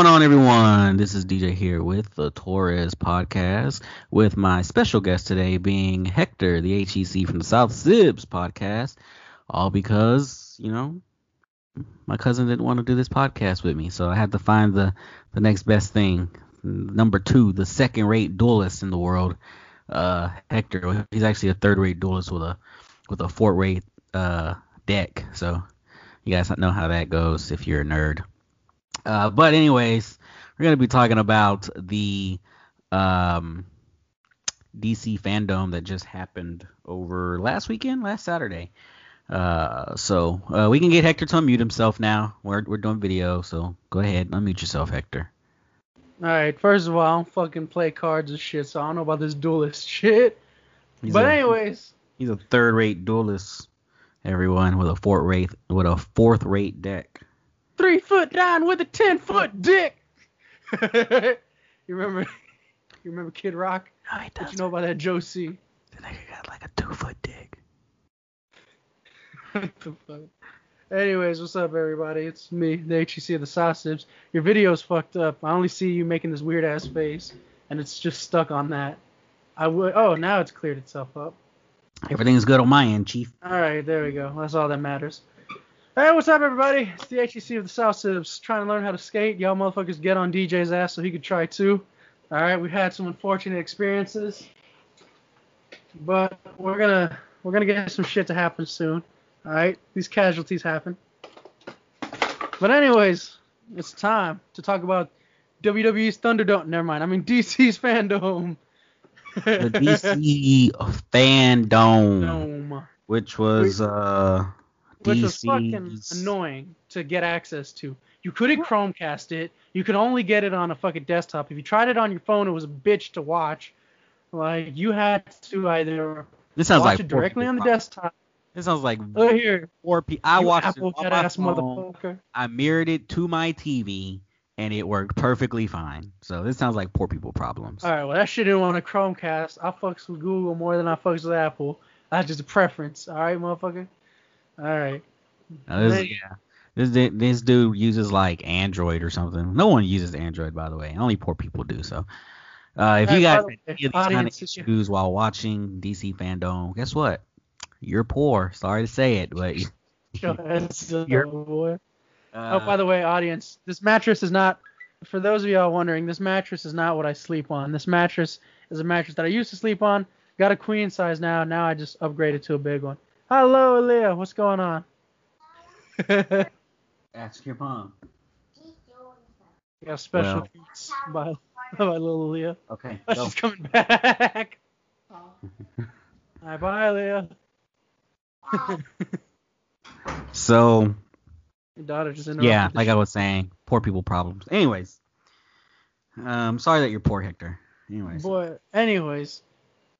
Going on, everyone? This is DJ here with the Torres podcast, with my special guest today being Hector, the HEC from the South Sibs podcast. All because, you know, my cousin didn't want to do this podcast with me, so I had to find the, the next best thing. Number two, the second rate duelist in the world, uh, Hector. He's actually a third rate duelist with a with a fourth rate uh, deck. So you guys know how that goes if you're a nerd. Uh, but anyways, we're gonna be talking about the um, DC fandom that just happened over last weekend, last Saturday. Uh, so uh, we can get Hector to unmute himself now. We're we're doing video, so go ahead, unmute yourself, Hector. All right. First of all, I don't fucking play cards and shit, so I don't know about this duelist shit. He's but a- anyways, He's a third rate duelist, everyone, with a fourth rate with a fourth rate deck. Three foot down with a ten foot dick. you remember? You remember Kid Rock? No, he What you know about that Joe C? The nigga got like a two foot dick. What the fuck? Anyways, what's up, everybody? It's me, the HEC of the Sausage. Your video's fucked up. I only see you making this weird ass face, and it's just stuck on that. I would. Oh, now it's cleared itself up. Everything's good on my end, Chief. All right, there we go. That's all that matters. Hey, what's up, everybody? It's the HEC of the South Sibs trying to learn how to skate. Y'all motherfuckers get on DJ's ass so he could try too. All right, we've had some unfortunate experiences, but we're gonna we're gonna get some shit to happen soon. All right, these casualties happen. But anyways, it's time to talk about WWE's Thunderdome. Never mind. I mean DC's fandom. The DC fandom, Dome. which was uh which was fucking annoying to get access to. You couldn't Chromecast it. You could only get it on a fucking desktop. If you tried it on your phone, it was a bitch to watch. Like you had to either This sounds watch like it directly on the desktop. This sounds like Oh here, four people. I you watched Apple it on my ass phone. motherfucker. I mirrored it to my TV, and it worked perfectly fine. So this sounds like poor people problems. All right, well that shit didn't want a Chromecast. I fucks with Google more than I fucks with Apple. That's just a preference. All right, motherfucker. All right. Now, this, yeah, this this dude uses like Android or something. No one uses Android, by the way. Only poor people do. So, uh, if you guys the way, any of these kind of audience, if you- issues while watching DC fandom, guess what? You're poor. Sorry to say it, but Yo, that's a You're- boy. uh, Oh, by the way, audience, this mattress is not. For those of y'all wondering, this mattress is not what I sleep on. This mattress is a mattress that I used to sleep on. Got a queen size now. Now I just upgraded to a big one. Hello, Aaliyah. What's going on? Ask your mom. a special Well. treats by, by little Aaliyah. Okay, Oh, she's coming back. Right, bye, Aaliyah. So Your daughter just yeah, like sh- I was saying, poor people problems. Anyways, um, sorry that you're poor, Hector. Anyways, Boy, anyways,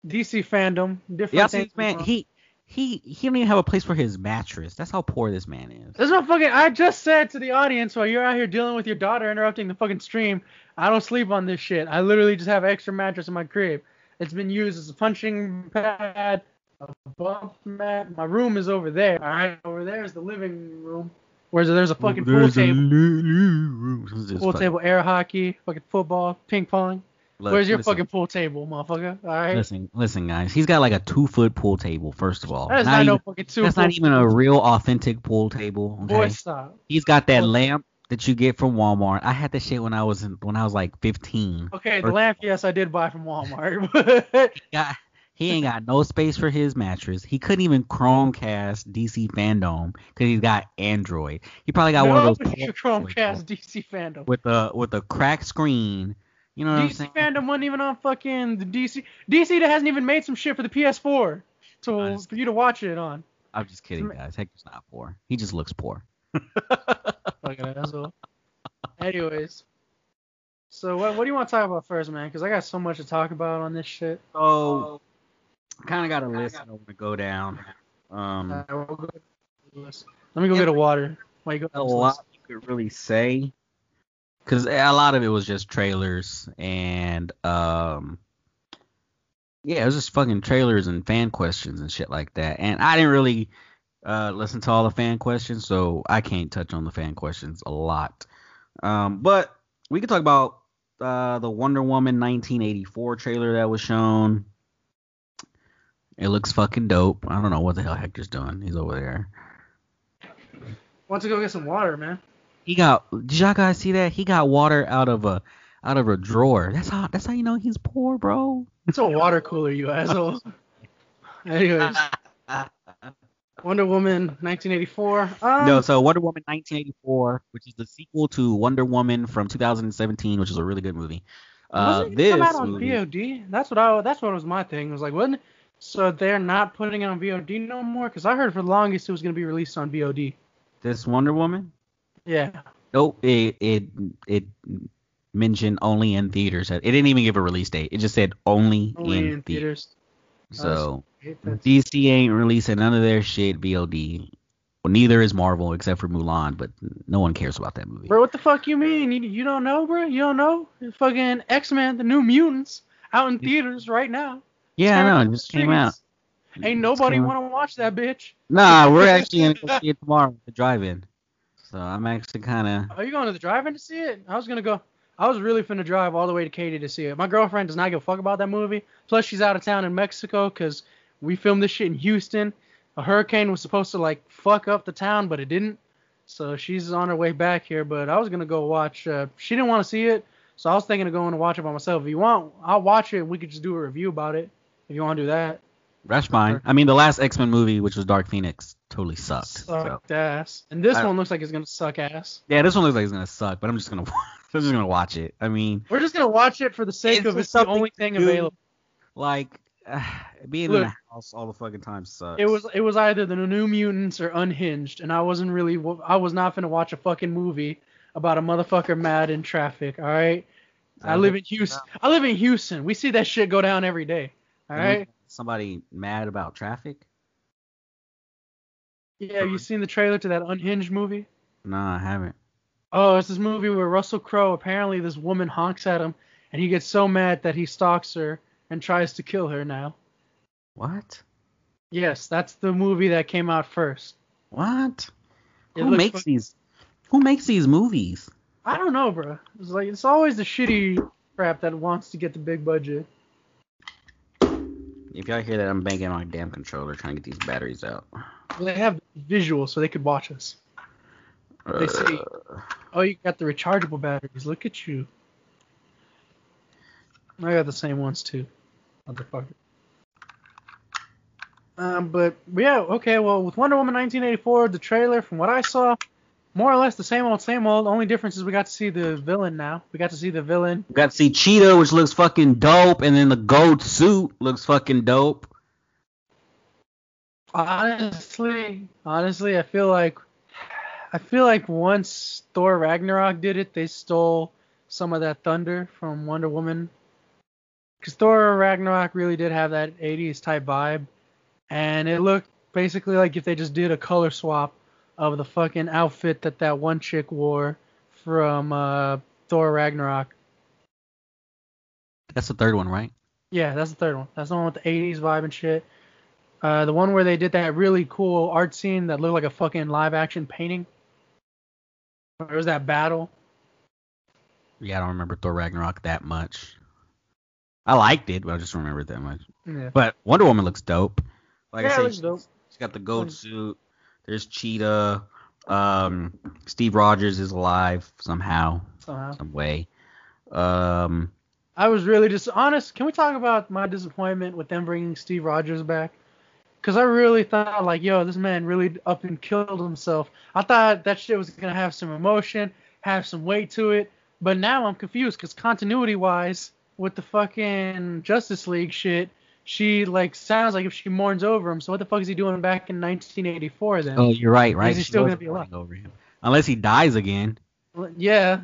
DC fandom, different yeah, things. man, he he he don't even have a place for his mattress. That's how poor this man is. There's no fucking. I just said to the audience while you're out here dealing with your daughter interrupting the fucking stream, I don't sleep on this shit. I literally just have extra mattress in my crib. It's been used as a punching pad, a bump mat. My room is over there. All right, over there is the living room, where there's a fucking pool There's a table, li- room. Pool table, air hockey, fucking football, ping pong. Look, Where's your listen, fucking pool table, motherfucker? All right, Listen, listen, guys. He's got like a two foot pool table. First of all, that is Not not, no even- fucking two. that's not even a real authentic pool table. Okay. Boy, stop. He's got that lamp that you get from Walmart. I had that shit when I was in, when I was like 15. Okay, Or- the lamp, yes, I did buy from Walmart. Got, he ain't got no space for his mattress. He couldn't even Chromecast DC Fandom because he's got Android. He probably got one of those Nobody poor- can Chromecast DC fandom. with a with a cracked screen. You know what I'm DC saying? fandom wasn't even on fucking the DC. DC that hasn't even made some shit for the PS4 to for you to watch it on. I'm just kidding, guys. Hector's not poor. He just looks poor. Fucking asshole. Anyways, so what what do you want to talk about first, man? Because I got so much to talk about on this shit. So, kind of got a list I want to go down. Um, Alright, we'll go to the list. Let me go get a water. While you go a lot list. you could really say because a lot of it was just trailers and um yeah it was just fucking trailers and fan questions and shit like that and i didn't really uh listen to all the fan questions so i can't touch on the fan questions a lot Um, but we could talk about uh, the Wonder Woman 1984 trailer that was shown. It looks fucking dope. I don't know what the hell Hector's doing. He's over there. Want to go get some water, man? He got. Did y'all guys see that? He got water out of a out of a drawer. That's how. That's how you know he's poor, bro. It's a water cooler, you asshole. Anyways, Wonder Woman 1984. Um, No, so Wonder Woman 1984, which is the sequel to Wonder Woman from 2017, which is a really good movie. Uh, it this come out on movie, VOD? That's what I. That's what was my thing. It was like, wasn't? So they're not putting it on VOD no more? Because I heard for the longest it was gonna be released on VOD. this Wonder Woman, Yeah. nope, it it it mentioned only in theaters. It didn't even give a release date. It just said only, Only in, in theaters. Oh, theaters. So I hate that. DC ain't releasing none of their shit VOD. Well, neither is Marvel except for Mulan, but no one cares about that movie. Bro, what the fuck you mean? You, you don't know, bro? You don't know? It's fucking X Men, the New Mutants, out in theaters right now. yeah, I know. It just came out. Ain't nobody want to watch that bitch. Nah, we're actually gonna go see it tomorrow at the drive-in. So I'm actually kind of. Are you going to the drive-in to see it? I was gonna go. I was really finna drive all the way to Katy to see it. My girlfriend does not give a fuck about that movie. Plus, she's out of town in Mexico because we filmed this shit in Houston. A hurricane was supposed to like fuck up the town, but it didn't. So she's on her way back here. But I was gonna go watch. Uh, she didn't want to see it, so I was thinking of going to watch it by myself. If you want, I'll watch it. and We could just do a review about it. If you want to do that. That's fine. I mean, the last X-Men movie, which was Dark Phoenix, totally sucked. So. Ass. And this I- one looks like it's gonna suck ass. Yeah, this one looks like it's gonna suck, but I'm just gonna, I'm just gonna watch it. I mean, We're just gonna watch it for the sake of it's the only thing do. available. like, being in the house all the fucking time sucks. It was it was either the New Mutants or Unhinged, and I wasn't really I was not gonna watch a fucking movie about a motherfucker mad in traffic. All right, I live in Houston. I live in Houston. We see that shit go down every day. All right. Somebody mad about traffic? Yeah, you seen the trailer to that Unhinged movie? No, I haven't. Oh, it's this movie where Russell Crowe apparently this woman honks at him, and he gets so mad that he stalks her and tries to kill her. Now, What? yes, that's the movie that came out first. What? It Who makes these? Who makes these movies? I don't know, bro. It's like it's always the shitty crap that wants to get the big budget. If y'all hear that, I'm banging on my damn controller trying to get these batteries out. They have visuals so they could watch us. They see. Uh, Oh, you got the rechargeable batteries. Look at you. I got the same ones too. Motherfucker. Um, but yeah, okay. Well, with Wonder Woman 1984, the trailer, from what I saw, more or less the same old, same old. Only difference is we got to see the villain now. We got to see the villain. we got to see Cheetah, which looks fucking dope, and then the gold suit looks fucking dope. Honestly, honestly, I feel like I feel like once Thor Ragnarok did it, they stole some of that thunder from Wonder Woman. Because Thor Ragnarok really did have that 80s type vibe, and it looked basically like if they just did a color swap of the fucking outfit that that one chick wore from uh, Thor Ragnarok. That's the third one, right? Yeah, that's the third one. That's the one with the 80s vibe and shit. Uh, the one where they did that really cool art scene that looked like a fucking live action painting. Where it was that battle. Yeah, I don't remember Thor Ragnarok that much. I liked it, but I just remember it that much. Yeah. But Wonder Woman looks dope. Like Yeah, I said, dope. she's got the gold suit. There's Cheetah. Um, Steve Rogers is alive somehow, Somehow. some way. Um, I was really just honest. Can we talk about my disappointment with them bringing Steve Rogers back? Because I really thought, like, yo, this man really up and killed himself. I thought that shit was going to have some emotion, have some weight to it. But now I'm confused because continuity wise, with the fucking Justice League shit, she, like, sounds like if she mourns over him. So what the fuck is he doing back in 1984 then? oh, you're right, right? he She still gonna be alive? over him, unless he dies again. Yeah.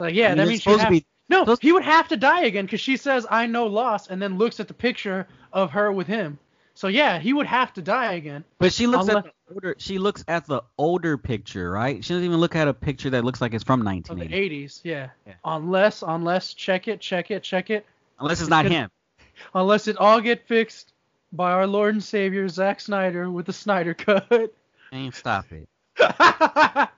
Like, yeah, I mean, that means she supposed to be. No, he would have to die again because she says, I know loss, and then looks at the picture of her with him. So yeah, he would have to die again. But she looks Unless- at the older. She looks at the older picture, right? She doesn't even look at a picture that looks like it's from Of the 1980, 80s, yeah. Yeah. Unless, unless, check it, check it, check it. unless it's not It's him. Unless it all get fixed by our Lord and Savior Zack Snyder with the Snyder cut. Man, stop it.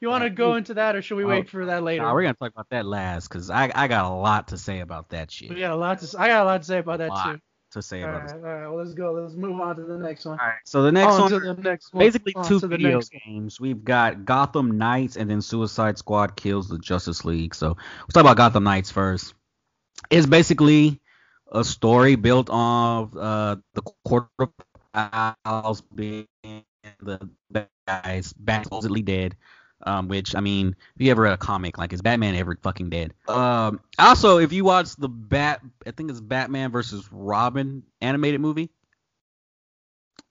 You want to go into that, or should we Oh, wait for that later? Nah, we're gonna talk about that last, cause I I got a lot to say about that shit. we got a lot to. s- I got a lot to say about that Lot too. To say All about right, this. all right. Well, let's go. Let's move on to the next one. All right. So the next on one, the next one. basically On two video games. We've got Gotham Knights and then Suicide Squad kills the Justice League. So let's talk about Gotham Knights first. It's basically a story built on uh, the Court of Owls being the bad guys, Bat supposedly dead. Um, which I mean, if you ever read a comic, like is Batman ever fucking dead? Um, also, if you watch the Bat, I think it's Batman versus Robin animated movie.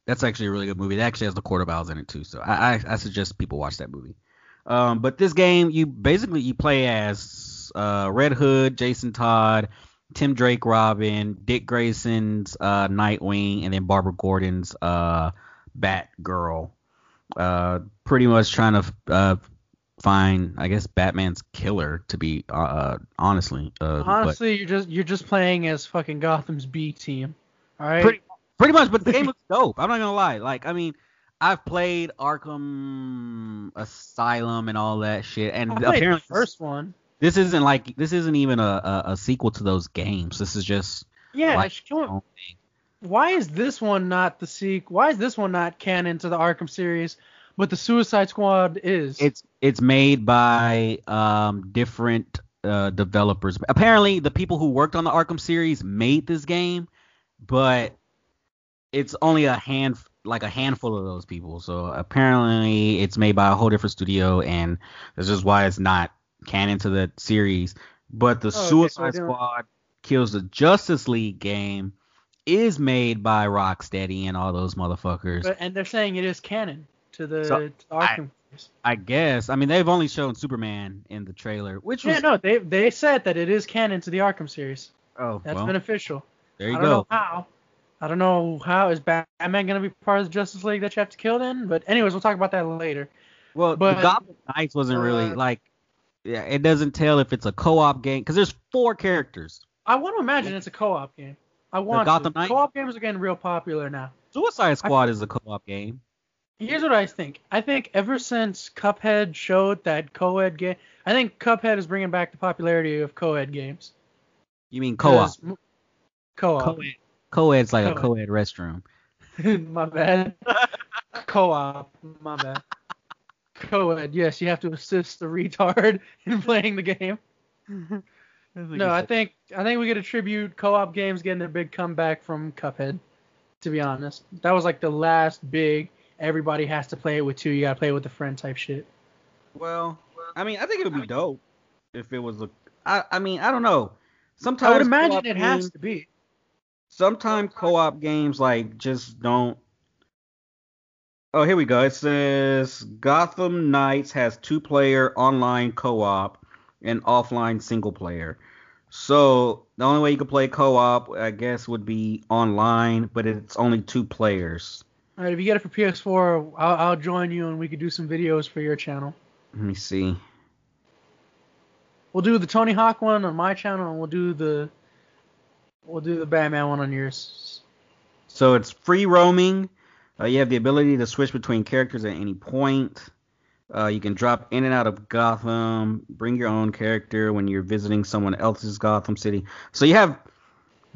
That's actually a really good movie. It actually has the Court of Owls in it too, so I, I, I suggest people watch that movie. Um, but this game, you basically you play as uh, Red Hood, Jason Todd, Tim Drake, Robin, Dick Grayson's uh, Nightwing, and then Barbara Gordon's uh, Batgirl. Uh, pretty much trying to uh, find, I guess, Batman's killer. To be uh, honestly, uh, but- Honestly, you're just you're just playing as fucking Gotham's B team. All right. Pretty, pretty much, but the game looks dope. I'm not gonna lie. Like, I mean, I've played Arkham Asylum and all that shit, and I played the apparently first one. this isn't like this isn't even a, a, a sequel to those games. This is just Yeah. like, sh- come on. Why is this one not the sequel? Why is this one not canon to the Arkham series, but the Suicide Squad is? it's it's made by um different uh developers. Apparently, the people who worked on the Arkham series made this game, but it's only a hand like a handful of those people. So apparently, it's made by a whole different studio, and this is why it's not canon to the series. But the Oh, okay, so Suicide Squad kills the Justice League game is made by Rocksteady and all those motherfuckers. But, and they're saying it is canon to the, So, to Arkham series. I guess. I mean, they've only shown Superman in the trailer, which was Yeah, no, they they said that it is canon to the Arkham series. oh That's well, been official. there you go. I don't go. know how. I don't know how is Batman gonna be part of the Justice League that you have to kill then. But anyways, we'll talk about that later. Well, but- the Gotham Knights wasn't really uh, like. Yeah, it doesn't tell if it's a co-op game because there's four characters. I want to imagine it's a co-op game. I want Gotham to. Knight? Co-op games are getting real popular now. Suicide Squad is a co-op game. Here's what I think. I think ever since Cuphead showed that co-ed game, I think Cuphead is bringing back the popularity of co-ed games. You mean co-op? 'Cause m- Co-op. Co-ed. Co-ed's like a Co-ed. co-ed restroom. my bad. Co-op. My bad. Co-ed. Yes, you have to assist the retard in playing the game. No, I think I think we could attribute co-op games getting a big comeback from Cuphead. To be honest, that was like the last big. Everybody has to play it with two. You gotta play it with a friend type shit. Well, I mean, I think it would be dope if it was a. I, I mean, I don't know. Sometimes I would imagine it has games- to be. sometimes co-op games like just don't oh here we go it says gotham knights has two player online co-op and offline single player. So the only way you could play co-op i guess would be online but it's only two players. All right, if you get it for PS4, I'll, I'll join you and we could do some videos for your channel. let me see. We'll do the Tony Hawk one on my channel, and we'll do the we'll do the Batman one on yours. so it's free roaming. Uh, you have the ability to switch between characters at any point Uh, you can drop in and out of Gotham, bring your own character when you're visiting someone else's Gotham City. So you have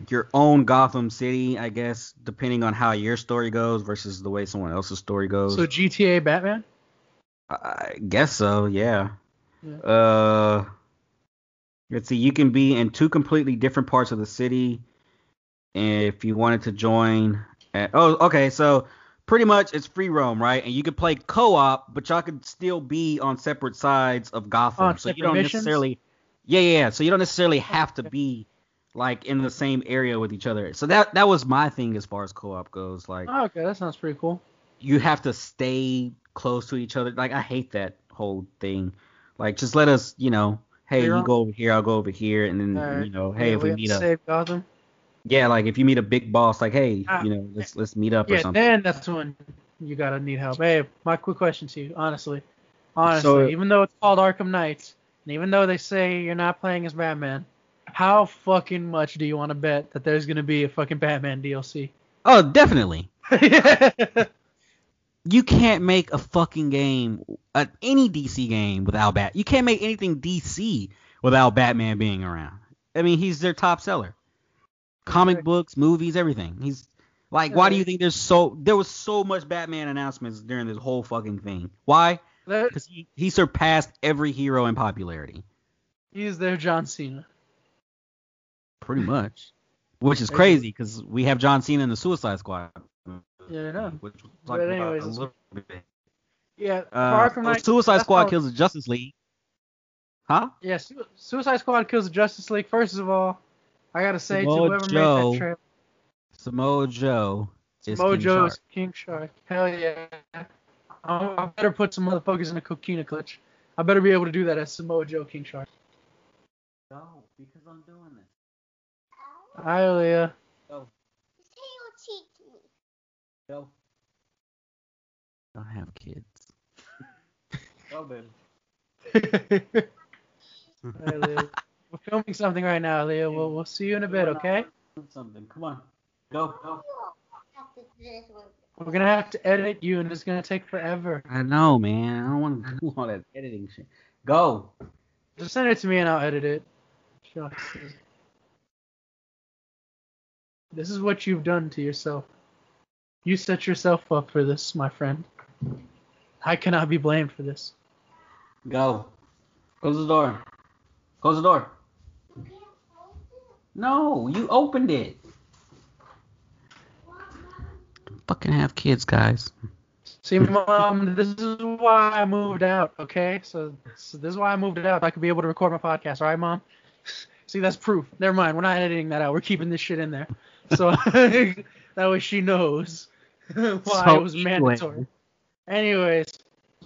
your own Gotham City, I guess, depending on how your story goes versus the way someone else's story goes. So GTA Batman. I guess so, yeah. Yeah. Uh, let's see. You can be in two completely different parts of the city. If you wanted to join, at, oh, okay. So pretty much it's free roam, right? And you could play co-op, but y'all could still be on separate sides of Gotham. On so you don't missions? necessarily, yeah, yeah. So you don't necessarily oh, have to be like in the same area with each other. So that that was my thing as far as co-op goes. Like Oh, okay, that sounds pretty cool. you have to stay close to each other. Like I hate that whole thing. Like just let us, you know, hey, you go over here, I'll go over here, and then Alright. you know, hey, Yeah, if we, have meet up, save Gotham. Yeah, like if you meet a big boss, like hey, Ah, you know, let's let's meet up or something. Yeah, then that's when you gotta need help. Hey, my quick question to you, honestly, honestly, So- even though it's called Arkham Knights, and even though they say you're not playing as Batman, how fucking much do you want to bet that there's gonna be a fucking Batman DLC? Oh, definitely. you can't make a fucking game, uh, any DC game without Bat. You can't make anything DC without Batman being around. I mean, he's their top seller. Comic Right. books, movies, everything. He's like, why do you think there's so there was so much Batman announcements during this whole fucking thing? Why? Because he, he surpassed every hero in popularity, he's their John Cena. pretty much. Which is crazy because we have John Cena in the Suicide Squad. Yeah, I know. Which we'll But anyways, a little bit. Yeah, Uh, From so Suicide Squad kills the Justice League. Huh? Yeah, Su- Suicide Squad kills the Justice League. First of all, I gotta say to Samoa whoever Joe made that trailer, Samoa Joe is King Mojo Shark. is King Shark. Hell yeah. I, I better put some motherfuckers in a coquina clutch. I better be able to do that as Samoa Joe King Shark. No, because I'm doing this. Hi, Leah. Go, teach me. go. Don't have kids. Go, baby. Hi, Leah. We're filming something right now, Leah. We'll, we'll see you in a bit, okay? Something. Come on. Go, go. Have to do this one. We're gonna have to edit you, and it's gonna take forever. I know, man. I don't want to do all that editing shit. Go. Just send it to me, and I'll edit it. Shucks. This is what you've done to yourself. You set yourself up for this, my friend. I cannot be blamed for this. Go. Close the door. Close the door. No, you opened it. Fucking have kids, guys. See, mom, this is why I moved out. Okay, so, so this is why I moved out. I could be able to record my podcast. All right, mom. See, that's proof. Never mind. We're not editing that out. We're keeping this shit in there. So that way she knows why So it was anyway, mandatory. Anyways,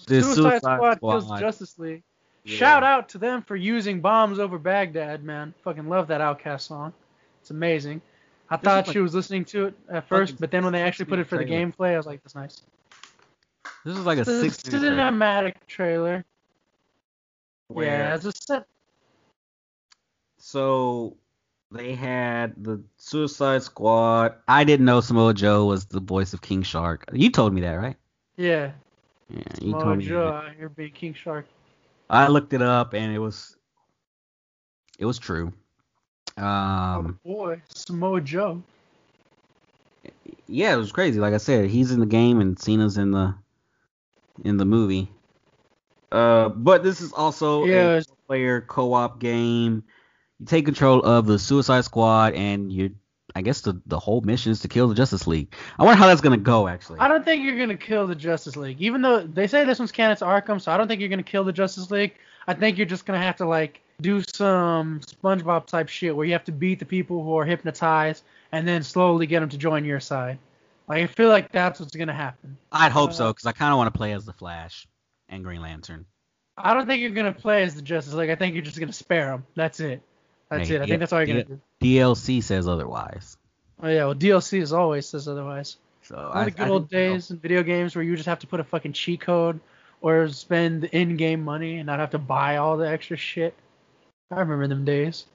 The Suicide, Squad, kills Justice League. Yeah. Shout out to them for using bombs over Baghdad, man. Fucking love that OutKast song. It's amazing. I This thought like- she was listening to it at first, but then when they actually put it for the gameplay, I was like, that's nice. This is like a six trailer cinematic trailer. where Yeah, uh, it's a set. so they had the Suicide Squad. I didn't know Samoa Joe was the voice of King Shark. You told me that, right? Yeah, Yeah, you told me. Mojo that. out here being King Shark. I looked it up and it was it was true. Um oh boy, Samoa Joe. yeah, it was crazy. Like I said, he's in the game and Cena's in the in the movie. Uh, but this is also Yeah, a player co-op game. You take control of the Suicide Squad, and you, I guess the the whole mission is to kill the Justice League. I wonder how that's gonna go, actually. I don't think you're gonna kill the Justice League, even though they say this one's canon to Arkham. So I don't think you're gonna kill the Justice League. I think you're just gonna have to like do some SpongeBob type shit where you have to beat the people who are hypnotized and then slowly get them to join your side. Like I feel like that's what's gonna happen. I'd hope Uh, so, because I kind of want to play as the Flash and Green Lantern. I don't think you're gonna play as the Justice League. I think you're just gonna spare them. That's it. That's Hey, it. I think that's all you're gonna yeah. do. DLC says otherwise. Oh yeah, well DLC is always says otherwise. So All I, the good old days in video games where you just have to put a fucking cheat code or spend in-game money and not have to buy all the extra shit. I remember them days.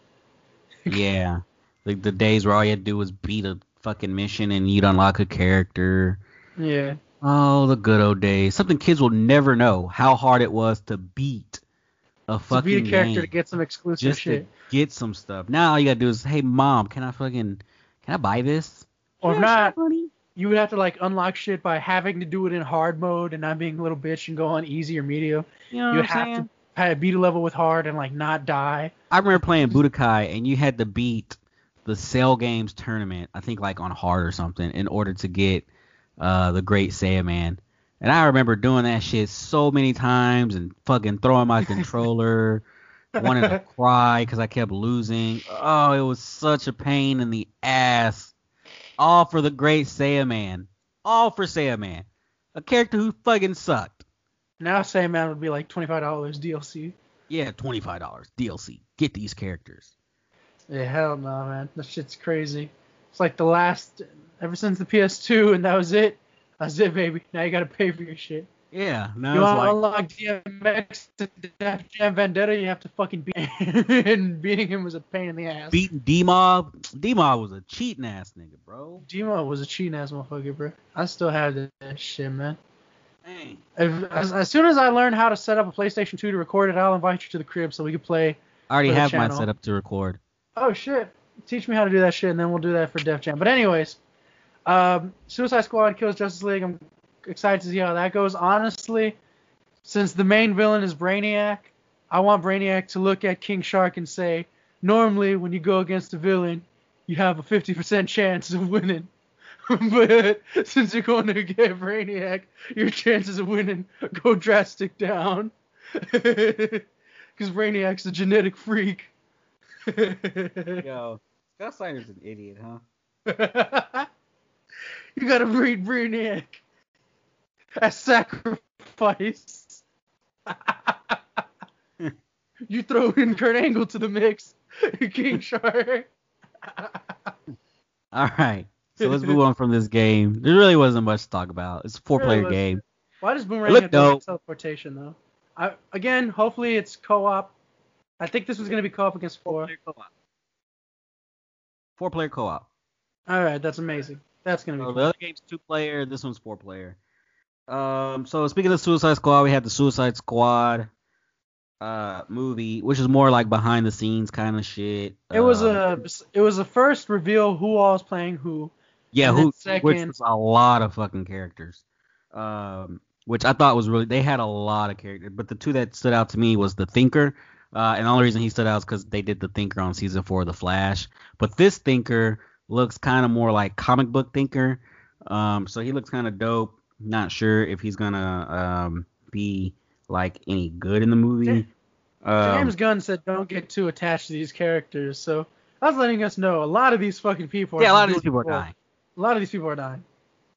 yeah, like the days where all you had to do was beat a fucking mission and you'd unlock a character. Yeah. Oh, the good old days. Something kids will never know how hard it was to beat a To fucking beat a character to get some exclusive just shit. to get some stuff. Now all you gotta do is, hey mom, can I fucking can I buy this? Or "Yeah, not, you would have to like unlock shit by having to do it in hard mode and not being a little bitch and go on easy or medium. You know you have saying? to beat a level with hard and like not die. I remember playing Budokai and you had to beat the Cell Games tournament, I think like on hard or something, in order to get uh the Great Saiyaman. And I remember doing that shit so many times and fucking throwing my controller, wanting to cry because I kept losing. Oh, it was such a pain in the ass. All for the Great Saiyaman. All for Saiyaman. A character who fucking sucked. Now Saiyaman would be like twenty five dollars DLC. Yeah, twenty five dollars DLC. Get these characters. Yeah, hell no, man. That shit's crazy. It's like the last ever since the PS2 and that was it. That's it, baby. Now you gotta pay for your shit. Yeah, now you want to like unlock DMX to Def Jam Vendetta, you have to fucking beat him. and beating him was a pain in the ass. beating D Mob. D Mob was a cheating ass nigga, bro. D Mob was a cheating ass motherfucker, bro. I still have that, shit, man. Dang. If, as, as soon as I learn how to set up a PlayStation 2 to record it, I'll invite you to the crib so we can play. I already have mine set up to record. Oh shit! Teach me how to do that shit, and then we'll do that for Def Jam. But anyways, um, Suicide Squad kills Justice League. I'm excited to see how that goes. Honestly, since the main villain is Brainiac, I want Brainiac to look at King Shark and say, normally when you go against a villain, you have a 50% chance of winning. but since you're going to get Brainiac, your chances of winning go drastic down. Because Brainiac's a genetic freak. Yo, Scott Steiner's an idiot, huh? You gotta breed Brainiac as sacrifice. you throw in Kurt Angle to the mix, King Shark. All right. So let's move on from this game. There really wasn't much to talk about. It's a four-player Really game. Why does Boomerang have to dope. teleportation though? I, again, hopefully it's co-op. I think this was gonna be co-op against four-player co-op Four-player co-op. All right, that's amazing. That's gonna be. So fun. the other game's two-player. This one's four-player. Um. So speaking of Suicide Squad, we had the Suicide Squad uh movie, which is more like behind-the-scenes kind of shit. It was Um, a it was a first reveal who all is playing who. Yeah, who which second- was a lot of fucking characters. Um, which I thought was really they had a lot of characters, but the two that stood out to me was the Thinker. Uh, and the only reason he stood out is because they did the Thinker on season four of The Flash. But this Thinker looks kind of more like comic book Thinker. Um, so he looks kind of dope. Not sure if he's gonna um be like any good in the movie. Um, James Gunn said don't get too attached to these characters, so I was letting us know a lot of these fucking people. Are yeah, a lot of these people are dying. A lot of these people are dying.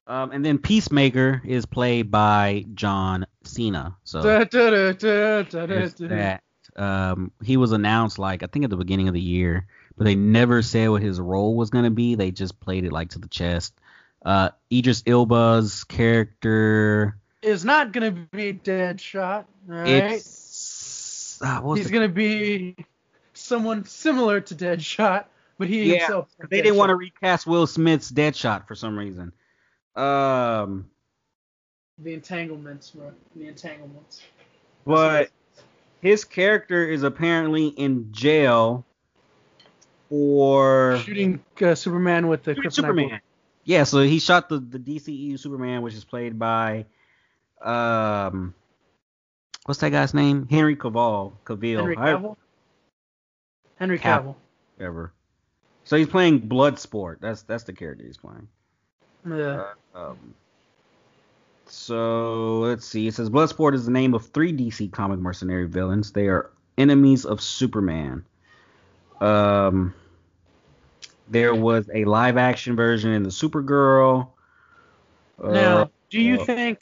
Um, and then Peacemaker is played by John Cena. So Da, da, da. that. Um, he was announced like I think at the beginning of the year, but they never said what his role was gonna be. They just played it like to the chest. Uh, Idris Elba's character, Is not gonna be Deadshot. Right. it's uh, He's the- gonna be someone similar to Deadshot, but he Yeah, himself. they didn't want to recast Will Smith's Deadshot for some reason. Um, the entanglements, bro. The entanglements. but his character is apparently in jail for shooting uh, Superman with the Superman. bullet. Yeah, so he shot the the DCEU Superman, which is played by um, what's that guy's name? Henry Cavill. Cavill. Henry Cavill. Henry Cav- Cavill. Whatever. So he's playing Bloodsport. That's that's the character he's playing. Yeah. Um, so let's see. It says Bloodsport is the name of three DC comic mercenary villains. They are enemies of Superman. Um, there was a live action version in the Supergirl. Uh, now, do you uh, think?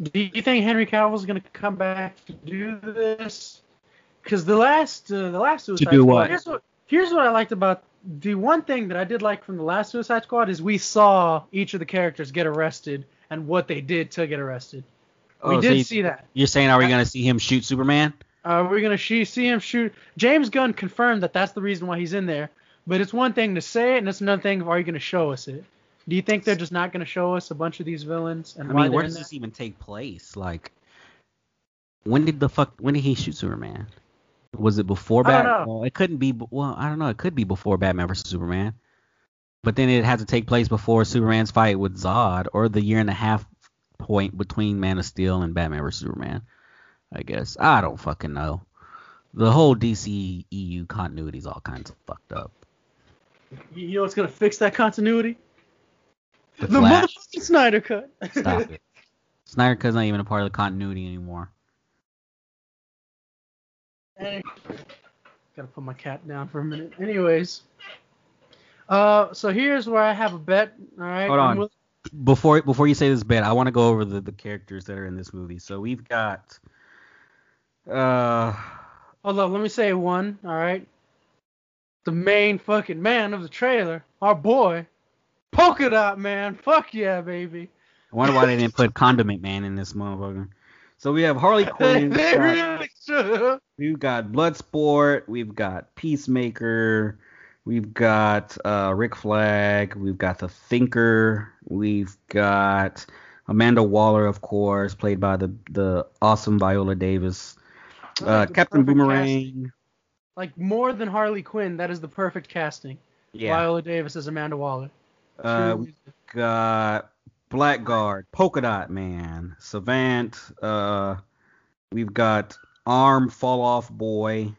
Do you think Henry Cavill's gonna come back to do this? Because the last, uh, the last Suicide do Squad. what? Here's what, here's what I liked about the one thing that I did like from the last Suicide Squad is we saw each of the characters get arrested and what they did to get arrested. we oh, so did you- see that. You're saying, are we gonna see him shoot Superman? Uh, we're gonna see him shoot. James Gunn confirmed that that's the reason why he's in there. But it's one thing to say it, and it's another thing of are you gonna show us it? Do you think they're just not gonna show us a bunch of these villains and I mean, where does this even take place? Like, when did the fuck? When did he shoot Superman? Was it before I don't Batman? know. Well, it couldn't be. Well, I don't know. It could be before Batman versus Superman. But then it had to take place before Superman's fight with Zod, or the year and a half point between Man of Steel and Batman versus Superman. I guess I don't fucking know. The whole DC EU continuity is all kinds of fucked up. You know what's gonna fix that continuity? The, The motherfucking Snyder cut. stop it. Snyder Cut's not even a part of the continuity anymore. Hey, Gotta put my cat down for a minute. Anyways, uh, so here's where I have a bet. All right. Hold on. before before you say this bet, I want to go over the, the characters that are in this movie. So we've got uh Hold up. Let me say one. All right. The main fucking man of the trailer, our boy, Polka Dot Man. Fuck yeah, baby. I wonder why they didn't put Condiment Man in this motherfucker. So we have Harley Quinn, we've got, really should. we've got Bloodsport, we've got Peacemaker, we've got uh Rick Flag, we've got the Thinker, we've got Amanda Waller, of course, played by the the awesome Viola Davis. Uh, Captain Boomerang. Like more than Harley Quinn, that is the perfect casting. Yeah. Viola Davis as Amanda Waller. Uh, we got Blackguard, Polka Dot Man, Savant. Uh, we've got Arm Fall Off Boy,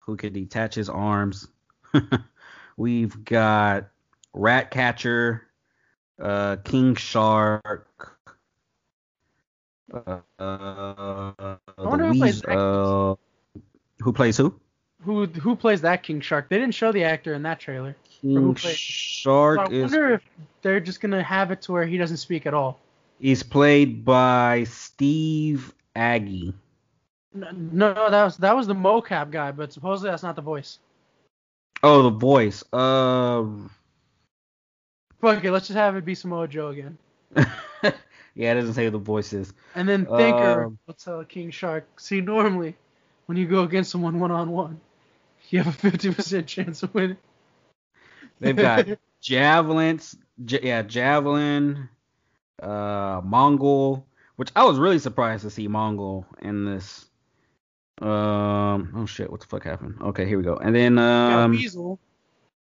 who can detach his arms. we've got Rat Catcher, uh, King Shark. Uh, uh, wonder the who plays uh, who plays who? Who who plays that King Shark? They didn't show the actor in that trailer. who King plays- Shark So I is wonder if they're just gonna have it to where he doesn't speak at all. He's played by Steve Agee. No, no, that was that was the mocap guy, but supposedly that's not the voice. Oh, the voice. Uh, Fuck it, let's just have it be Samoa Joe again. yeah, it doesn't say who the voice is. And then Thinker Um, will tell King Shark, see, normally when you go against someone one on one, you have a 50% chance of winning. They've got javelins. Yeah, javelin. Uh, Mongal, which I was really surprised to see Mongal in this. Um, oh shit, what the fuck happened? Okay, here we go. And then You got um, Weasel.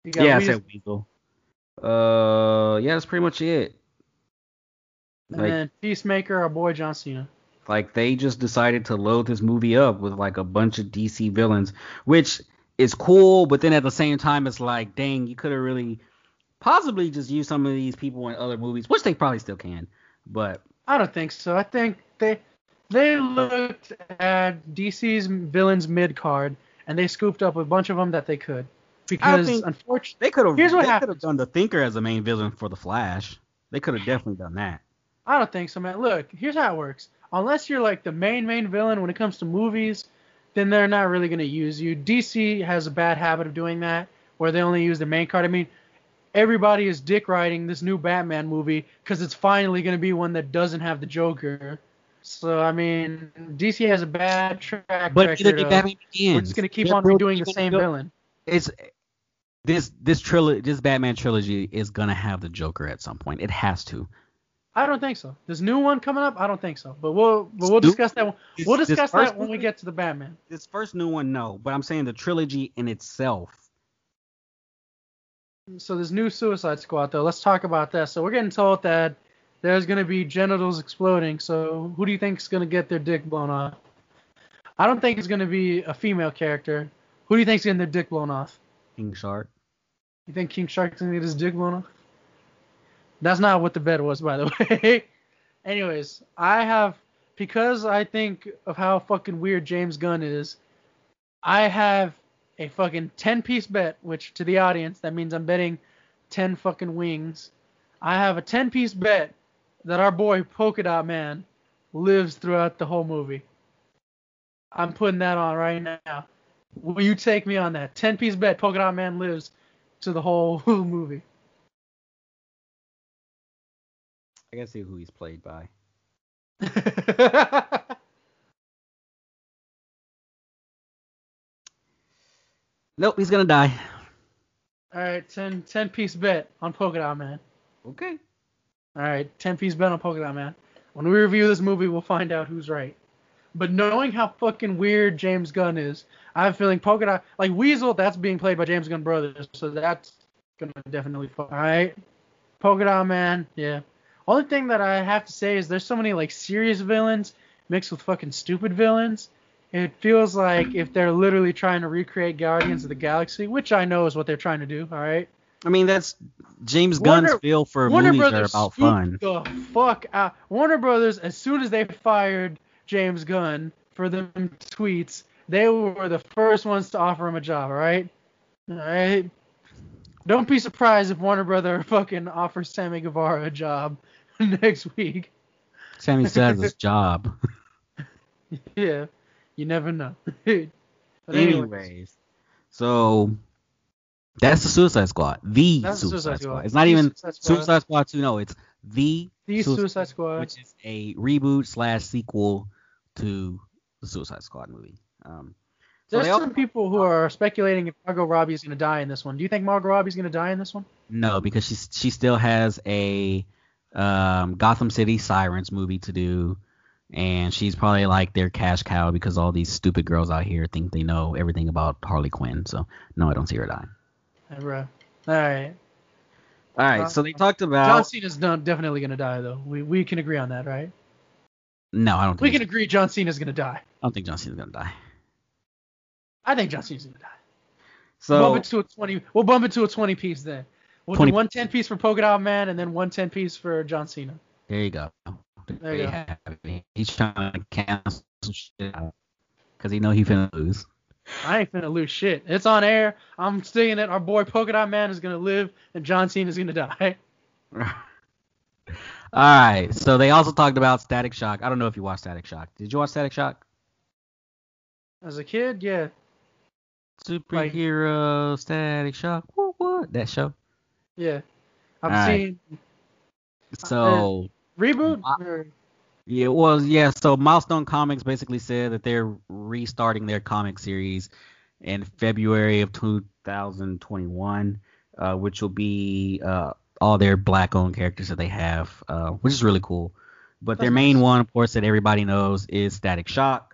You got yeah, I Weasel. said Weasel. Uh, yeah, that's pretty much it. and like- then Peacemaker, our boy John Cena. Like they just decided to load this movie up with like a bunch of DC villains, which is cool, but then at the same time it's like, dang, you could have really possibly just used some of these people in other movies, which they probably still can. But I don't think so. I think they they looked at DC's villains mid card and they scooped up a bunch of them that they could. Because unfortunately, they could have Here's what they could have happens. done the Thinker as the main villain for the Flash. They could have definitely done that. I don't think so, man. Look, here's how it works. Unless you're like the main main villain when it comes to movies, then they're not really gonna use you. DC has a bad habit of doing that, where they only use the main card. I mean, everybody is dick riding this new Batman movie because it's finally gonna be one that doesn't have the Joker. So I mean, DC has a bad track But record. the Batman Begins. we're just gonna keep They're on redoing the same they're- villain. It's this this trilogy, this Batman trilogy is gonna have the Joker at some point. It has to. I don't think so. This new one coming up, I don't think so. But we'll but we'll discuss that. One. We'll discuss that when we get to the Batman. This first new one, no, but I'm saying the trilogy in itself. So this new Suicide Squad, though, let's talk about that. So we're getting told that there's gonna be genitals exploding. So who do you think is gonna get their dick blown off? I don't think it's gonna be a female character. Who do you think's getting their dick blown off? King Shark. You think King Shark's gonna get his dick blown off? That's not what the bet was, by the way. Anyways, I have because I think of how fucking weird James Gunn is. I have a fucking 10 piece bet, which to the audience that means I'm betting 10 fucking wings. I have a 10 piece bet that our boy Polka Dot Man lives throughout the whole movie. I'm putting that on right now. Will you take me on that? 10 piece bet Polka Dot Man lives to the whole movie. I gotta see who he's played by. Nope, he's gonna die. All right, 10, 10 piece bet on Polka Dot Man. Okay. All right, 10 piece bet on Polka Dot Man. When we review this movie, we'll find out who's right. But knowing how fucking weird James Gunn is, I have a feeling Polka Dot, like Weasel, that's being played by James Gunn brothers, so that's gonna definitely fall. All right, Polka Dot Man, yeah. Only thing that I have to say is there's so many like serious villains mixed with fucking stupid villains. It feels like if they're literally trying to recreate Guardians of the Galaxy, which I know is what they're trying to do. All right. I mean, that's James Warner- Gunn's feel for Warner movies Brothers are about fun. The fuck out. Warner Brothers, as soon as they fired James Gunn for them tweets, they were the first ones to offer him a job. All right. All right. Don't be surprised if Warner Brother fucking offers Sammy Guevara a job next week. Sammy has his job. Yeah. You never know. anyways, Anyways, so that's the Suicide Squad. The Suicide, Suicide Squad. Squad. It's not The even Suicide Squad. Suicide Squad 2. No, it's the the Suicide Squad. which is a reboot slash sequel to the Suicide Squad movie. Um, so There's they all- some people who are speculating if Margot Robbie is going to die in this one. Do you think Margot Robbie is going to die in this one? no, because she she still has a um, Gotham City Sirens movie to do, and she's probably like their cash cow because all these stupid girls out here think they know everything about Harley Quinn. So no, I don't see her dying. Bro. All right. All right, Uh, so they talked about. John Cena's not definitely gonna die though. We we can agree on that, right? no, I don't We think. can agree John Cena's gonna die. I don't think John Cena's gonna die. I think John Cena's gonna die. So bump it to a twenty. We'll bump it to a twenty piece then. We'll 20 do one ten piece for Polka Dot Man and then one ten piece for John Cena. there you go. There you go. have it. He's trying to cancel some shit out because he know he finna lose. I ain't finna lose shit. It's on air. I'm saying that our boy Polka Dot Man is gonna live and John Cena is gonna die. All right. So they also talked about Static Shock. I don't know if you watched Static Shock. Did you watch Static Shock? As a kid, yeah. Superhero Static Shock. What? What? That show. Yeah. I've Alright. seen So reboot. Uh, or- yeah, well, yeah. So Milestone Comics basically said that they're restarting their comic series in February of 2021, uh, which will be uh, all their black-owned characters that they have, uh, which is really cool. But their main nice. one, of course, that everybody knows is Static Shock.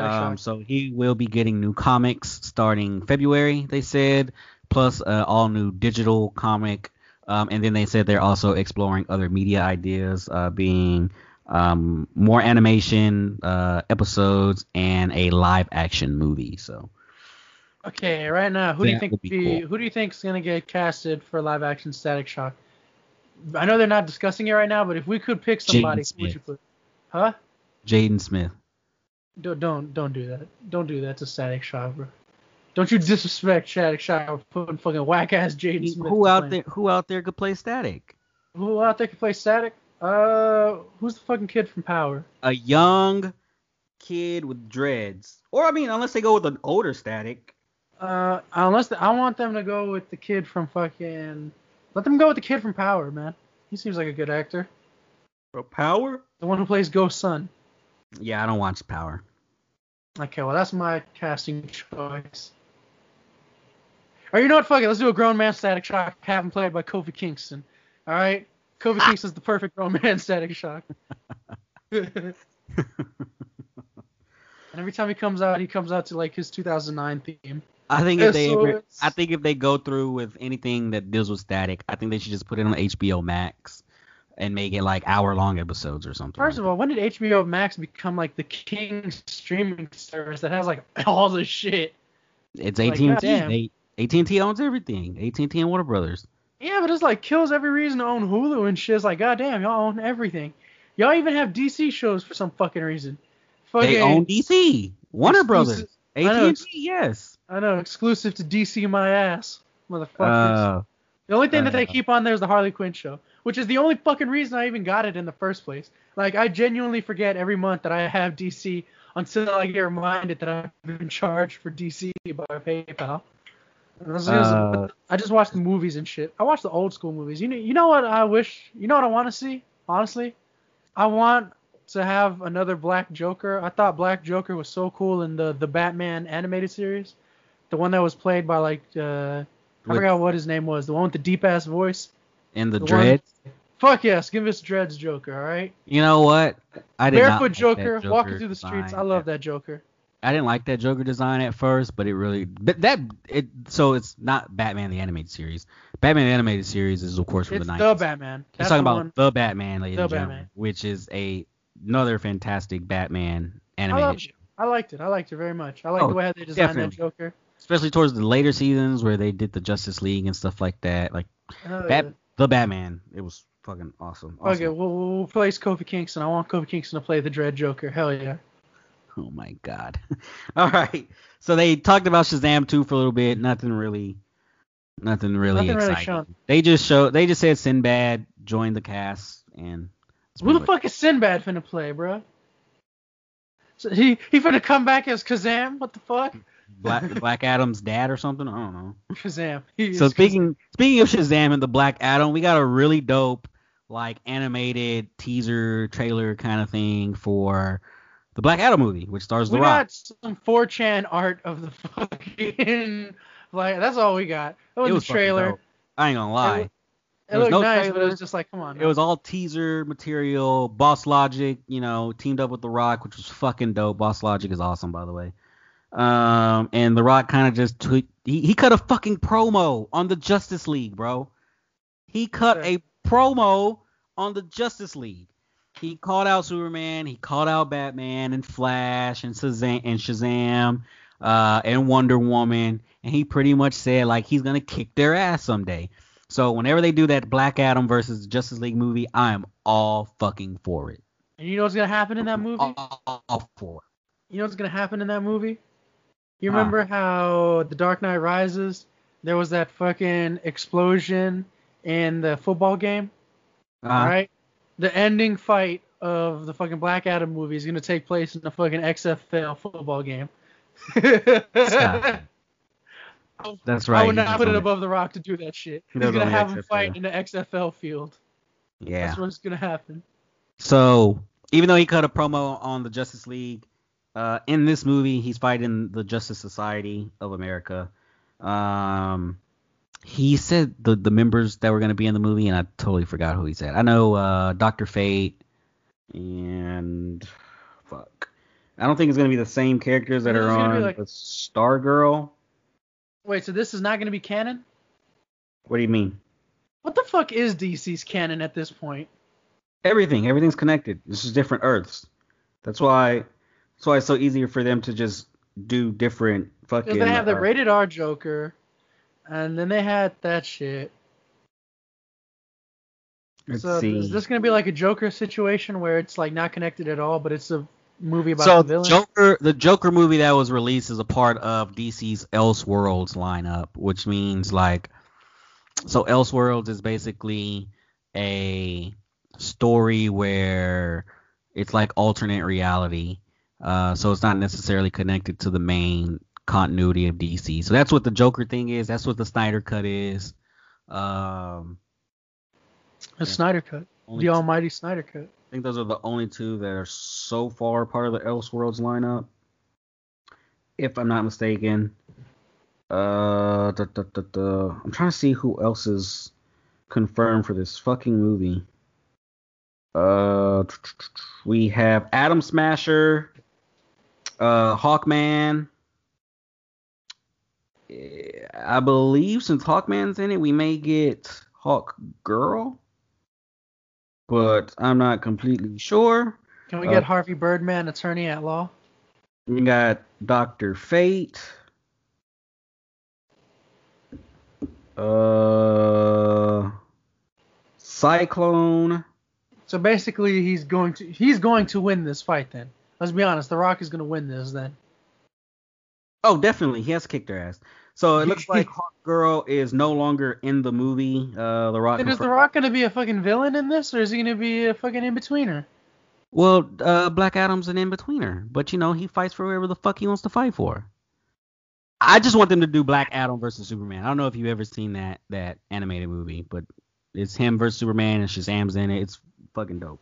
Um, so he will be getting new comics starting February, they said, plus uh, all new digital comic. Um, and then they said they're also exploring other media ideas, uh, being um, more animation uh, episodes and a live action movie. So Okay, right now, who do you think be cool. who do you think's gonna get casted for live action Static Shock? I know they're not discussing it right now, but if we could pick somebody, Jaden who would you Smith. put? Huh? Jaden Smith. Don't don't don't do that. Don't do that to Static Shock, bro. Don't you disrespect Static Shock for putting fucking whack ass Jaden Smith. Who out there? Who out there could play Static? Who out there can play Static? Uh, who's the fucking kid from Power? A young kid with dreads, or I mean, unless they go with an older Static. Uh, unless the, I want them to go with the kid from fucking. Let them go with the kid from Power, man. He seems like a good actor. For Power? The one who plays Ghost Son. Yeah, I don't watch Power. Okay, well that's my casting choice. Or you know what? Fuck it. Let's do a grown man Static Shock. Have him played by Kofi Kingston. All right. Kofi ah! Kingston's the perfect grown man Static Shock. and every time he comes out, he comes out to like his 2009 theme. I think if they ever, I think if they go through with anything that deals with static, I think they should just put it on HBO Max and make it like hour long episodes or something. First of all, when did HBO Max become like the king streaming service that has like all the shit? it's like, AT&T. goddamn. They AT&T owns everything. AT&T and Warner Brothers. Yeah, but it's like kills every reason to own Hulu and shit. It's like, goddamn, y'all own everything. Y'all even have DC shows for some fucking reason. Fucking, They own DC, Warner Exclusive- Brothers, I AT&T. Yes. I know, exclusive to DC my ass, motherfuckers. Uh, the only thing that they uh. keep on there is the Harley Quinn show, which is the only fucking reason I even got it in the first place. Like, I genuinely forget every month that I have DC until I get reminded that I've been charged for DC by PayPal. Uh. I just watch the movies and shit. I watch the old school movies. You know, you know what I wish? You know what I want to see? Honestly, I want to have another Black Joker. I thought Black Joker was so cool in the the Batman animated series, the one that was played by like uh, I With- forgot what his name was, the one with the deep ass voice. And the, The one- Dreads. Fuck yes, give us Dreads Joker, all right? You know what? I did not Barefoot like that Joker, Joker walking through the streets. I love that Joker. I didn't like that Joker design at first, but it really but that it so it's not Batman the animated series. Batman the animated series is of course from It's the the 90s. Batman. He's That's talking the about one. the Batman, ladies The and gentlemen, Batman. which is a another fantastic Batman I, animated loved show. it. I liked it. I liked it very much. I like Oh, the way they designed that definitely. Joker. Especially towards the later seasons where they did the Justice League and stuff like that. Like oh, Hell Bat. The Batman, it was fucking awesome. awesome. Okay, we'll, we'll place Kofi Kingston. I want Kofi Kingston to play the Dread Joker. Hell yeah. Oh my god. All right. So they talked about Shazam 2 for a little bit. Nothing really nothing really Nothing really exciting. shown. They just showed they just said Sinbad joined the cast and Who the fuck is Sinbad finna play, bro? So he he finna come back as Kazam? What the fuck? Black Black Adam's dad or something? I don't know. Kazam. He So speaking speaking of Shazam and the Black Adam, we got a really dope like animated teaser trailer kind of thing for the Black Adam movie, which stars We The Rock. We got some 4chan art of the fucking like that's all we got. That was, it the was fucking trailer. I ain't gonna lie. It It looked no nice, but it was just like, come on. It was all teaser material. Boss Logic, you know, teamed up with The Rock, which was fucking dope. Boss Logic is awesome, by the way. Um, and The Rock kind of just tweet. He, he cut a fucking promo on the Justice League, bro. He cut a promo on the Justice League. He called out Superman. He called out Batman and Flash and Shazam and Shazam uh, and Wonder Woman. And he pretty much said like he's gonna kick their ass someday. So whenever they do that Black Adam versus Justice League movie, I am all fucking for it. And you know what's gonna happen in that movie? All for You know what's gonna happen in that movie? You Huh. remember how The Dark Knight Rises? There was that fucking explosion in the football game, it. Uh, right? The ending fight of the fucking Black Adam movie is gonna take place in the fucking XFL football game. That's right. I would not put it above the Rock to do that shit. He's gonna have him fight in the XFL field. Yeah. That's what's gonna happen. So even though he cut a promo on the Justice League, uh, in this movie he's fighting the Justice Society of America. Um, he said the the members that were gonna be in the movie, and I totally forgot who he said. I know uh, Doctor Fate and fuck. I don't think it's gonna be the same characters that It's are on like- the Star Girl. Wait, so this is not gonna be canon? What do you mean? What the fuck is DC's canon at this point? Everything, everything's connected. This is different Earths. That's why, that's why it's so easier for them to just do different fucking. Because they have the uh, rated R Joker, and then they had that shit. Let's so see. is this gonna be like a Joker situation where it's like not connected at all, but it's a movie about so the the villain? Joker, the Joker movie that was released is a part of DC's Elseworlds lineup, which means like, so Elseworlds is basically a story where it's like alternate reality. Uh, so it's not necessarily connected to the main continuity of DC. So that's what the Joker thing is. That's what the Snyder cut is. Um, a Snyder cut, the Almighty Snyder cut. I think those are the only two that are so far part of the Elseworlds lineup. If I'm not mistaken. Uh, da, da, da, da. I'm trying to see who else is confirmed for this fucking movie. Uh, we have Atom Smasher, uh, Hawkman. I believe since Hawkman's in it, we may get Hawk Girl, but I'm not completely sure. Can we Uh, get Harvey Birdman, attorney at law? We got Doctor Fate. Uh, Cyclone. So basically, he's going to he's going to win this fight. Then let's be honest, The Rock is gonna win this. Then Oh, definitely, he has kicked their ass. So it looks like Hawk Girl is no longer in the movie. Uh, The Rock. Then is The Rock gonna be a fucking villain in this, or is he gonna be a fucking in betweener? Well, uh, Black Adam's an in-betweener, but you know he fights for whoever the fuck he wants to fight for. I just want them to do Black Adam versus Superman. I don't know if you've ever seen that that animated movie, but it's him versus Superman and Shazam's in it. It's fucking dope.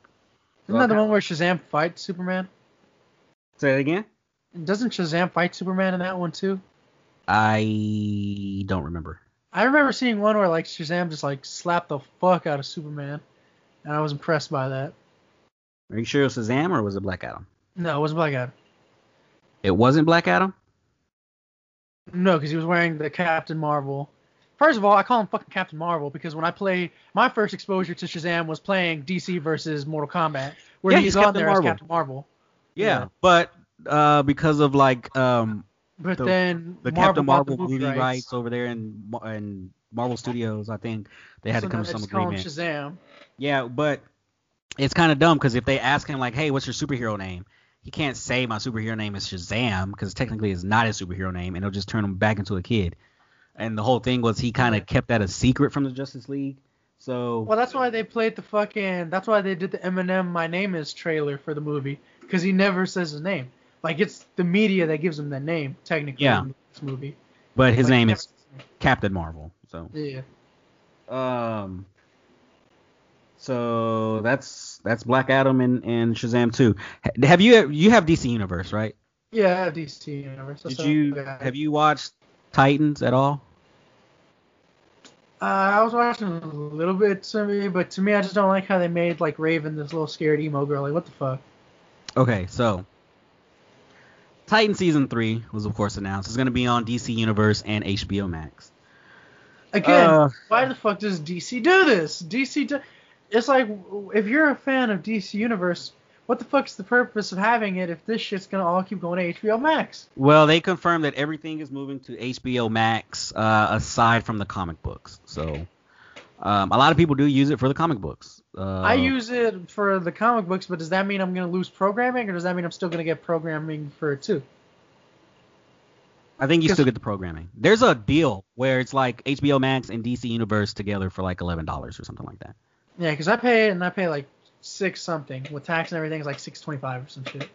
Isn't that the one where Shazam fights Superman? Say it again. Doesn't Shazam fight Superman in that one too? I don't remember. I remember seeing one where like Shazam just like slapped the fuck out of Superman, and I was impressed by that. Are you sure it was Shazam or was it Black Adam? No, it wasn't Black Adam. It wasn't Black Adam. No, because he was wearing the Captain Marvel. First of all, I call him fucking Captain Marvel because when I play, my first exposure to Shazam was playing DC versus Mortal Kombat, where Yeah, he's, he's on Captain there Marvel. as Captain Marvel. Yeah, Yeah. but uh, because of like um But The- then the Marvel Captain Marvel the movie rights. rights over there in in Marvel Studios, I think they had so to come to some agreement. Shazam. Yeah, but it's kind of dumb because if they ask him like, "Hey, what's your superhero name?" He can't say my superhero name is Shazam because technically it's not his superhero name, and it'll just turn him back into a kid. And the whole thing was he kind of kept that a secret from the Justice League. So Well, that's why they played the fucking. That's why they did the Eminem "My Name Is" trailer for the movie because he never says his name. Like it's the media that gives him the name technically Yeah. in this movie. but his Like, name is says his name. Captain Marvel. So Yeah. um, so that's that's Black Adam and, and Shazam too. Have you you have DC Universe right? Yeah, I have DC Universe. Did That's you all have you watched Titans at all? Uh, I was watching a little bit to me, but to me, I just don't like how they made like Raven this little scared emo girl. Like, what the fuck? Okay, so Titan season three was of course announced. It's gonna be on DC Universe and HBO Max. Again, Uh, why the fuck does DC do this? DC, do, it's like if you're a fan of DC Universe, what the fuck's the purpose of having it if this shit's gonna all keep going to HBO Max? Well, they confirmed that everything is moving to HBO Max uh, aside from the comic books. So um, a lot of people do use it for the comic books. Uh, I use it for the comic books, but does that mean I'm gonna lose programming, or does that mean I'm still gonna get programming for it too? I think you still get the programming. There's a deal where it's like HBO Max and DC Universe together for like eleven dollars or something like that. Yeah, because I pay it and I pay like six something with tax and everything. It's like six twenty five or some shit,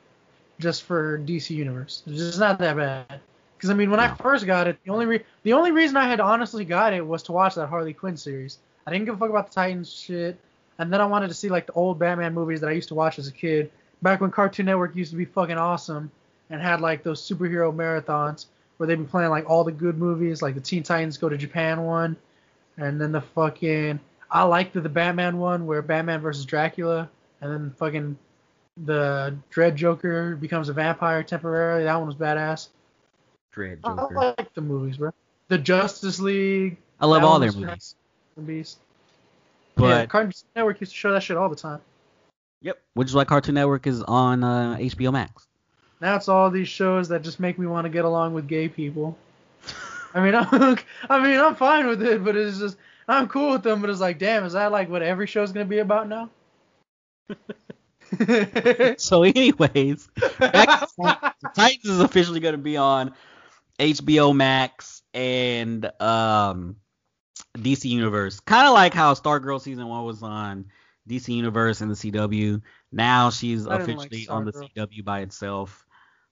just for DC Universe. It's just not that bad. Because I mean, when I first got it, the only re- the only reason I had honestly got it was to watch that Harley Quinn series. I didn't give a fuck about the Titans shit, and then I wanted to see like the old Batman movies that I used to watch as a kid, back when Cartoon Network used to be fucking awesome and had like those superhero marathons where they'd be playing like all the good movies, like the Teen Titans Go to Japan one, and then the fucking I liked the, the Batman one where Batman versus Dracula, and then fucking the Dread Joker becomes a vampire temporarily. That one was badass. Dread Joker. I Joker. like the movies, bro. The Justice League, I love all their was movies, the Beast. yeah, Cartoon Network used to show that shit all the time. yep, which is why Cartoon Network is on uh, HBO Max. Now it's all these shows that just make me want to get along with gay people. I mean, I'm, I mean, I'm fine with it, but it's just I'm cool with them. But it's like, damn, is that like what every show's gonna be about now? So, anyways, back to Titans is officially going to be on HBO Max and um, DC Universe. Kind of like how Stargirl season one was on DC Universe and the CW. Now she's didn't like officially on the CW by itself.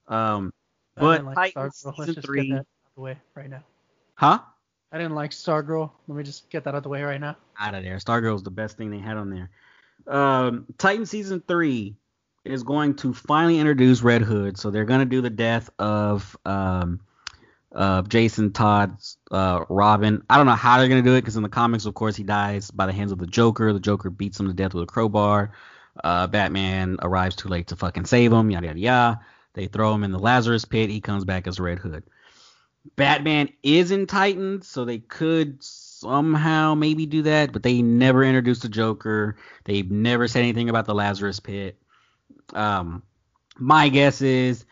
Um, but didn't like Titans season just three, get that out of the way right now. huh? I didn't like Stargirl. Let me just get that out of the way right now. Out of there. Stargirl's the best thing they had on there. Um, Titan season three is going to finally introduce Red Hood. So they're gonna do the death of um, uh, Jason Todd's uh, Robin. I don't know how they're gonna do it because in the comics, of course, he dies by the hands of the Joker. The Joker beats him to death with a crowbar. Uh, Batman arrives too late to fucking save him. Yada yada yada. They throw him in the Lazarus pit. He comes back as Red Hood. Batman is in Titans, so they could somehow maybe do that, but they never introduced the Joker. They've never said anything about the Lazarus Pit. Um, my guess is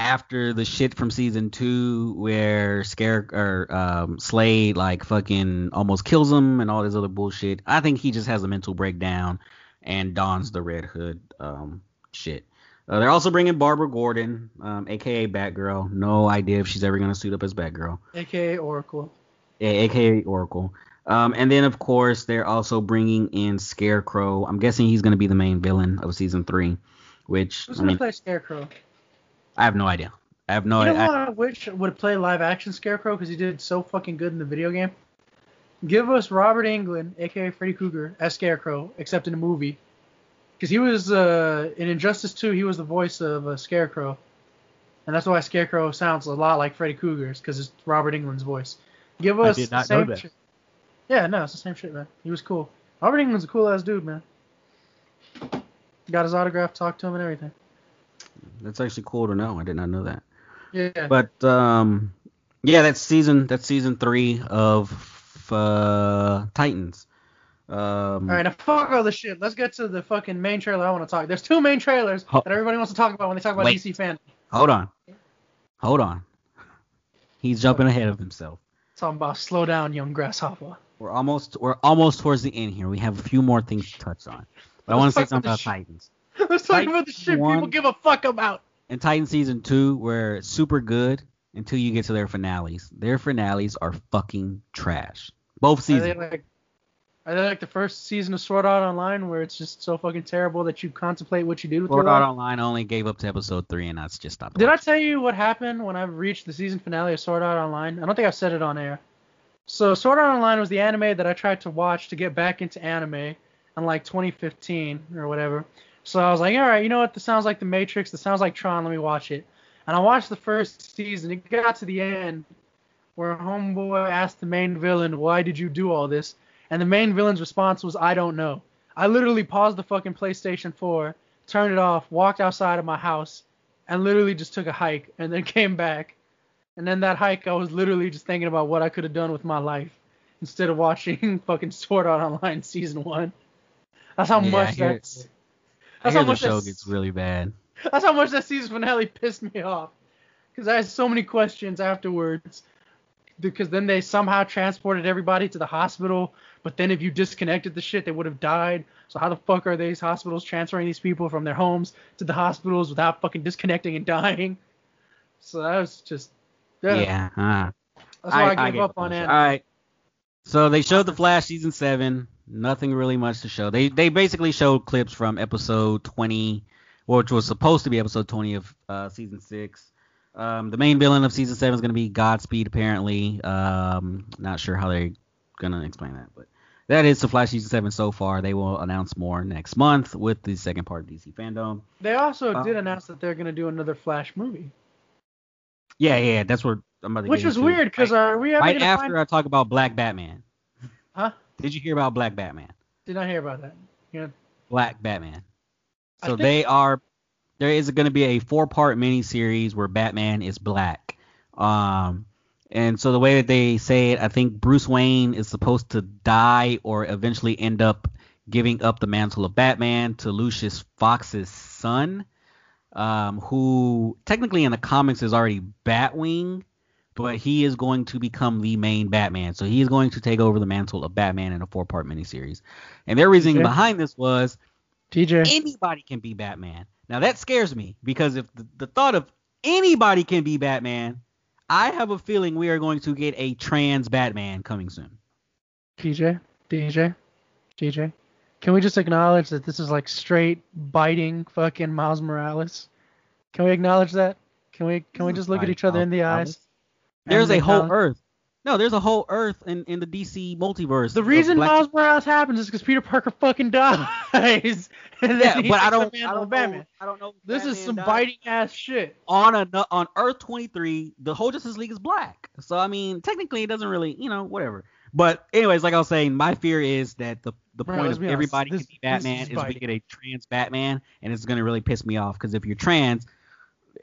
after the shit from season two, where Scare or um, Slade like fucking almost kills him and all this other bullshit. I think he just has a mental breakdown and dons the Red Hood um, shit. Uh, they're also bringing Barbara Gordon, um, aka Batgirl. No idea if she's ever gonna suit up as Batgirl. AKA Oracle. Yeah, aka Oracle. Um, and then of course they're also bringing in Scarecrow. I'm guessing he's gonna be the main villain of season three, which Who's I gonna play Scarecrow? I have no idea. I have no you know idea. what I wish would play live action Scarecrow because he did so fucking good in the video game. Give us Robert Englund, aka Freddy Krueger, as Scarecrow, except in the movie. Because he was uh, in Injustice 2, he was the voice of uh, Scarecrow, and that's why Scarecrow sounds a lot like Freddy Krueger's because it's Robert Englund's voice. Give I us the know same that. shit. Yeah, no, it's the same shit, man. He was cool. Robert Englund's a cool ass dude, man. Got his autograph, talked to him, and everything. That's actually cool to know. I did not know that. Yeah. But um, yeah, that's season that's season three of uh, Titans. Um, All right, now fuck all this shit. Let's get to the fucking main trailer I want to talk. There's two main trailers Ho- that everybody wants to talk about when they talk about Wait. DC fan. hold on, hold on. He's jumping ahead of himself. Talking about slow down, young grasshopper. We're almost we're almost towards the end here. We have a few more things to touch on. But I want to say something about about sh- Titans. Let's talk about the shit one. people give a fuck about. In Titan season two, where it's super good until you get to their finales. Their finales are fucking trash. Both Are they seasons. like, are they like the first season of Sword Art Online where it's just so fucking terrible that you contemplate what you did with Sword your Art life? Online only gave up to episode three, and that's just stopped. Did I tell you what happened when I reached the season finale of Sword Art Online? I don't think I've said it on air. So Sword Art Online was the anime that I tried to watch to get back into anime in like 2015 or whatever. So I was like, all right, you know what? This sounds like The Matrix. This sounds like Tron. Let me watch it. And I watched the first season. It got to the end where Homeboy asked the main villain, "Why did you do all this?" And the main villain's response was, "I don't know." I literally paused the fucking PlayStation 4, turned it off, walked outside of my house, and literally just took a hike, and then came back. And then that hike, I was literally just thinking about what I could have done with my life instead of watching fucking Sword Art Online season one. That's how Yeah, much hear- that's. I hear how the much show that's- gets really bad. That's how much that season finale pissed me off. Because I had so many questions afterwards. Because then they somehow transported everybody to the hospital, but then if you disconnected the shit, they would have died. So how the fuck are these hospitals transferring these people from their homes to the hospitals without fucking disconnecting and dying? So that was just. Yeah. Yeah. uh, That's why I, I gave get up on it. All right. So they showed the Flash season seven. Nothing really much to show. They they basically showed clips from episode 20, which was supposed to be episode 20 of uh, season six. Um, the main villain of season seven is going to be Godspeed, apparently. Um, not sure how they're gonna explain that, but that is the Flash season seven so far. They will announce more next month with the second part of DC fandom. They also Uh, did announce that they're gonna do another Flash movie, Yeah, yeah, that's what I'm about to which was into. weird because right, are we ever right after find? I talk about Black Batman. Huh? Did you hear about Black Batman? Did not hear about that. Yeah. Black Batman. So think- they are. There is going to be a four-part miniseries where Batman is black. Um, and so the way that they say it, I think Bruce Wayne is supposed to die or eventually end up giving up the mantle of Batman to Lucius Fox's son, um, who technically in the comics is already Batwing, but he is going to become the main Batman. So he is going to take over the mantle of Batman in a four-part miniseries. And their reasoning Okay. behind this was TJ. anybody can be Batman. Now that scares me because if the, the thought of anybody can be Batman, I have a feeling we are going to get a trans Batman coming soon. TJ, DJ, DJ, can we just acknowledge that this is like straight biting fucking Miles Morales? Can we acknowledge that? Can we can we mm, just look at each other in the eyes? There's a whole acknowledge- Earth. No, there's a whole Earth in, in the DC multiverse. The reason Black- Miles Morales happens is because Peter Parker fucking dies. and yeah, he but I don't, I don't Batman. know. I don't know. if This is some died. biting ass shit. on a on Earth 23, the whole Justice League is black. So I mean, technically, it doesn't really, you know, whatever. But anyways, like I was saying, my fear is that the the Bro, point let's of everybody this- can be Batman is, is we get a trans Batman, and it's gonna really piss me off because if you're trans,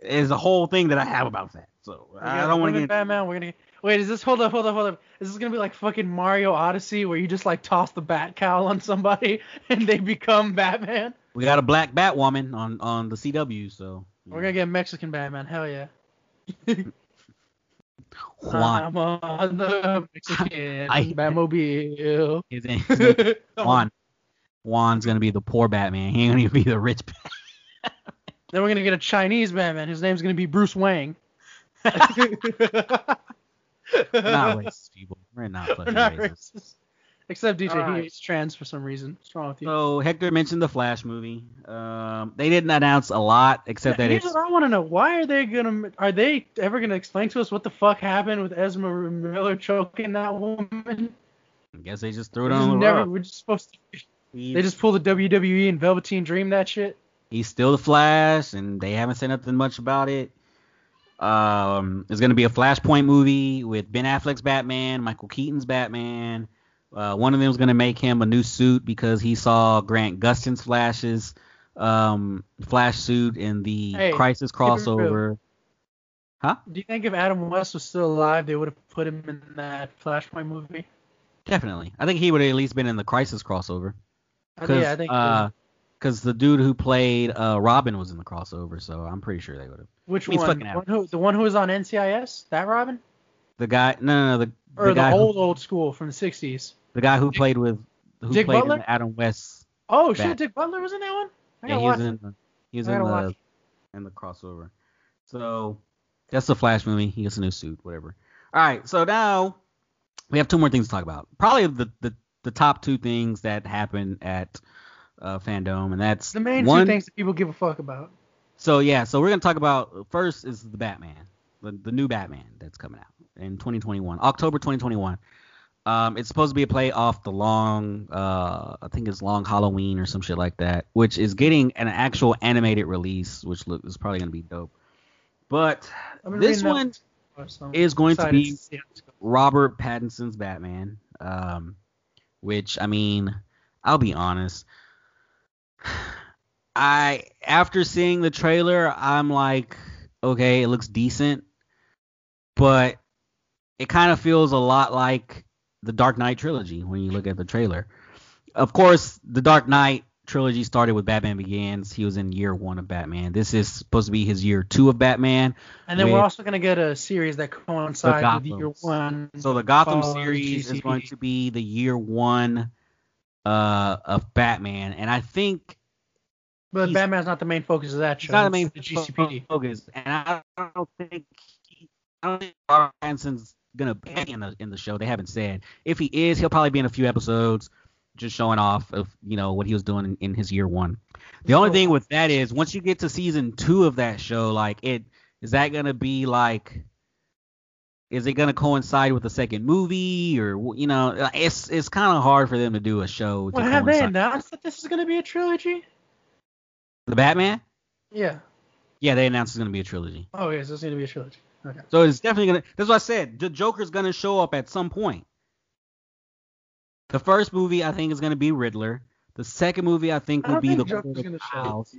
is a whole thing that I have about that. So I don't want to get. Batman. We're gonna get. Wait, is this? Hold up, hold up, hold up. Is this gonna be like fucking Mario Odyssey where you just like toss the bat cowl on somebody and they become Batman? We got a black Batwoman on on the CW, so We're gonna get Mexican Batman. Hell yeah. Juan. I'm on the Mexican I- Batmobile. His name- his name- Juan. Juan's gonna be the poor Batman. He ain't gonna be the rich. Batman. Then we're gonna get a Chinese Batman. His name's gonna be Bruce Wang. not racist people. We're not fucking We're not racist. racist. Except DJ, Alright. he hates trans for some reason. What's wrong with you? So Hector mentioned the Flash movie. Um, they didn't announce a lot except that Here's it's what I want to know: Why are they gonna? Are they ever gonna explain to us what the fuck happened with Ezra Miller choking that woman? I guess they just threw it We're on the never. rug. We're just supposed to. He's, They just pulled the WWE and Velveteen Dream that shit. he's still the Flash, and they haven't said nothing much about it. Um, there's gonna be a Flashpoint movie with Ben Affleck's Batman, Michael Keaton's Batman. Uh, one of them is gonna make him a new suit because he saw Grant Gustin's Flash's um, Flash suit in the Hey, Crisis crossover. Huh? Do you think if Adam West was still alive, they would have put him in that Flashpoint movie? Definitely, I think he would have at least been in the Crisis crossover. Cause, yeah, I think. uh, cause the dude who played uh, Robin was in the crossover, so I'm pretty sure they would have. Which he's one? The one, who, the one who was on NCIS? That Robin? The guy, no, no, no, the, Or the the, old who, old school from the 60s? the guy who played with, who Dick played Butler? Adam West. Oh Bat- shit, Dick Butler was in that one. I Yeah, he was in, the, he was in the, watch. in the crossover. So that's the Flash movie. He gets a new suit, whatever. All right, so now we have two more things to talk about. Probably the the, the top two things that happened at uh, Fandom, and that's The main one, two things that people give a fuck about. So yeah, so we're gonna talk about first is the Batman, the, the new Batman that's coming out in 2021, October 2021. Um, it's supposed to be a play off the long, uh, I think it's Long Halloween or some shit like that, which is getting an actual animated release, which look is probably gonna be dope. But this one, far. So I'm is going to be see how this goes. Robert Pattinson's Batman. Um, which I mean, I'll be honest. I after seeing the trailer, I'm like, okay, it looks decent, but it kind of feels a lot like the Dark Knight trilogy when you look at the trailer. Of course, the Dark Knight trilogy started with Batman Begins. He was in year one of Batman. This is supposed to be his year two of Batman. And then we're also gonna get a series that coincides with year one. So the Gotham series is going to be the year one uh, of Batman, and I think but Batman's not the main focus of that show. it's not the main It's the GCPD. focus, and I don't think he, I don't think Robert Pattinson's gonna be in the in the show. They haven't said. If he is, he'll probably be in a few episodes, just showing off of you know what he was doing in, in his year one. The only thing with that is once you get to season two of that show, like it is that gonna be like is it gonna coincide with the second movie or you know it's it's kind of hard for them to do a show. To Well, have they announced that this is gonna be a trilogy? The Batman? Yeah. Yeah, they announced it's gonna be a trilogy. Oh yeah, yes, it's gonna be a trilogy. Okay. So it's definitely gonna. That's what I said. The Joker's gonna show up at some point. The first movie I think is gonna be Riddler. The second movie I think will don't be think the Joker's Court of gonna show up. Owls.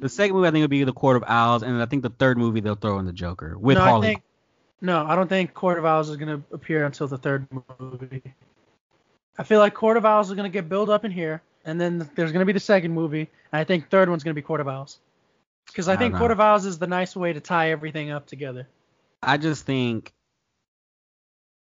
The second movie I think will be the Court of Owls, and I think the third movie they'll throw in the Joker with no, Harley. I think no, I don't think Court of Owls is gonna appear until the third movie. I feel like Court of Owls is gonna get built up in here, and then there's gonna be the second movie, and I think third one's gonna be Court of Owls. Because I I think Court of Owls is the nice way to tie everything up together. I just think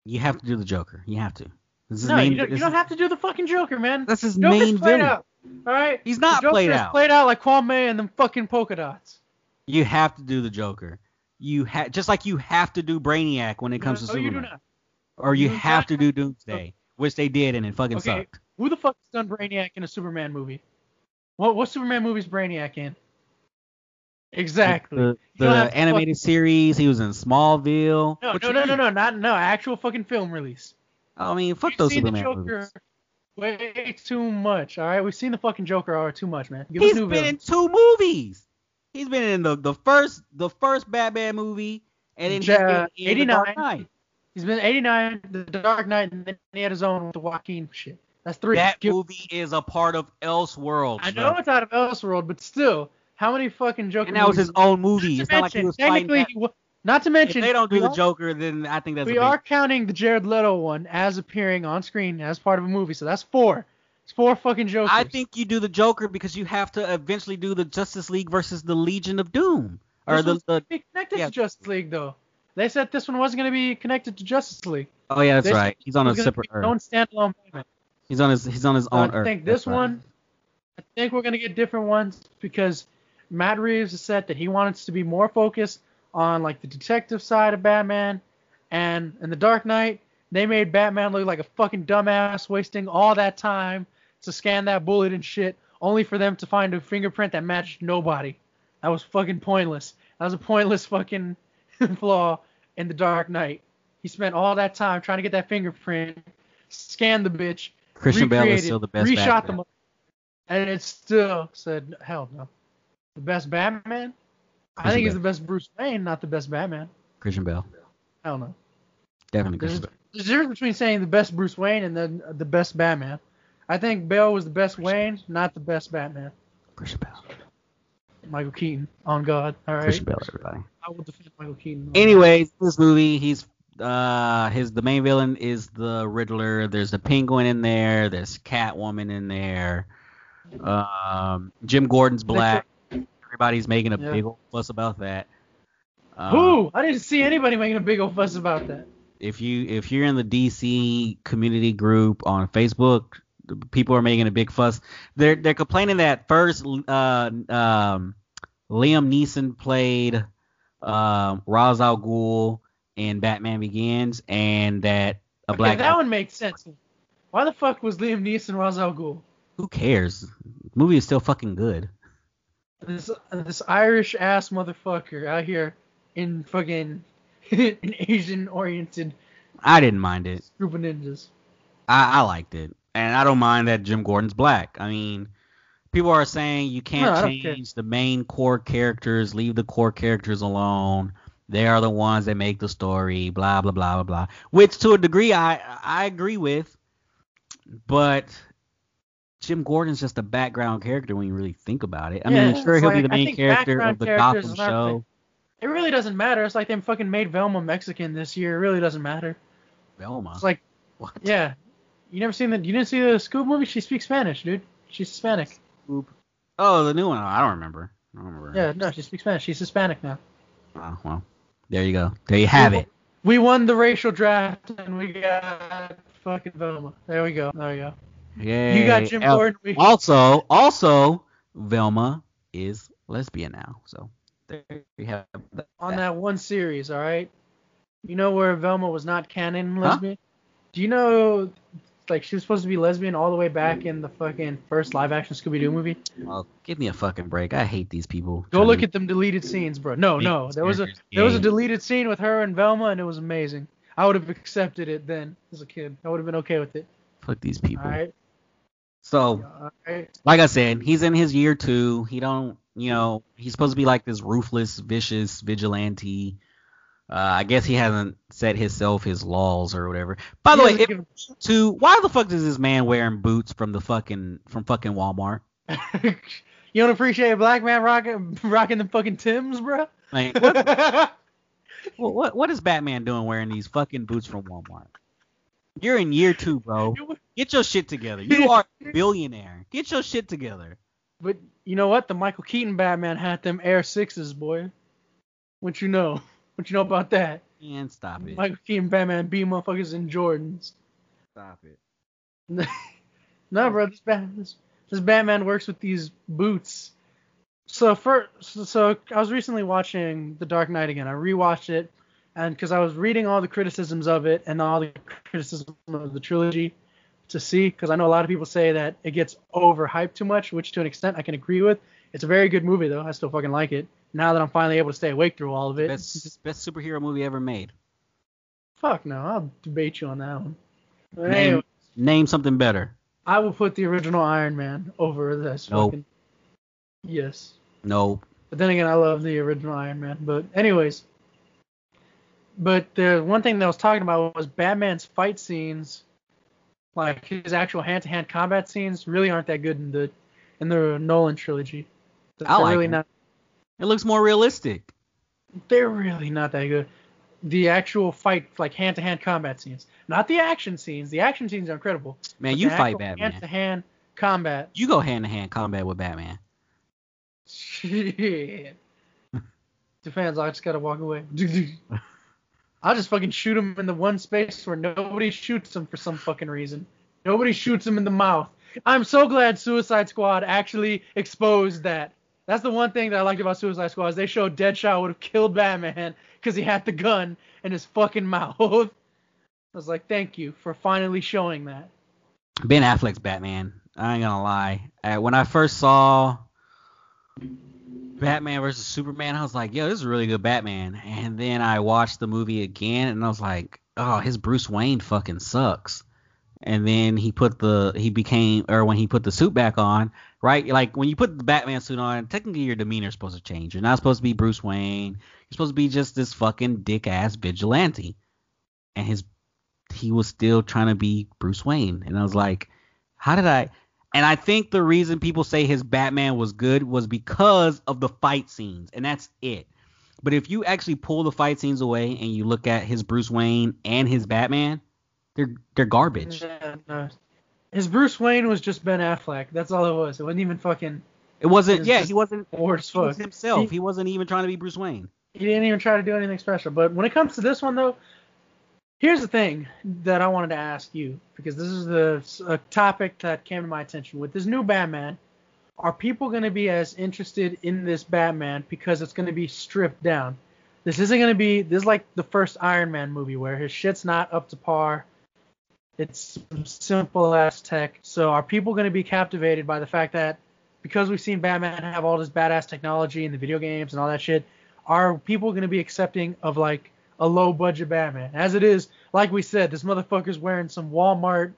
you have to do the Joker. You have to. This is No, main, you, don't, you don't have to do the fucking Joker, man. That's his Joker's main played villain. out. All right. He's not played out. Played out like Kwame and them fucking polka dots. You have to do the Joker. You ha- just like you have to do Brainiac when it comes no, to Superman. do not. Or you You have to do Doomsday, which they did and it fucking Okay. sucked. Who the fuck's done Brainiac in a Superman movie? What what Superman movie's Brainiac in? Exactly. The, the animated series, he was in Smallville. No, What no, no, mean? no, no, not no actual fucking film release. I mean, fuck We've those seen the Joker movies. way too much. All right, we've seen the fucking Joker already too much, man. Give He's new been in two movies. He's been in the, the first the first Batman movie, and then Ja- he's been in the Dark 89. Knight. He's been 89, The Dark Knight, and then he had his own with the Joaquin shit. That's three. That Give- movie is a part of Elseworlds. I know bro. it's out of Elseworld, but still, how many fucking Joker and that was his own movie. Not It's not like he was technically, he wa- not to mention, If they don't do the are- Joker, then I think that's we are counting the Jared Leto one as appearing on screen as part of a movie, so that's four. It's four fucking Jokers. I think you do the Joker because you have to eventually do the Justice League versus the Legion of Doom. Or this the, the connected yeah. to Justice League though. They said this one wasn't going to be connected to Justice League. Oh yeah, that's right. He's on a It was gonna separate be its own Earth. standalone Batman. He's on his he's on his So own I Earth. think That's this right. one, I think we're gonna get different ones because Matt Reeves has said that he wants to be more focused on like the detective side of Batman, and in the Dark Knight they made Batman look like a fucking dumbass, wasting all that time to scan that bullet and shit, only for them to find a fingerprint that matched nobody. That was fucking pointless. That was a pointless fucking flaw in the Dark Knight. He spent all that time trying to get that fingerprint, scan the bitch, Christian Bale is still the best reshot Batman. them, and it still said, hell no. The best Batman? I Christian think he's the best Bruce Wayne, not the best Batman. Christian Bale. Hell no. Definitely There's, Christian Bale. there's a difference between saying the best Bruce Wayne and then the best Batman. I think Bale was the best Wayne, not the best Batman. Christian Bale. Michael Keaton, on God. All right. Christian Bale, everybody. I will defend Michael Keaton. Anyways, this movie, he's uh his the main villain is the Riddler. There's the Penguin in there. There's Catwoman in there. Um, Jim Gordon's black. Everybody's making a Yeah. big old fuss about that. Uh, Who? I didn't see anybody making a big old fuss about that. If you if you're in the DC community group on Facebook, people are making a big fuss. They're they're complaining that first uh um Liam Neeson played um Ra's al Ghul in Batman Begins, and that a Okay, black that one makes sense. Why the fuck was Liam Neeson Ra's al Ghul? who cares? The movie is still fucking good. This this Irish ass motherfucker out here in fucking an Asian oriented I didn't mind it. group of ninjas. I, I liked it, and I don't mind that Jim Gordon's black. I mean, people are saying you can't No, I don't care. change the main core characters, leave the core characters alone. They are the ones that make the story, blah blah blah blah blah. Which to a degree I I agree with, but Jim Gordon's just a background character when you really think about it. I Yeah, mean, sure he'll be like- the main character of the Gotham show. It really doesn't matter. It's like they fucking made Velma Mexican this year. It really doesn't matter. Velma. It's like, what? yeah. You never seen the? You didn't see the Scoob movie? She speaks Spanish, dude. She's Hispanic. Oh, the new one. I don't remember. I don't remember. Yeah, no, she speaks Spanish. She's Hispanic now. Oh, well, there you go. There you have it. We won the racial draft and we got fucking Velma. There we go. There we go. Yeah. You got Jim Gordon. We, Also, also, Velma is lesbian now. So there you have that. on that one series, all right. You know where Velma was not canon Huh? lesbian? Do you know like she was supposed to be lesbian all the way back in the fucking first live action Scooby Doo movie? Well, give me a fucking break. I hate these people. Go look to- at them deleted scenes, bro. No, no, there was a there was a deleted scene with her and Velma, and it was amazing. I would have accepted it then as a kid. I would have been okay with it. Fuck these people. All right, So, all right. like I said, he's in his year two. He don't, you know, he's supposed to be like this ruthless, vicious vigilante. Uh, I guess he hasn't set himself his laws or whatever. By the He way, if, to why the fuck is this man wearing boots from the fucking from fucking Walmart? you don't appreciate a black man rocking rocking them fucking Tims, bro? Like, what, what what what is Batman doing wearing these fucking boots from Walmart? You're in year two, bro. Get your shit together. You are a billionaire. Get your shit together. but you know what? The Michael Keaton Batman had them Air Sixes, boy. What you know? What you know about that? And stop it. Michael Keaton Batman beat motherfuckers in Jordans. Stop it. no, bro, this, Bat- this this Batman works with these boots. So for so, so I was recently watching The Dark Knight again. I rewatched it, and because I was reading all the criticisms of it and all the criticism of the trilogy to see, because I know a lot of people say that it gets overhyped too much, which to an extent I can agree with. It's a very good movie though. I still fucking like it. Now that I'm finally able to stay awake through all of it. Best best superhero movie ever made. Fuck no, I'll debate you on that one. Name- anyway, Name something better. I will put the original Iron Man over this Nope. fucking. Yes. No. But then again, I love the original Iron Man. But anyways, but the one thing that I was talking about was Batman's fight scenes, like his actual hand-to-hand combat scenes, really aren't that good in the in the Nolan trilogy. They're I like really them. not. It looks more realistic. They're really not that good. The actual fight, like hand-to-hand combat scenes, not the action scenes. The action scenes are incredible. Man, you fight Batman. Hand-to-hand combat. You go hand to hand combat with Batman. Shit. Depends. I just gotta walk away. I'll just fucking shoot him in the one space where nobody shoots him for some fucking reason. Nobody shoots him in the mouth. I'm so glad Suicide Squad actually exposed that. That's the one thing that I liked about Suicide Squad is they showed Deadshot would have killed Batman because he had the gun in his fucking mouth. I was like, thank you for finally showing that. Ben Affleck's Batman. I ain't gonna lie. Uh, when I first saw Batman versus Superman, I was like, yo, this is a really good Batman. And then I watched the movie again, and I was like, oh, his Bruce Wayne fucking sucks. And then he put the he became or when he put the suit back on, right? Like when you put the Batman suit on, technically your demeanor is supposed to change. You're not supposed to be Bruce Wayne. You're supposed to be just this fucking dick ass vigilante. And his he was still trying to be Bruce Wayne. And I was like, how did I? And I think the reason people say his Batman was good was because of the fight scenes, and that's it. But if you actually pull the fight scenes away and you look at his Bruce Wayne and his Batman, they're they're garbage. Yeah, no. His Bruce Wayne was just Ben Affleck. That's all it was. It wasn't even fucking It wasn't. Yeah, he wasn't. bored as He was fuck. himself. He- He wasn't even trying to be Bruce Wayne. He didn't even try to do anything special. But when it comes to this one, though, here's the thing that I wanted to ask you because this is the a topic that came to my attention with this new Batman. Are people going to be as interested in this Batman because it's going to be stripped down? This isn't going to be. This is like the first Iron Man movie where his shit's not up to par. It's some simple ass tech. So are people going to be captivated by the fact that because we've seen Batman have all this badass technology in the video games and all that shit, are people going to be accepting of like a low budget Batman? As it is, like we said, this motherfucker's wearing some Walmart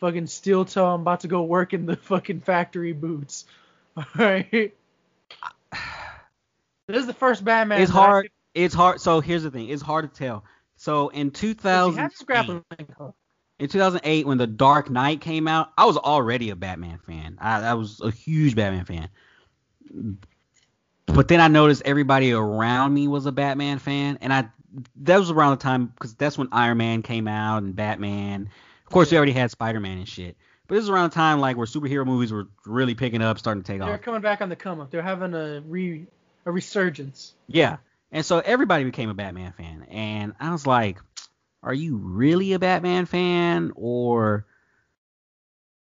fucking steel toe. I'm about to go work in the fucking factory boots. All right. This is the first Batman. It's hard. it's hard. So here's the thing. It's hard to tell. So in He has 2000, his grappling hook. In 2008 when the Dark Knight came out, I was already a Batman fan. I, I was a huge Batman fan. But then I noticed everybody around me was a Batman fan, and I that was around the time because that's when Iron Man came out and Batman. Of course, we already had Spider Man and shit. But this is around the time like where superhero movies were really picking up, starting to take off. They're coming back on the come up. They're having a re a resurgence. Yeah. And so everybody became a Batman fan. And I was like, are you really a Batman fan? Or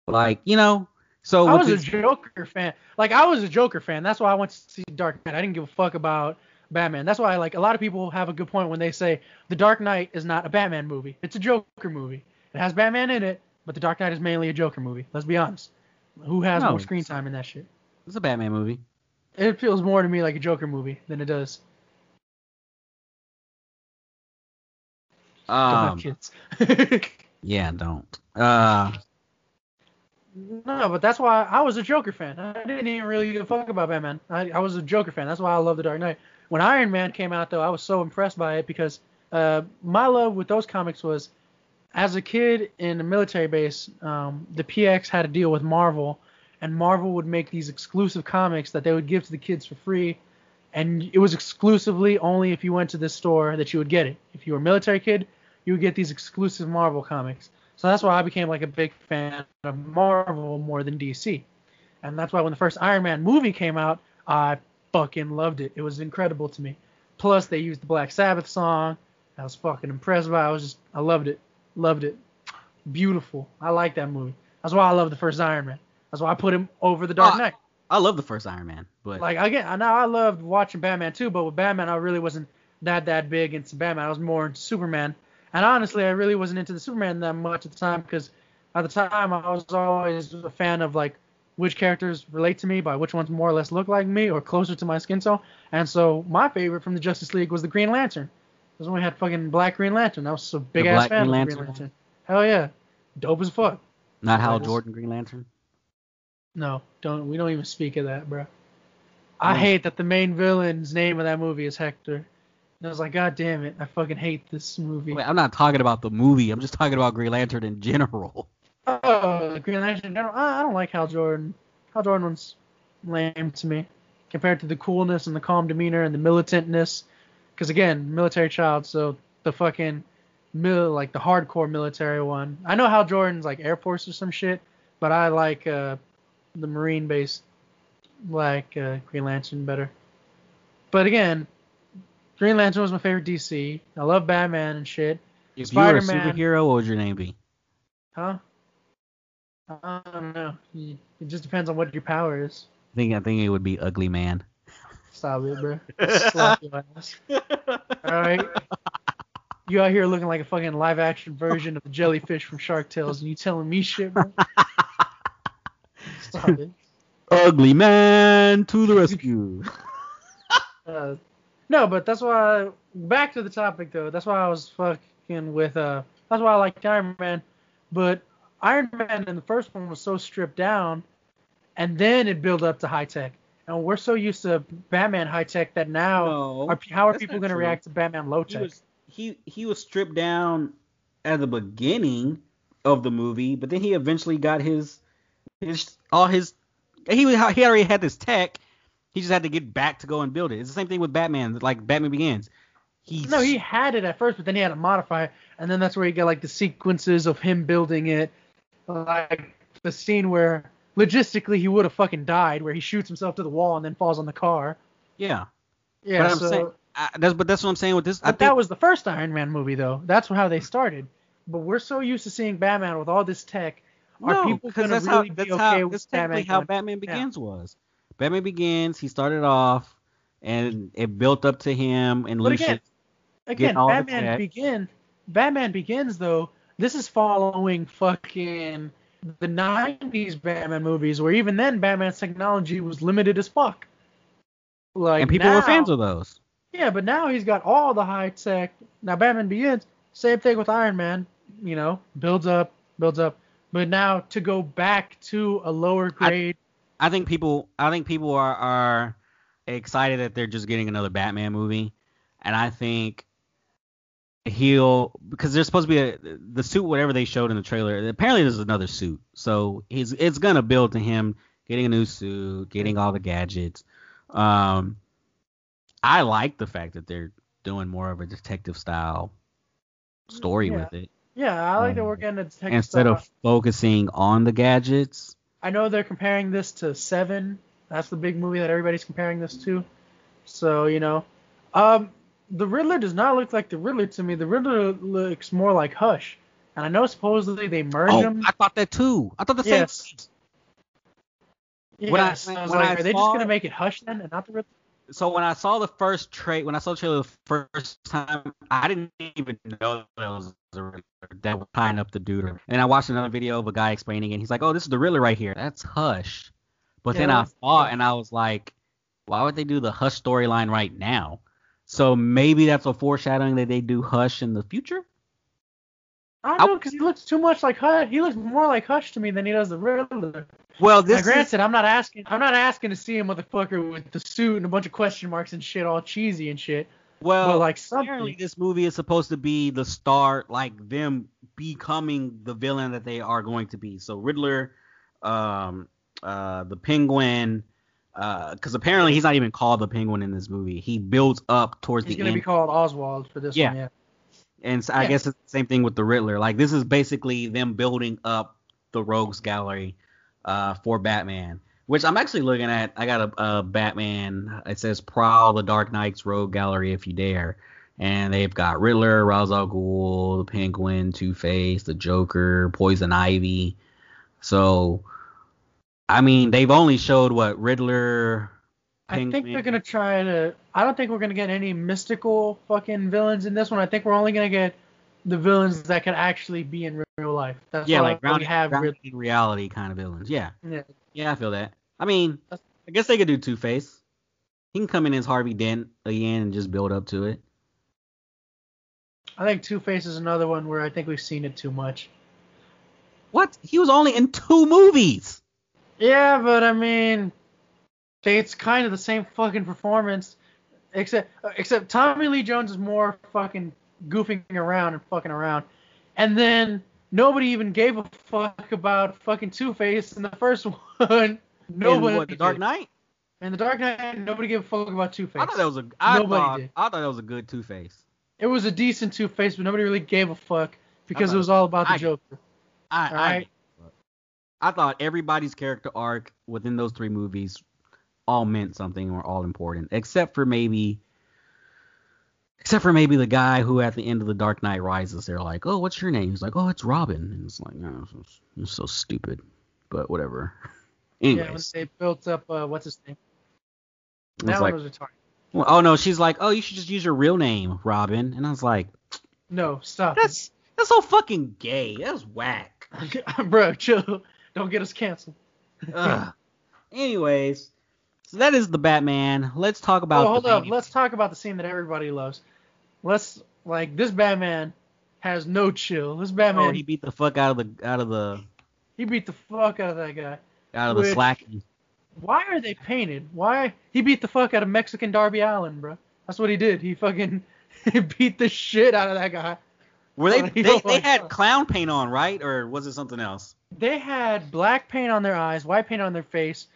like, you know, so I was a Joker fan. Like I was a Joker fan. That's why I went to see Dark Knight. I didn't give a fuck about Batman. That's why like a lot of people have a good point when they say The Dark Knight is not a Batman movie. It's a Joker movie. It has Batman in it, but The Dark Knight is mainly a Joker movie. Let's be honest. Who has No, more screen time in that shit? it's a Batman movie. It feels more to me like a Joker movie than it does. Um, kids. yeah, don't. Uh, No, but that's why I was a Joker fan. I didn't even really give a fuck about Batman. I, I was a Joker fan. That's why I love The Dark Knight. When Iron Man came out, though, I was so impressed by it because uh, my love with those comics was, as a kid in a military base, um, the PX had a deal with Marvel, and Marvel would make these exclusive comics that they would give to the kids for free, and it was exclusively only if you went to this store that you would get it. If you were a military kid, you would get these exclusive Marvel comics. So that's why I became like a big fan of Marvel more than DC. And that's why when the first Iron Man movie came out, I fucking loved it. It was incredible to me. Plus they used the Black Sabbath song. I was fucking impressed by it. I was just I loved it. Loved it. Beautiful. I like that movie. That's why I love the first Iron Man. That's why I put him over the Dark Oh, Knight. I love the first Iron Man, but Like again, I know I loved watching Batman too, but with Batman I really wasn't that that big into Batman. I was more into Superman. And honestly, I really wasn't into the Superman that much at the time because at the time I was always a fan of like which characters relate to me by which ones more or less look like me or closer to my skin tone. And so my favorite from the Justice League was the Green Lantern. Because when we had fucking Black Green Lantern, I was a big ass Black fan Green of the Green Lantern? Lantern. Hell yeah, dope as fuck. not Hal Jordan Green Lantern. No, don't we don't even speak of that, bro. I hate that the main villain's name of that movie is Hector. And I was like, God damn it, I fucking hate this movie. Wait, I'm not talking about the movie. I'm just talking about Green Lantern in general. Oh, Green Lantern in general. I I don't like Hal Jordan. Hal Jordan one's lame to me compared to the coolness and the calm demeanor and the militantness. Because again, military child, so the fucking mil like the hardcore military one. I know Hal Jordan's like Air Force or some shit, but I like uh, the Marine based like uh, Green Lantern better. But again, Green Lantern was my favorite DC. I love Batman and shit. If you were a Spider-Man. superhero, what would your name be? Huh? I don't know. It just depends on what your power is. I think I think it would be Ugly Man. Stop it, bro. Slap your ass. Alright? You out here looking like a fucking live action version of the jellyfish from Shark Tales and you telling me shit, bro? Stop it. Ugly Man to the rescue. Uh, no, but that's why. Back to the topic though. That's why I was fucking with. Uh, that's why I liked Iron Man. But Iron Man in the first one was so stripped down, and then it built up to high tech. And we're so used to Batman high tech that now, No, are, how are people going to react to Batman low he tech? was he he was stripped down at the beginning of the movie, but then he eventually got his his all his he was- he already had this tech. He just had to get back to go and build it. It's the same thing with Batman, like Batman Begins. He No, he had it at first, but then he had to modify it, and then that's where you get like the sequences of him building it, like the scene where logistically he would have fucking died, where he shoots himself to the wall and then falls on the car. yeah. Yeah, but I'm so saying I, that's but that's what I'm saying with this. I but think that was the first Iron Man movie though. That's how they started. But we're so used to seeing Batman with all this tech. Are no, people because gonna that's really how be that's okay how that's Batman how Batman Begins was. Batman Begins, he started off and it built up to him and But Lucius. again, again, Batman tech. Begin, Batman Begins though. This is following fucking the '90s Batman movies, where even then Batman's technology was limited as fuck. Like and people were fans of those. Yeah, but now he's got all the high tech. Now Batman Begins, same thing with Iron Man. You know, builds up, builds up. But now to go back to a lower grade, I think people I think people are are excited that they're just getting another Batman movie. and I think he'll because there's supposed to be a the suit whatever they showed in the trailer. Apparently there's another suit, so he's it's gonna build to him getting a new suit, getting all the gadgets. Um, I like the fact that they're doing more of a detective style story Yeah. with it Yeah, I like that Um, we're getting a detective instead style. of focusing on the gadgets. I know they're comparing this to Seven. That's the big movie that everybody's comparing this to. So you know, um, the Riddler does not look like the Riddler to me. The Riddler looks more like Hush. And I know supposedly they merged Oh, them. I thought that too. I thought the Yes. same. Yeah, when I- I was when like, I are they just gonna make it Hush then, and not the Riddler? So when I saw the first trade, when I saw the trailer the first time, I didn't even know that it was the Riddler that was tying up the dude. And I watched another video of a guy explaining it. He's like, "Oh, this is the Riddler right here. That's Hush." But Yeah, then I saw and I was like, "Why would they do the Hush storyline right now?" So maybe that's a foreshadowing that they do Hush in the future. I don't know because he looks too much like Hush. He looks more like Hush to me than he does the Riddler. Well, Now, this is, granted, I'm not asking. I'm not asking to see a motherfucker with the suit and a bunch of question marks and shit, all cheesy and shit. well, but like apparently this movie is supposed to be the start, like them becoming the villain that they are going to be. So Riddler, um, uh, the Penguin, because apparently he's not even called the Penguin in this movie. He builds up towards He's the end. He's gonna be called Oswald for this Yeah. one. Yeah. And so I yeah. guess it's the same thing with the Riddler. Like this is basically them building up the Rogues Gallery uh, for Batman. Which I'm actually looking at. I got a, a Batman. It says Prowl the Dark Knight's Rogue Gallery if you dare. And they've got Riddler, Ra's al Ghul, the Penguin, Two Face, the Joker, Poison Ivy. So, I mean, they've only showed what Riddler. I think Penguin- they're gonna try to. I don't think we're gonna get any mystical fucking villains in this one. I think we're only gonna get the villains that can actually be in real life. That's yeah, like we grounded, have. grounded in reality kind of villains. Yeah, yeah. yeah, I feel that. I mean, I guess they could do Two Face. He can come in as Harvey Dent again and just build up to it. I think Two Face is another one where I think we've seen it too much. What? He was only in two movies. Yeah, but I mean, it's kind of the same fucking performance, except uh, except Tommy Lee Jones is more fucking goofing around and fucking around, and then nobody even gave a fuck about fucking Two Face in the first one. Nobody. in what, The Dark. Knight? In the Dark Knight, nobody gave a fuck about Two Face. I thought that was a. I Nobody thought, did. I thought that was a good Two Face. It was a decent Two Face, but nobody really gave a fuck because thought- it was all about the I- Joker. I, I, Alright. I thought everybody's character arc within those three movies all meant something or all important, except for maybe, except for maybe the guy who at the end of the Dark Knight Rises, they're like, "Oh, what's your name?" He's like, "Oh, it's Robin," and it's like, "No, it's, it's so stupid," but whatever. Yeah, when they built up, uh, what's his name? That like, one was retarded. well, oh no, she's like, "Oh, you should just use your real name, Robin," and I was like, No, stop. "That's that's so fucking gay. That's whack." Bro, chill. Don't get us canceled. Ugh. Anyways, so that is the Batman. Let's talk about. oh, hold the up. Let's talk about the scene that everybody loves. Let's like this Batman has no chill. This oh, Batman, Oh, he, beat the fuck out of the out of the He beat the fuck out of that guy. out of the Which- slacking. Why are they painted? Why he beat the fuck out of Mexican Darby Allin, bro? That's what he did. He fucking he beat the shit out of that guy. Were they Oh, they, oh they had clown paint on, right? Or was it something else? They had black paint on their eyes, white paint on their face,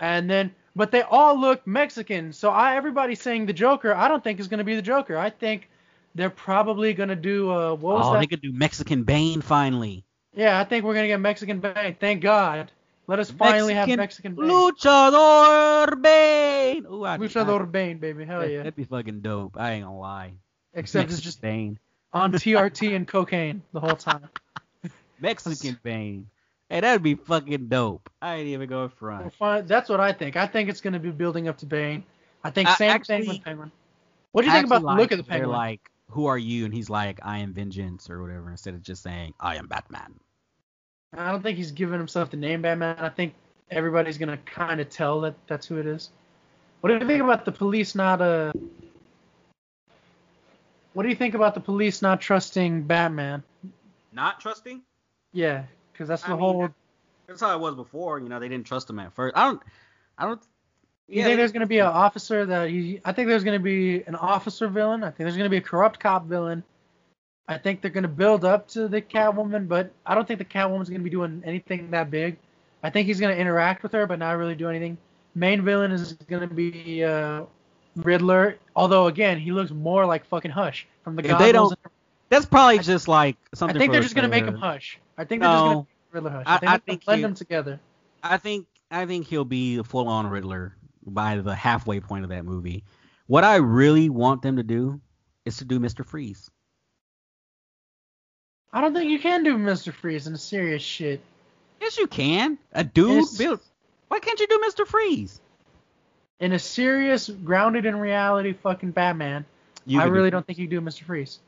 and then but they all look Mexican. So I everybody's saying the Joker. I don't think is gonna be the Joker. I think they're probably gonna do uh what was Oh, that? they could do Mexican Bane finally. Yeah, I think we're gonna get Mexican Bane. Thank God. Let us finally have Mexican Bane. Luchador Bane. Ooh, I, Luchador Bane, baby. I, Hell yeah. That'd be fucking dope. I ain't gonna lie. Except it's just Bane. on TRT and cocaine the whole time. Mexican Bane. Hey, that'd be fucking dope. I ain't even going We'll front. find- That's what I think. I think it's gonna be building up to Bane. I think I same actually- thing with Penguin. What do you I think about the look like of the they're Penguin? like, who are you? And he's like, I am vengeance or whatever, instead of just saying, I am Batman. I don't think he's giving himself the name Batman. I think everybody's gonna kind of tell that that's who it is. What do you think about the police not uh? What do you think about the police not trusting Batman? Not trusting? Yeah, because that's I the mean, whole. That's how it was before. You know, they didn't trust him at first. I don't, I don't, You think there's gonna be an officer that he? I think there's gonna be an officer villain. I think there's gonna be a corrupt cop villain. I think they're gonna build up to the Catwoman, but I don't think the Catwoman's gonna be doing anything that big. I think he's gonna interact with her, but not really do anything. Main villain is gonna be uh, Riddler, although again he looks more like fucking Hush from the If they don't- That's probably just like something. I think they're just gonna make him Hush. I think they're just gonna No. Riddler Hush. I- I think I think blend them together. I think I think he'll be a full on Riddler by the halfway point of that movie. What I really want them to do is to do Mr. Freeze. I don't think you can do Mr. Freeze in a serious shit. Yes, you can. A dude Yes. built. Why can't you do Mr. Freeze? In a serious, grounded in reality fucking Batman, I could do really don't think you do Mr. Freeze.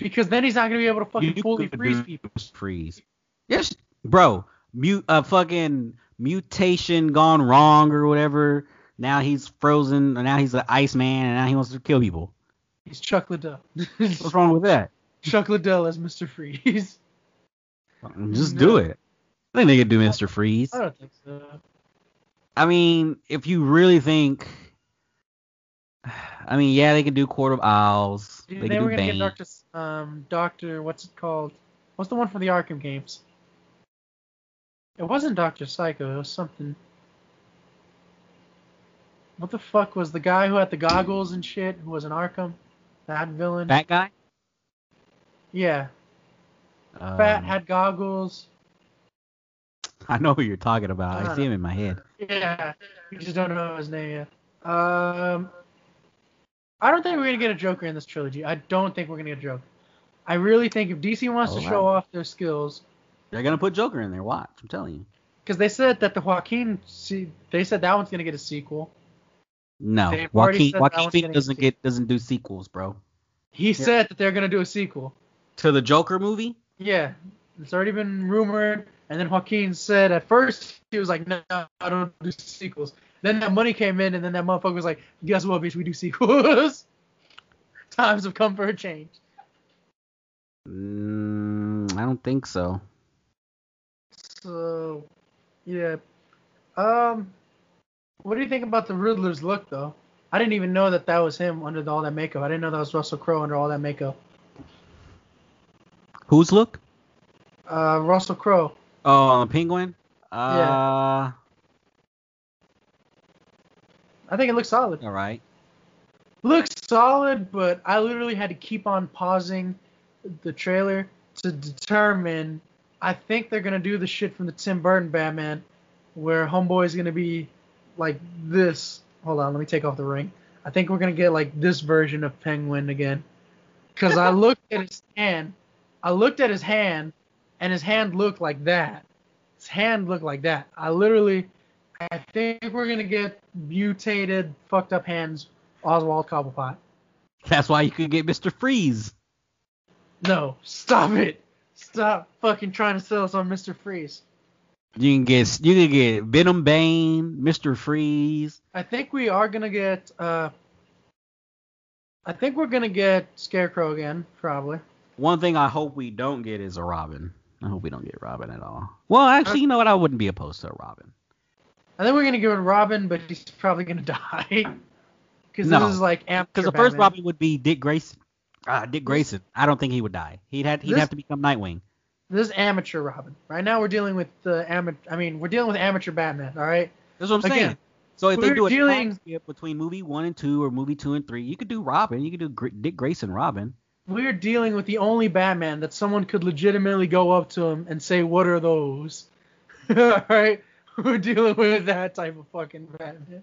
Because then he's not gonna be able to fucking You fully freeze people. Freeze. Yes, bro. Mute a uh, fucking mutation gone wrong or whatever. Now he's frozen. And now he's an ice man, and now he wants to kill people. He's Chuck Liddell. What's wrong with that? Chuck Liddell as Mr. Freeze. Mm, just No. do it. I think they could do Mr. Freeze. I don't think so. I mean, if you really think, I mean, yeah, they can do Court of Owls. They then could we're do gonna Bane. get Doctor um Doctor what's it called? What's the one from the Arkham games? It wasn't Doctor Psycho. It was something. What the fuck was the guy who had the goggles and shit? Who was an Arkham? That villain. That guy. Yeah, Um, fat had goggles. I know who you're talking about. I I see him in my head. Yeah, you just don't know his name yet. Um, I don't think we're gonna get a Joker in this trilogy. I don't think we're gonna get a Joker. I really think if DC wants oh, to Alright. show off their skills, They're gonna put Joker in there. Watch, I'm telling you. because they said that the Joaquin, see, they said that one's gonna get a sequel. No, They've Joaquin Joaquin doesn't sequel. get doesn't do sequels, bro. He said that they're gonna do a sequel. To the Joker movie? Yeah, it's already been rumored. And then Joaquin said at first he was like, no, I don't do sequels. Then that money came in, and then that motherfucker was like, guess what, bitch, we do sequels. Times have come for a change. Mm, I don't think so. So, yeah. Um, what do you think about the Riddler's look, though? I didn't even know that that was him under all that makeup. I didn't know that was Russell Crowe under all that makeup. Whose look? Uh, Russell Crowe. Oh, the Penguin. Uh, I think it looks solid. all right. Looks solid, but I literally had to keep on pausing the trailer to determine. I think they're gonna do the shit from the Tim Burton Batman, where Homeboy is gonna be like this. Hold on, let me take off the ring. I think we're gonna get like this version of Penguin again. Cause I looked at his hand, I looked at his hand, and his hand looked like that. His hand looked like that. I literally, I think we're gonna get mutated, fucked up hands Oswald Cobblepot. That's why you could get Mr. Freeze. No, stop it. Stop fucking trying to sell us on Mr. Freeze. You can get you can get Venom Bane, Mr. Freeze. I think we are gonna get uh I think we're gonna get Scarecrow again, probably. One thing I hope we don't get is a Robin. I hope we don't get Robin at all. Well, actually, you know what? I wouldn't be opposed to a Robin. I think we're gonna give it Robin, but he's probably gonna die. Because No, this is like Because the first Batman. Robin would be Dick Grayson. Ah, Dick Grayson. I don't think he would die. He'd have he'd This- have to become Nightwing. This is amateur Robin. Right now we're dealing with the amateur. I mean, we're dealing with amateur Batman. All right. That's what I'm Again, saying. So if they do a dealing- skip between movie one and two or movie two and three, you could do Robin. You could do Gr- Dick Grayson Robin. We're dealing with the only Batman that someone could legitimately go up to him and say, "What are those?" all right. We're dealing with that type of fucking Batman.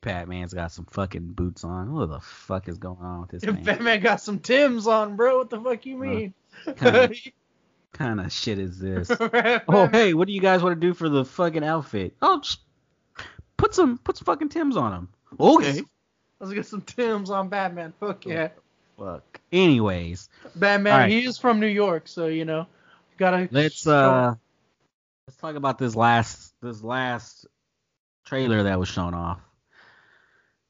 Batman's got some fucking boots on. What the fuck is going on with this If man? Batman got some Tims on, bro, what the fuck you mean? kinda- kind of shit is this? Oh hey, what do you guys want to do for the fucking outfit? Oh, just put some put some fucking Tims on him. Okay. Let's get some Tims on Batman. Fuck yeah. Fuck. Anyways, Batman, right. he is from New York, so you know, gotta. let's uh let's talk about this last this last trailer that was shown off.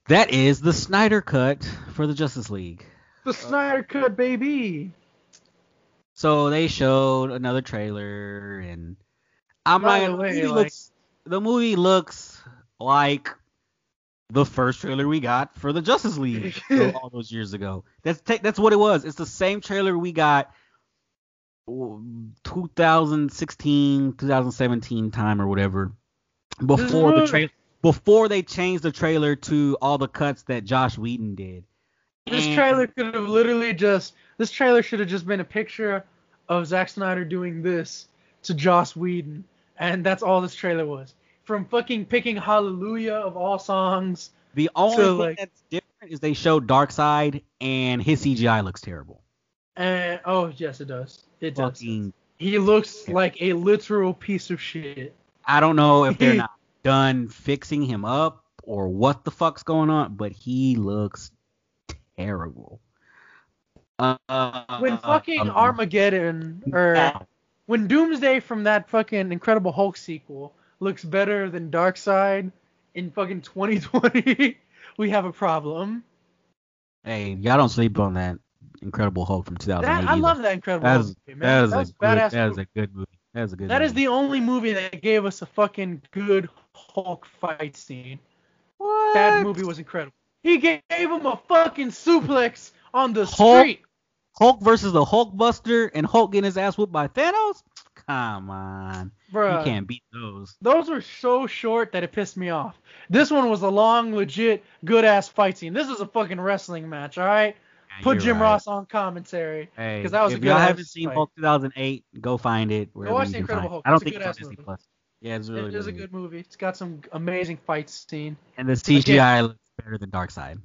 That is the Snyder cut for the Justice League. the Snyder Cut, baby. So they showed another trailer, and I'm By not the way, the, movie like- looks, the movie looks like the first trailer we got for the Justice League all those years ago. That's ta- that's what it was. It's the same trailer we got 2016, 2017 time or whatever before the mm-hmm. trailer before they changed the trailer to all the cuts that Josh Whedon did. This And- trailer could have literally just. This trailer should have just been a picture of Zack Snyder doing this to Josh Whedon, and that's all this trailer was. From fucking picking Hallelujah of all songs. The only thing like- that's different is they showed Darkseid and his CGI looks terrible. And oh yes, it does. It does. Fucking He looks like a literal piece of shit. I don't know if they're not done fixing him up or what the fuck's going on, but he looks terrible. Uh, When fucking um, Armageddon or when Doomsday from that fucking Incredible Hulk sequel looks better than Darkseid in fucking 2020, we have a problem. Hey, y'all don't sleep on that Incredible Hulk from 2008. That, I love that Incredible That Hulk is, movie, man. is That a was good, badass. that is movie. a good movie. That is a good That is movie. the only movie that gave us a fucking good Hulk fight scene. what? That movie was incredible. He gave him a fucking suplex on the Hulk? street. Hulk versus the Hulkbuster and Hulk getting his ass whooped by Thanos? Come on. Bruh. You can't beat those. Those were so short that it pissed me off. This one was a long, legit, good ass fight scene. This is a fucking wrestling match, all right? Yeah, Put Jim right. Ross on commentary. Hey, 'cause that was a if good y'all haven't seen fight. Hulk 2008, go find it. wherever watch The Incredible. Hulk. I don't It's think it's on Disney movie. Plus. Yeah, it's really, it is really a good movie. It's got some amazing fight scene. And the CGI looks better than Darkseid.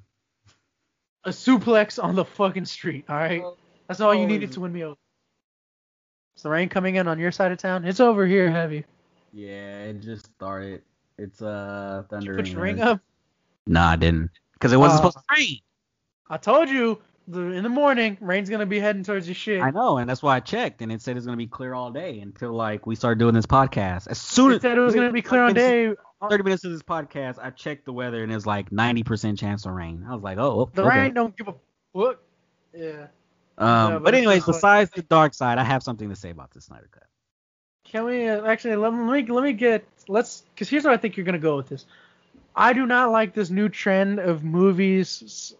A suplex on the fucking street, all right? That's all you needed to win me over. Is the rain coming in on your side of town? It's over here heavy. Yeah, it just started. It's uh Did you thunder. put your ring up? Nah, I didn't. Because it wasn't Uh, supposed to rain. I told you the, in the morning, rain's gonna be heading towards your shit. I know, and that's why I checked, and it said it's gonna be clear all day until like we start doing this podcast. As soon It as said it was gonna be clear on day. Thirty minutes of this podcast, I checked the weather, and it's like ninety percent chance of rain. I was like, oh, The rain don't give a fuck. Yeah. Um, Yeah, but, but anyways, just like- besides the Darkseid, I have something to say about the Snyder Cut. Can we uh, actually let me let me- let me get let's because here's where I think you're gonna go with this. I do not like this new trend of movies s-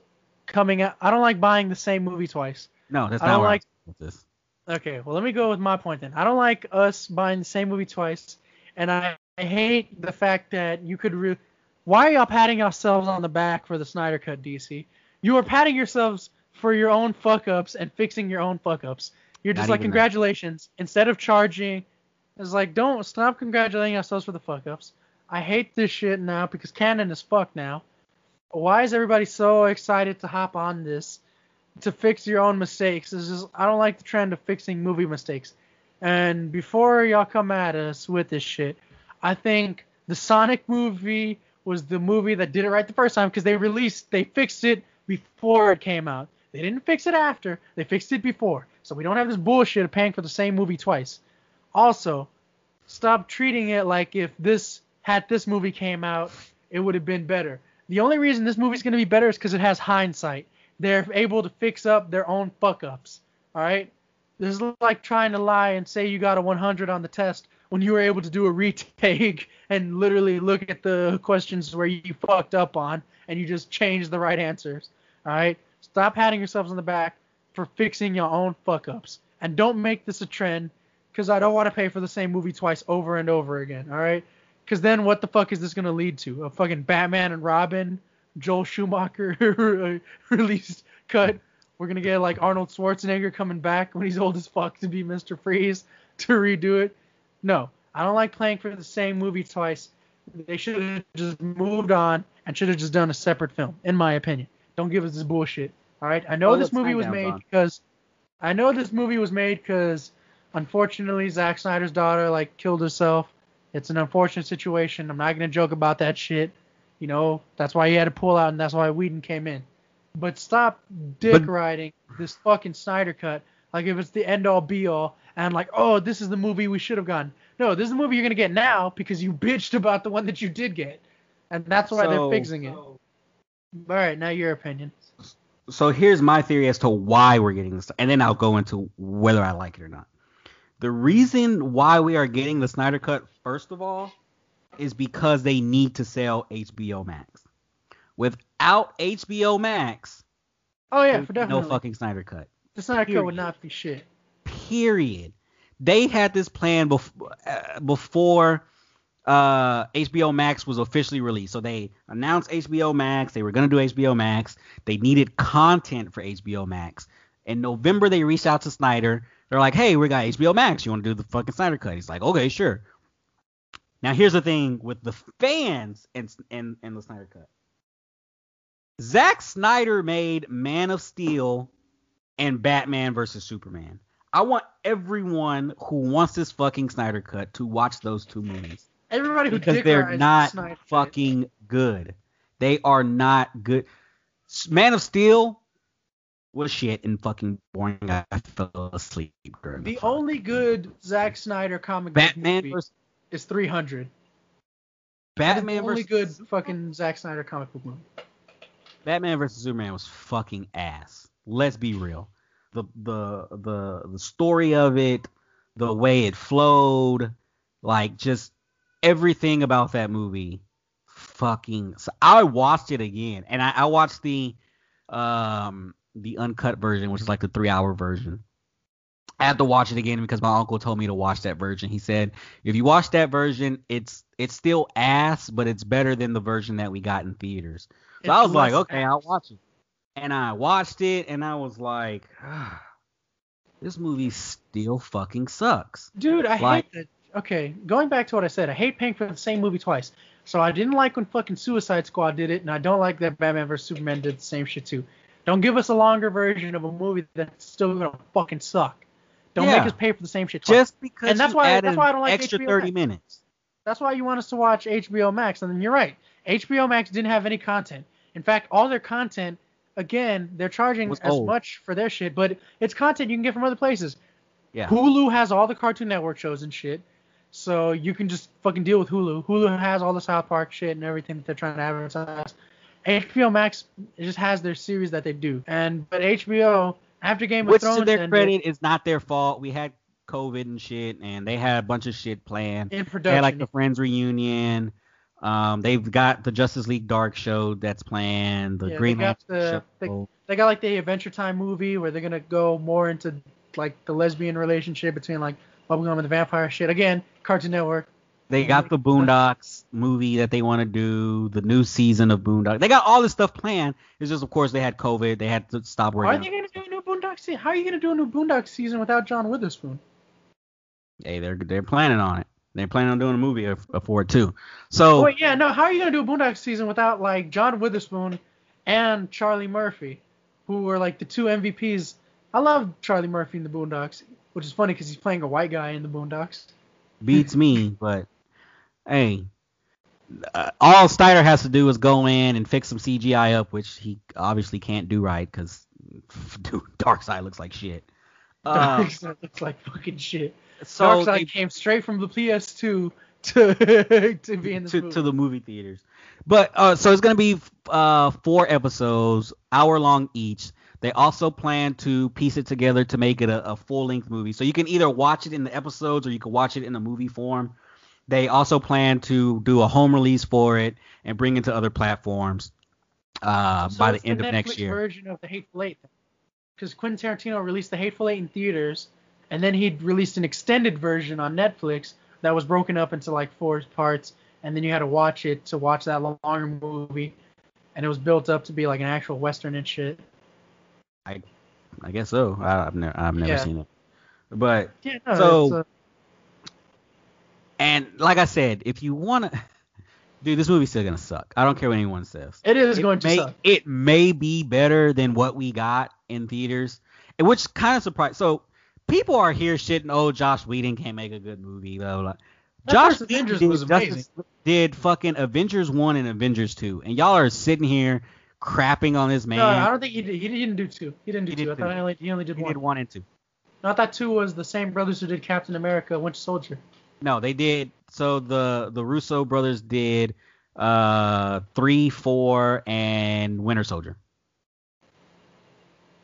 coming out. I don't like buying the same movie twice. No, that's I not don't like- this. Okay, well let me go with my point then. I don't like us buying the same movie twice, and I, I hate the fact that you could. Re- Why are y'all patting yourselves on the back for the Snyder Cut, DC? You are patting yourselves for your own fuck ups and fixing your own fuck ups. You're just Not like even that. congratulations instead of charging. It's like don't stop congratulating ourselves for the fuck ups. I hate this shit now because canon is fucked now. Why is everybody so excited to hop on this? to fix your own mistakes. It's just I don't like the trend of fixing movie mistakes. And before y'all come at us with this shit, I think the Sonic movie was the movie that did it right the first time because they released they fixed it before it came out. They didn't fix it after, they fixed it before. So we don't have this bullshit of paying for the same movie twice. Also, stop treating it like if this had this movie came out, it would have been better. The only reason this movie's going to be better is because it has hindsight. They're able to fix up their own fuck ups. All right? This is like trying to lie and say you got a 100 on the test when you were able to do a retake and literally look at the questions where you fucked up on and you just changed the right answers. All right? Stop patting yourselves on the back for fixing your own fuck ups. And don't make this a trend because I don't want to pay for the same movie twice over and over again. All right? Because then what the fuck is this going to lead to? A fucking Batman and Robin, Joel Schumacher released cut. We're going to get like Arnold Schwarzenegger coming back when he's old as fuck to be Mr. Freeze to redo it. No, I don't like playing for the same movie twice. They should have just moved on and should have just done a separate film, in my opinion. Don't give us this bullshit. All right? I know Oh, this movie was made on. because I know this movie was made because unfortunately Zack Snyder's daughter like killed herself. It's an unfortunate situation. I'm not gonna joke about that shit. You know, that's why he had to pull out and that's why Whedon came in. But stop dick But- riding this fucking Snyder cut like if it's the end all be all and like, oh, this is the movie we should have gotten. No, this is the movie you're gonna get now because you bitched about the one that you did get. And that's why So- they're fixing it. All right, now your opinion. So here's my theory as to why we're getting this, and then I'll go into whether I like it or not. The reason why we are getting the Snyder Cut, first of all, is because they need to sell HBO Max. without HBO Max, Oh yeah, for be no fucking Snyder cut. the Snyder Cut period. would not be shit. Period. They had this plan bef- uh, before uh, HBO Max was officially released. So they announced HBO Max. They were gonna do HBO Max. They needed content for HBO Max. In November, they reached out to Snyder. They're like, "Hey, we got HBO Max. You want to do the fucking Snyder cut?" He's like, "Okay, sure." Now here's the thing with the fans and and and the Snyder cut. Zack Snyder made Man of Steel and Batman versus Superman. I want everyone who wants this fucking Snyder cut to watch those two movies Everybody who because they're not fucking good. They are not good. Man of Steel was shit and fucking boring. I fell asleep during The fight. only good Zack Snyder comic book Batman movie versus is 300. That is Batman the only good fucking Zack Snyder comic book movie. Batman versus Superman was fucking ass. Let's be real. The the the the story of it, the way it flowed, like just everything about that movie, fucking. So I watched it again, and I, I watched the um the uncut version, which is like the three hour version. I had to watch it again because my uncle told me to watch that version. He said if you watch that version, it's it's still ass, but it's better than the version that we got in theaters. So I was like, okay, I'll watch it. And I watched it, and I was like, ah, this movie still fucking sucks. Dude, I Like- hate that. Okay, going back to what I said, I hate paying for the same movie twice. So I didn't like when fucking Suicide Squad did it, and I don't like that Batman vs Superman did the same shit too. Don't give us a longer version of a movie that's still gonna fucking suck. Don't Yeah. make us pay for the same shit twice. Just because And that's you why- that's why I don't like extra HBO 30 Max. minutes. That's why you want us to watch HBO Max, and then you're right. HBO Max didn't have any content. In fact, all their content, again, they're charging as old. much for their shit, but it's content you can get from other places. Yeah. Hulu has all the Cartoon Network shows and shit, so you can just fucking deal with Hulu. Hulu has all the South Park shit and everything that they're trying to advertise. HBO Max just has their series that they do, and but HBO after Game of Which Thrones to their ended credit is not their fault. We had COVID and shit, and they had a bunch of shit planned. in They production. had like the Friends reunion. Um, they've got the Justice League Dark show that's planned. The Yeah, they Green got Lantern the- show. they got like the Adventure Time movie where they're gonna go more into like the lesbian relationship between like Bubblegum and the vampire shit. Again, Cartoon Network. They got the Boondocks movie that they want to do, the new season of Boondocks. They got all this stuff planned. It's just, of course, they had COVID. They had to stop working. Are they gonna do a new Boondocks season? How are you gonna do a new Boondocks season without John Witherspoon? Hey, they're they're planning on it. They're planning on doing a movie of- of- for it too. So wait, yeah, no. How are you gonna do a Boondocks season without like John Witherspoon and Charlie Murphy, who were like the two MVPs? I love Charlie Murphy in the Boondocks, which is funny because he's playing a white guy in the Boondocks. beats me, but hey, uh, all Snyder has to do is go in and fix some CGI up, which he obviously can't do right because dude, Darkseid looks like shit. Uh, Darkseid looks like fucking shit. so Darkseid they- came straight from the PS2 to to be in to, movie. to the movie theaters. But uh, so it's gonna be uh, four episodes, hour long each. They also plan to piece it together to make it a, a full length movie. So you can either watch it in the episodes or you can watch it in a movie form. They also plan to do a home release for it and bring it to other platforms uh, So by the end of next year. version of the Hateful Eight, because Quentin Tarantino released the Hateful Eight in theaters, and then he released an extended version on Netflix that was broken up into like four parts, and then you had to watch it to watch that longer movie, and it was built up to be like an actual western and shit. I I guess so. I, I've never I've never Yeah. seen it, but Yeah, no, So- uh, and like I said, if you wanna, dude, this movie's still gonna suck. I don't care what anyone says. it is it going to suck. It may be better than what we got in theaters, which kind of surprised. So people are here shitting, oh, Josh Whedon can't make a good movie, blah blah. blah. Josh Avengers did, was Justice- amazing. did fucking Avengers one and Avengers two, and y'all are sitting here crapping on this man. No, I don't think he did. He didn't do two. He didn't do He two. did I thought two. he only, he only did he one. did one and two. No, I thought two was the same brothers who did Captain America, Winter Soldier. No, they did. So the the Russo brothers did uh three, four, and Winter Soldier.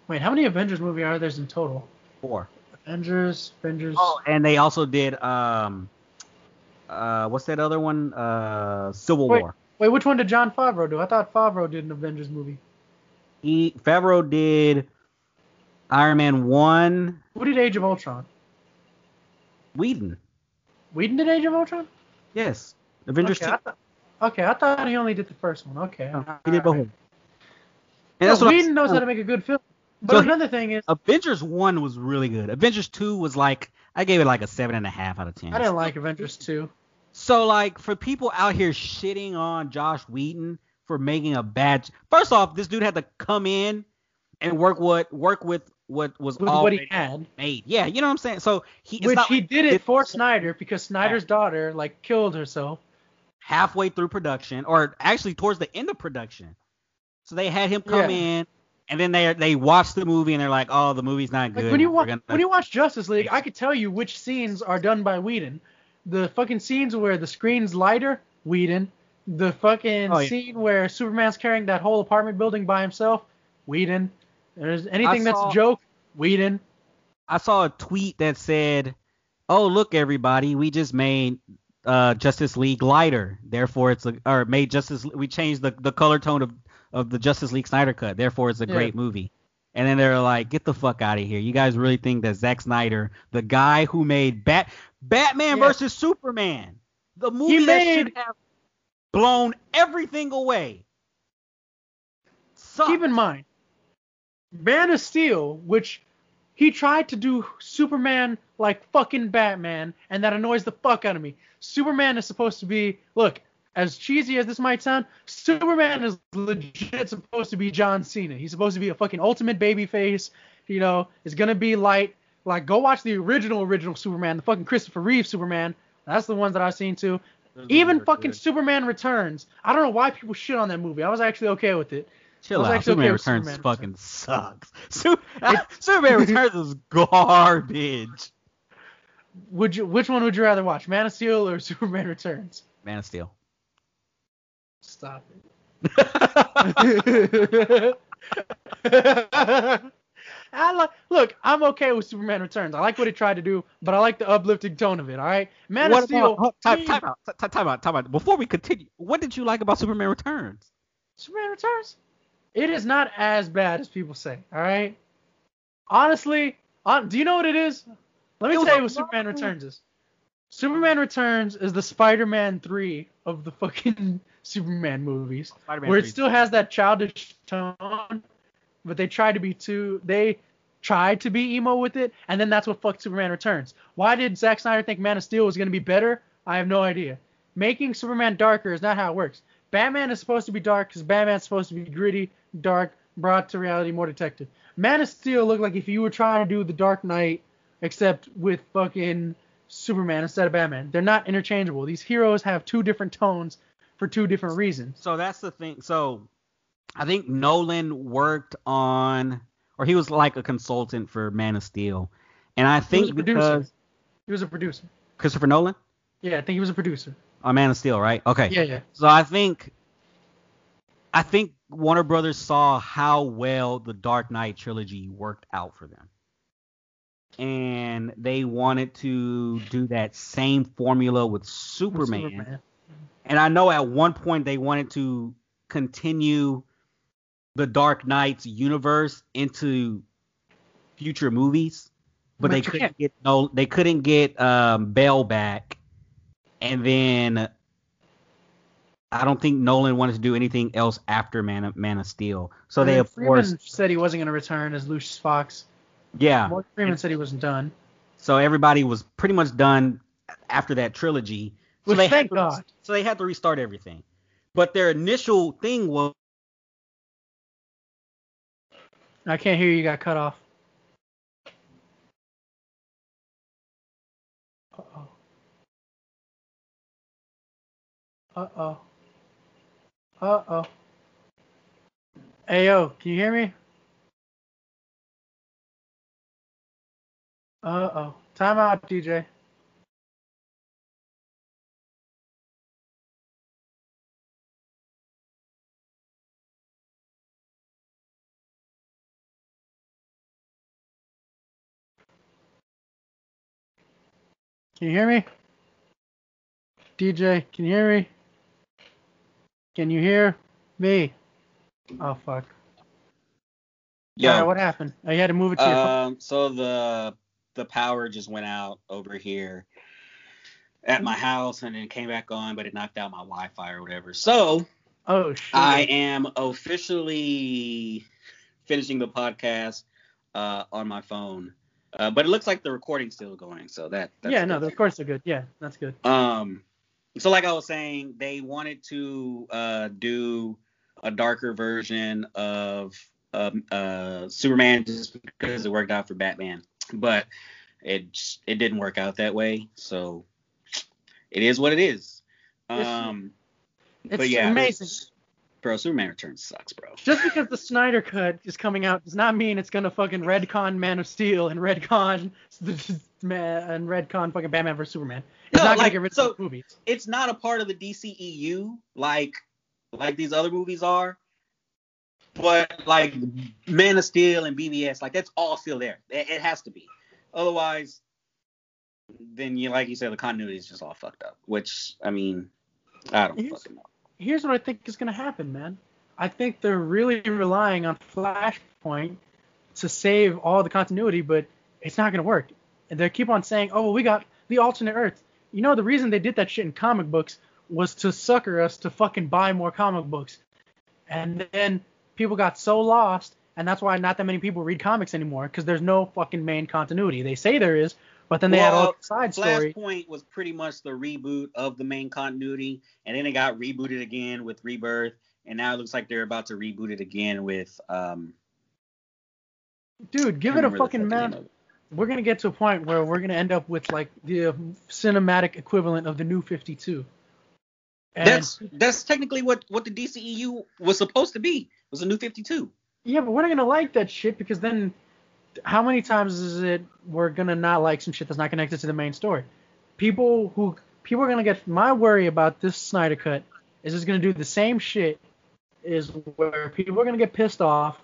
Wait, how many Avengers movie are there in total? Four. Avengers, Avengers. Oh, and they also did um uh what's that other one? Uh Civil Wait. War. Wait, which one did Jon Favreau do? I thought Favreau did an Avengers movie. He Favreau did Iron Man one. Who did Age of Ultron? Whedon. Whedon did Age of Ultron? Yes. Avengers okay, I two. okay, I thought he only did the first one. Okay. No, he did both. right. And No, Whedon knows how to make a good film. But So another thing is, Avengers one was really good. Avengers two was like I gave it like a seven and a half out of ten. I didn't like Avengers 2. So like for people out here shitting on Josh Whedon for making a bad first off, this dude had to come in and work what work with what was With what he had. made. Yeah, you know what I'm saying? So he Which he like did it for Snyder because Snyder's daughter like killed herself. halfway through production or actually towards the end of production. So they had him come Yeah. in and then they they watched the movie and they're like, "Oh, the movie's not good." Like when you watch gonna- when you watch Justice League, I could tell you which scenes are done by Whedon. The fucking scenes where the screen's lighter, Whedon. The fucking Oh, yeah. scene where Superman's carrying that whole apartment building by himself, Whedon. There's anything that's a joke, Whedon. I saw a tweet that said, "Oh, look, everybody, we just made uh, Justice League lighter. Therefore, it's a or made Justice. We changed the, the color tone of of the Justice League Snyder cut. Therefore, it's a Yeah. great movie." And then they're like, "Get the fuck out of here! You guys really think that Zack Snyder, the guy who made Bat Batman Yeah. versus Superman, the movie that made- should have blown everything away, sucked. Keep in mind, Man of Steel, which he tried to do Superman like fucking Batman, and that annoys the fuck out of me. Superman is supposed to be, look, as cheesy as this might sound, Superman is legit supposed to be John Cena. He's supposed to be a fucking ultimate babyface. You know, it's gonna be light. Like, go watch the original, original Superman, the fucking Christopher Reeve Superman. That's the ones that I've seen too. Even fucking good. Superman Returns. I don't know why people shit on that movie. I was actually okay with it. Chill out. Superman okay Returns Superman fucking sucks. Su- Superman Returns is garbage. Would you? Which one would you rather watch, Man of Steel or Superman Returns? Man of Steel. Stop it. I like. Look, I'm okay with Superman Returns. I like what he tried to do, but I like the uplifting tone of it. All right, Man what of Steel. about, oh, time, time out, time out, time out. Before we continue, what did you like about Superman Returns? Superman Returns. It is not as bad as people say. All right. Honestly, on, do you know what it is? Let me tell you what Superman. Returns is. Superman Returns is the Spider-Man 3 of the fucking Superman movies, Spider-Man where it 3. still has that childish tone, but they tried to be too. They tried to be emo with it, and then that's what fucked Superman Returns. Why did Zack Snyder think Man of Steel was gonna be better? I have no idea. Making Superman darker is not how it works. Batman is supposed to be dark because Batman's supposed to be gritty, dark, brought to reality, more detective. Man of Steel looked like if you were trying to do the Dark Knight, except with fucking Superman instead of Batman. They're not interchangeable. These heroes have two different tones for two different reasons. So that's the thing. So I think Nolan worked on, or he was like a consultant for Man of Steel, and I He think producer. because He was a producer. Christopher Nolan Yeah, I think he was a producer. On Man of Steel, right? Okay. Yeah, yeah. So I think I think Warner Brothers saw how well the Dark Knight trilogy worked out for them. And they wanted to do that same formula with Superman. And I know at one point they wanted to continue the Dark Knight's universe into future movies, but, But they couldn't can't. get no they couldn't get um Bale back. And then I don't think Nolan wanted to do anything else after Man of, Man of Steel. So they of Freeman course said he wasn't going to return as Lucius Fox. yeah. Morgan Freeman said he wasn't done. So everybody was pretty much done after that trilogy. So Which, they had thank to- God. So they had to restart everything. But their initial thing was I can't hear you. Got cut off. Uh Uh oh. Uh oh. Hey yo, can you hear me? Uh oh. Time out, DJ. Can you hear me? DJ, can you hear me? Can you hear me? Oh fuck. Yeah. Alright, what happened? Oh, you had to move it to your phone. um, so the the power just went out over here at my house, and then came back on, but it knocked out my Wi-Fi or whatever. So Oh shit. I am officially finishing the podcast uh, on my phone, uh, but it looks like the recording's still going. So that that's yeah, no, the course they're good. Yeah, that's good. Um, so like I was saying, they wanted to uh, do a darker version of um, uh, Superman just because it worked out for Batman, but it it didn't work out that way. So it is what it is. It's- Um, It's but yeah, amazing. Bro. Superman Returns sucks, bro. Just because the Snyder cut is coming out does not mean it's gonna fucking retcon Man of Steel and retcon and retcon fucking Batman vs Superman. It's No, not gonna like, get rid so- movies. It's not a part of the DCEU like like these other movies are. But like Man of Steel and BVS, like that's all still there. It, it has to be. Otherwise, then you like you said, the continuity is just all fucked up. Which I mean, I don't Here's- fucking know. Here's what I think is gonna happen, man. I think they're really relying on Flashpoint to save all the continuity, but it's not gonna work. And they keep on saying, "Oh, well, we got the alternate Earth." You know, the reason they did that shit in comic books was to sucker us to fucking buy more comic books. And then people got so lost, and that's why not that many people read comics anymore, because there's no fucking main continuity. They say there is, but then they had all Well, the side stories. Flashpoint was pretty much the reboot of the main continuity, and then it got rebooted again with Rebirth, and now it looks like they're about to reboot it again with um. Dude, give it a fucking man. we're gonna get to a point where we're gonna end up with like the cinematic equivalent of the new 52. That's that's technically what what the DCEU was supposed to be. It Was a new 52. yeah, but we're not gonna like that shit because then how many times is it we're gonna not like some shit that's not connected to the main story? People who people are gonna get my worry about this Snyder cut is it's gonna do the same shit is where people are gonna get pissed off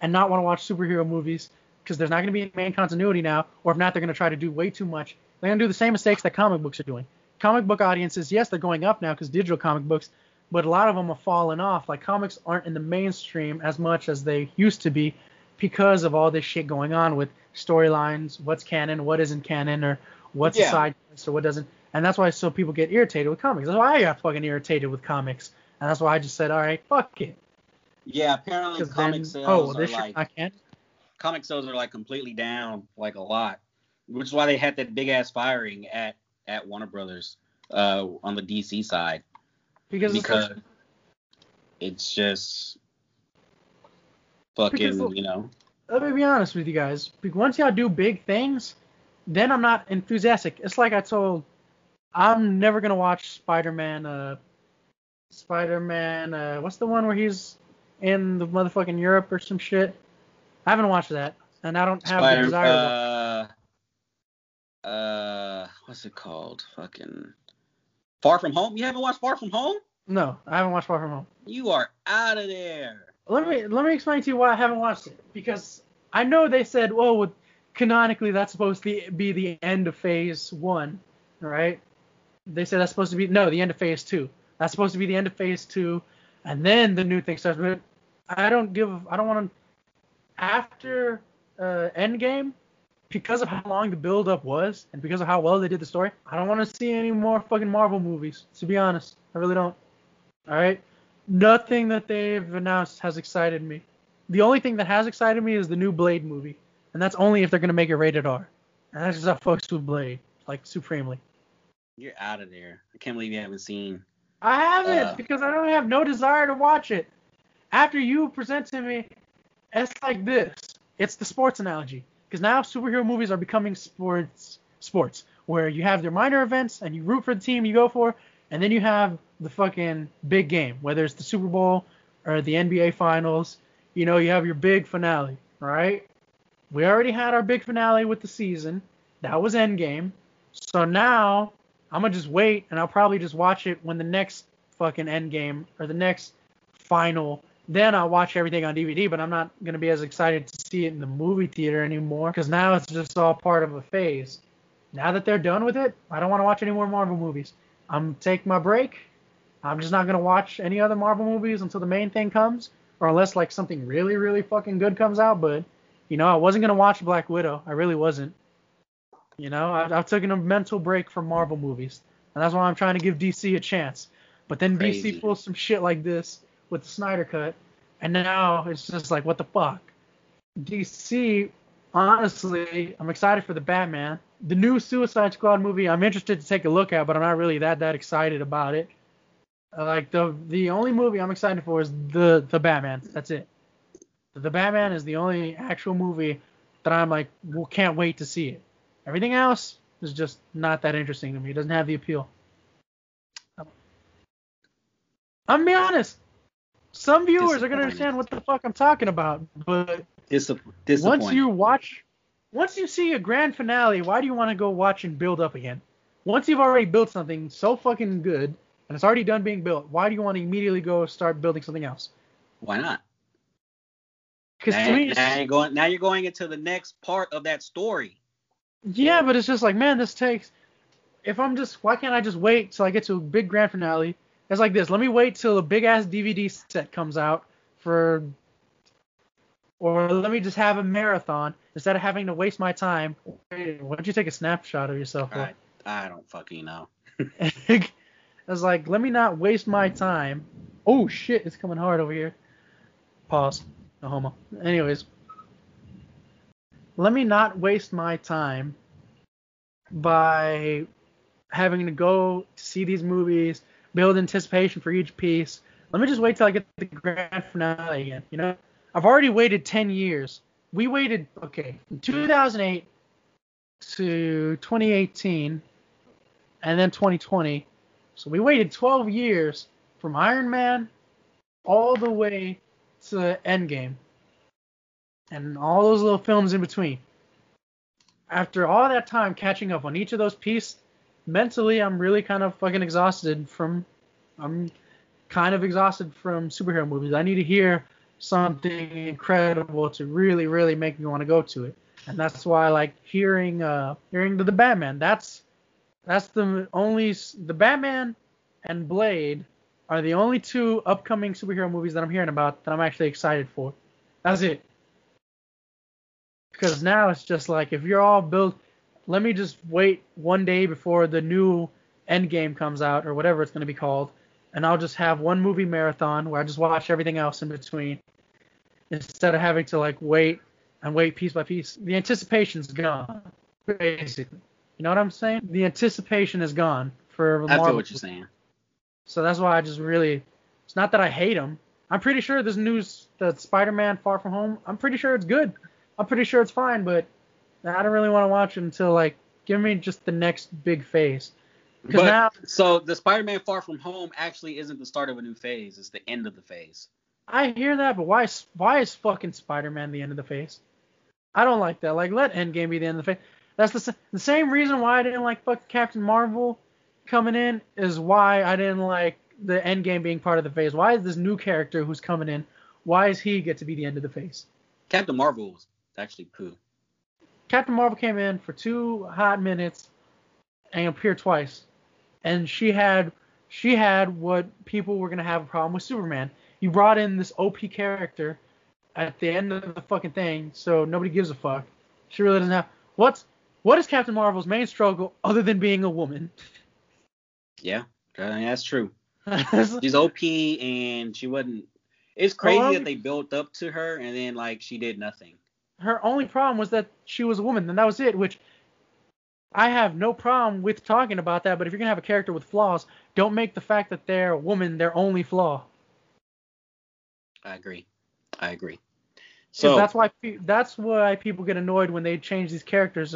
and not want to watch superhero movies because there's not gonna be main continuity now, or if not, they're gonna try to do way too much. They're gonna do the same mistakes that comic books are doing. Comic book audiences, yes, they're going up now because digital comic books, but a lot of them are falling off. Like comics aren't in the mainstream as much as they used to be because of all this shit going on with storylines, what's canon, what isn't canon, or what's a Yeah. side quest or what doesn't. And that's why so people get irritated with comics. That's why I got fucking irritated with comics. And that's why I just said, all right, fuck it. Yeah, apparently comic then, sales oh, are this like shit's not comic sales are like completely down like a lot, which is why they had that big ass firing at at Warner Brothers uh on the DC side Because, it's because it's just fucking Because- you know let me be honest with you guys. Once y'all do big things, then I'm not enthusiastic. It's like I told, I'm never gonna watch Spider-Man. Uh, Spider-Man. Uh, what's the one where he's in the motherfucking Europe or some shit? I haven't watched that, and I don't have the Spider desire. to uh uh what's it called fucking Far From Home you haven't watched Far From Home no, I haven't watched Far From Home. you are out of there Let me let me explain to you why I haven't watched it. Because I know they said, well, canonically that's supposed to be the end of Phase One, right? They said that's supposed to be no, the end of Phase Two. That's supposed to be the end of Phase Two, and then the new thing starts. But I don't give. I don't want to. After uh, Endgame, because of how long the build up was, and because of how well they did the story, I don't want to see any more fucking Marvel movies. To be honest, I really don't. All right. Nothing that they've announced has excited me. The only thing that has excited me is the new Blade movie, and that's only if they're gonna make it rated R. And that's just how fucks with Blade, like supremely. you're out of there I can't believe you haven't seen I haven't Uh. because I don't have no desire to watch it. After you present to me, it's like this. It's the sports analogy because now superhero movies are becoming sports sports where you have their minor events and you root for the team you go for, and then you have the fucking big game, whether it's the Super Bowl or the NBA Finals. You know, you have your big finale, right? We already had our big finale with the season. That was Endgame. So now I'm gonna just wait and I'll probably just watch it when the next fucking Endgame or the next final. Then I'll watch everything on DVD, but I'm not gonna be as excited to see it in the movie theater anymore because now it's just all part of a phase. Now that they're done with it, I don't want to watch any more Marvel movies. I'm take my break, I'm just not gonna watch any other Marvel movies until the main thing comes, or unless like something really, really fucking good comes out. But you know, I wasn't gonna watch Black Widow. I really wasn't. You know, I, I've taken a mental break from Marvel movies, and that's why I'm trying to give DC a chance. But then Crazy. DC pulls some shit like this with the Snyder Cut, and now it's just like, what the fuck? DC, honestly, I'm excited for the Batman. The new Suicide Squad movie, I'm interested to take a look at, but I'm not really that that excited about it. Like the the only movie I'm excited for is the the Batman. That's it. The Batman is the only actual movie that I'm like, well, can't wait to see it. Everything else is just not that interesting to me. It doesn't have the appeal. I'm gonna be honest. Some viewers are gonna understand what the fuck I'm talking about, but Dis- disappointing. once you watch, once you see a grand finale, why do you want to go watch and build up again? Once you've already built something so fucking good and it's already done being built, why do you want to immediately go start building something else? Why not? Because Now, me, now you're going. Now you're going into the next part of that story. yeah, but it's just like, man, this takes. If I'm just, why can't I just wait till I get to a big grand finale? It's like this. Let me wait till a big ass DVD set comes out for, or let me just have a marathon instead of having to waste my time. Why don't you take a snapshot of yourself? I, I don't fucking know. I was like, let me not waste my time. Oh shit, it's coming hard over here. Pause. No homo. Anyways, let me not waste my time by having to go to see these movies, build anticipation for each piece. Let me just wait till I get the grand finale again. You know, I've already waited 10 years. We waited, okay, from 2008 to 2018 and then 2020. So we waited 12 years from Iron Man all the way to Endgame and all those little films in between. After all that time catching up on each of those pieces, mentally I'm really kind of fucking exhausted from I'm kind of exhausted from superhero movies. I need to hear something incredible to really really make me want to go to it. And that's why I like hearing uh hearing the, the Batman. That's that's the only the Batman and Blade are the only two upcoming superhero movies that I'm hearing about that I'm actually excited for. That's it. Because now it's just like if you're all built, let me just wait one day before the new Endgame comes out or whatever it's going to be called, and I'll just have one movie marathon where I just watch everything else in between instead of having to like wait and wait piece by piece. The anticipation's gone, basically. You know what I'm saying? The anticipation is gone for I feel what you're saying. So that's why I just really. It's not that I hate them. I'm pretty sure this news, the Spider-Man Far From Home, I'm pretty sure it's good. I'm pretty sure it's fine, but I don't really want to watch it until like give me just the next big phase. But now so the Spider-Man Far From Home actually isn't the start of a new phase. It's the end of the phase. I hear that, but why is why is fucking Spider-Man the end of the phase? I don't like that. Like let Endgame be the end of the phase. That's the the same reason why I didn't like fucking Captain Marvel coming in is why I didn't like the Endgame being part of the phase. Why is this new character who's coming in? Why does he get to be the end of the phase? Captain Marvel was actually cool. Captain Marvel came in for two hot minutes and appeared twice, and she had she had what people were gonna have a problem with Superman. You brought in this OP character at the end of the fucking thing, so nobody gives a fuck. She really doesn't have what's what is Captain Marvel's main struggle other than being a woman? Yeah, that's true. She's OP and she wasn't. It's crazy only- that they built up to her and then like she did nothing. Her only problem was that she was a woman, and that was it. Which I have no problem with talking about that, but if you're gonna have a character with flaws, don't make the fact that they're a woman their only flaw. I agree. I agree. So that's why pe- that's why people get annoyed when they change these characters.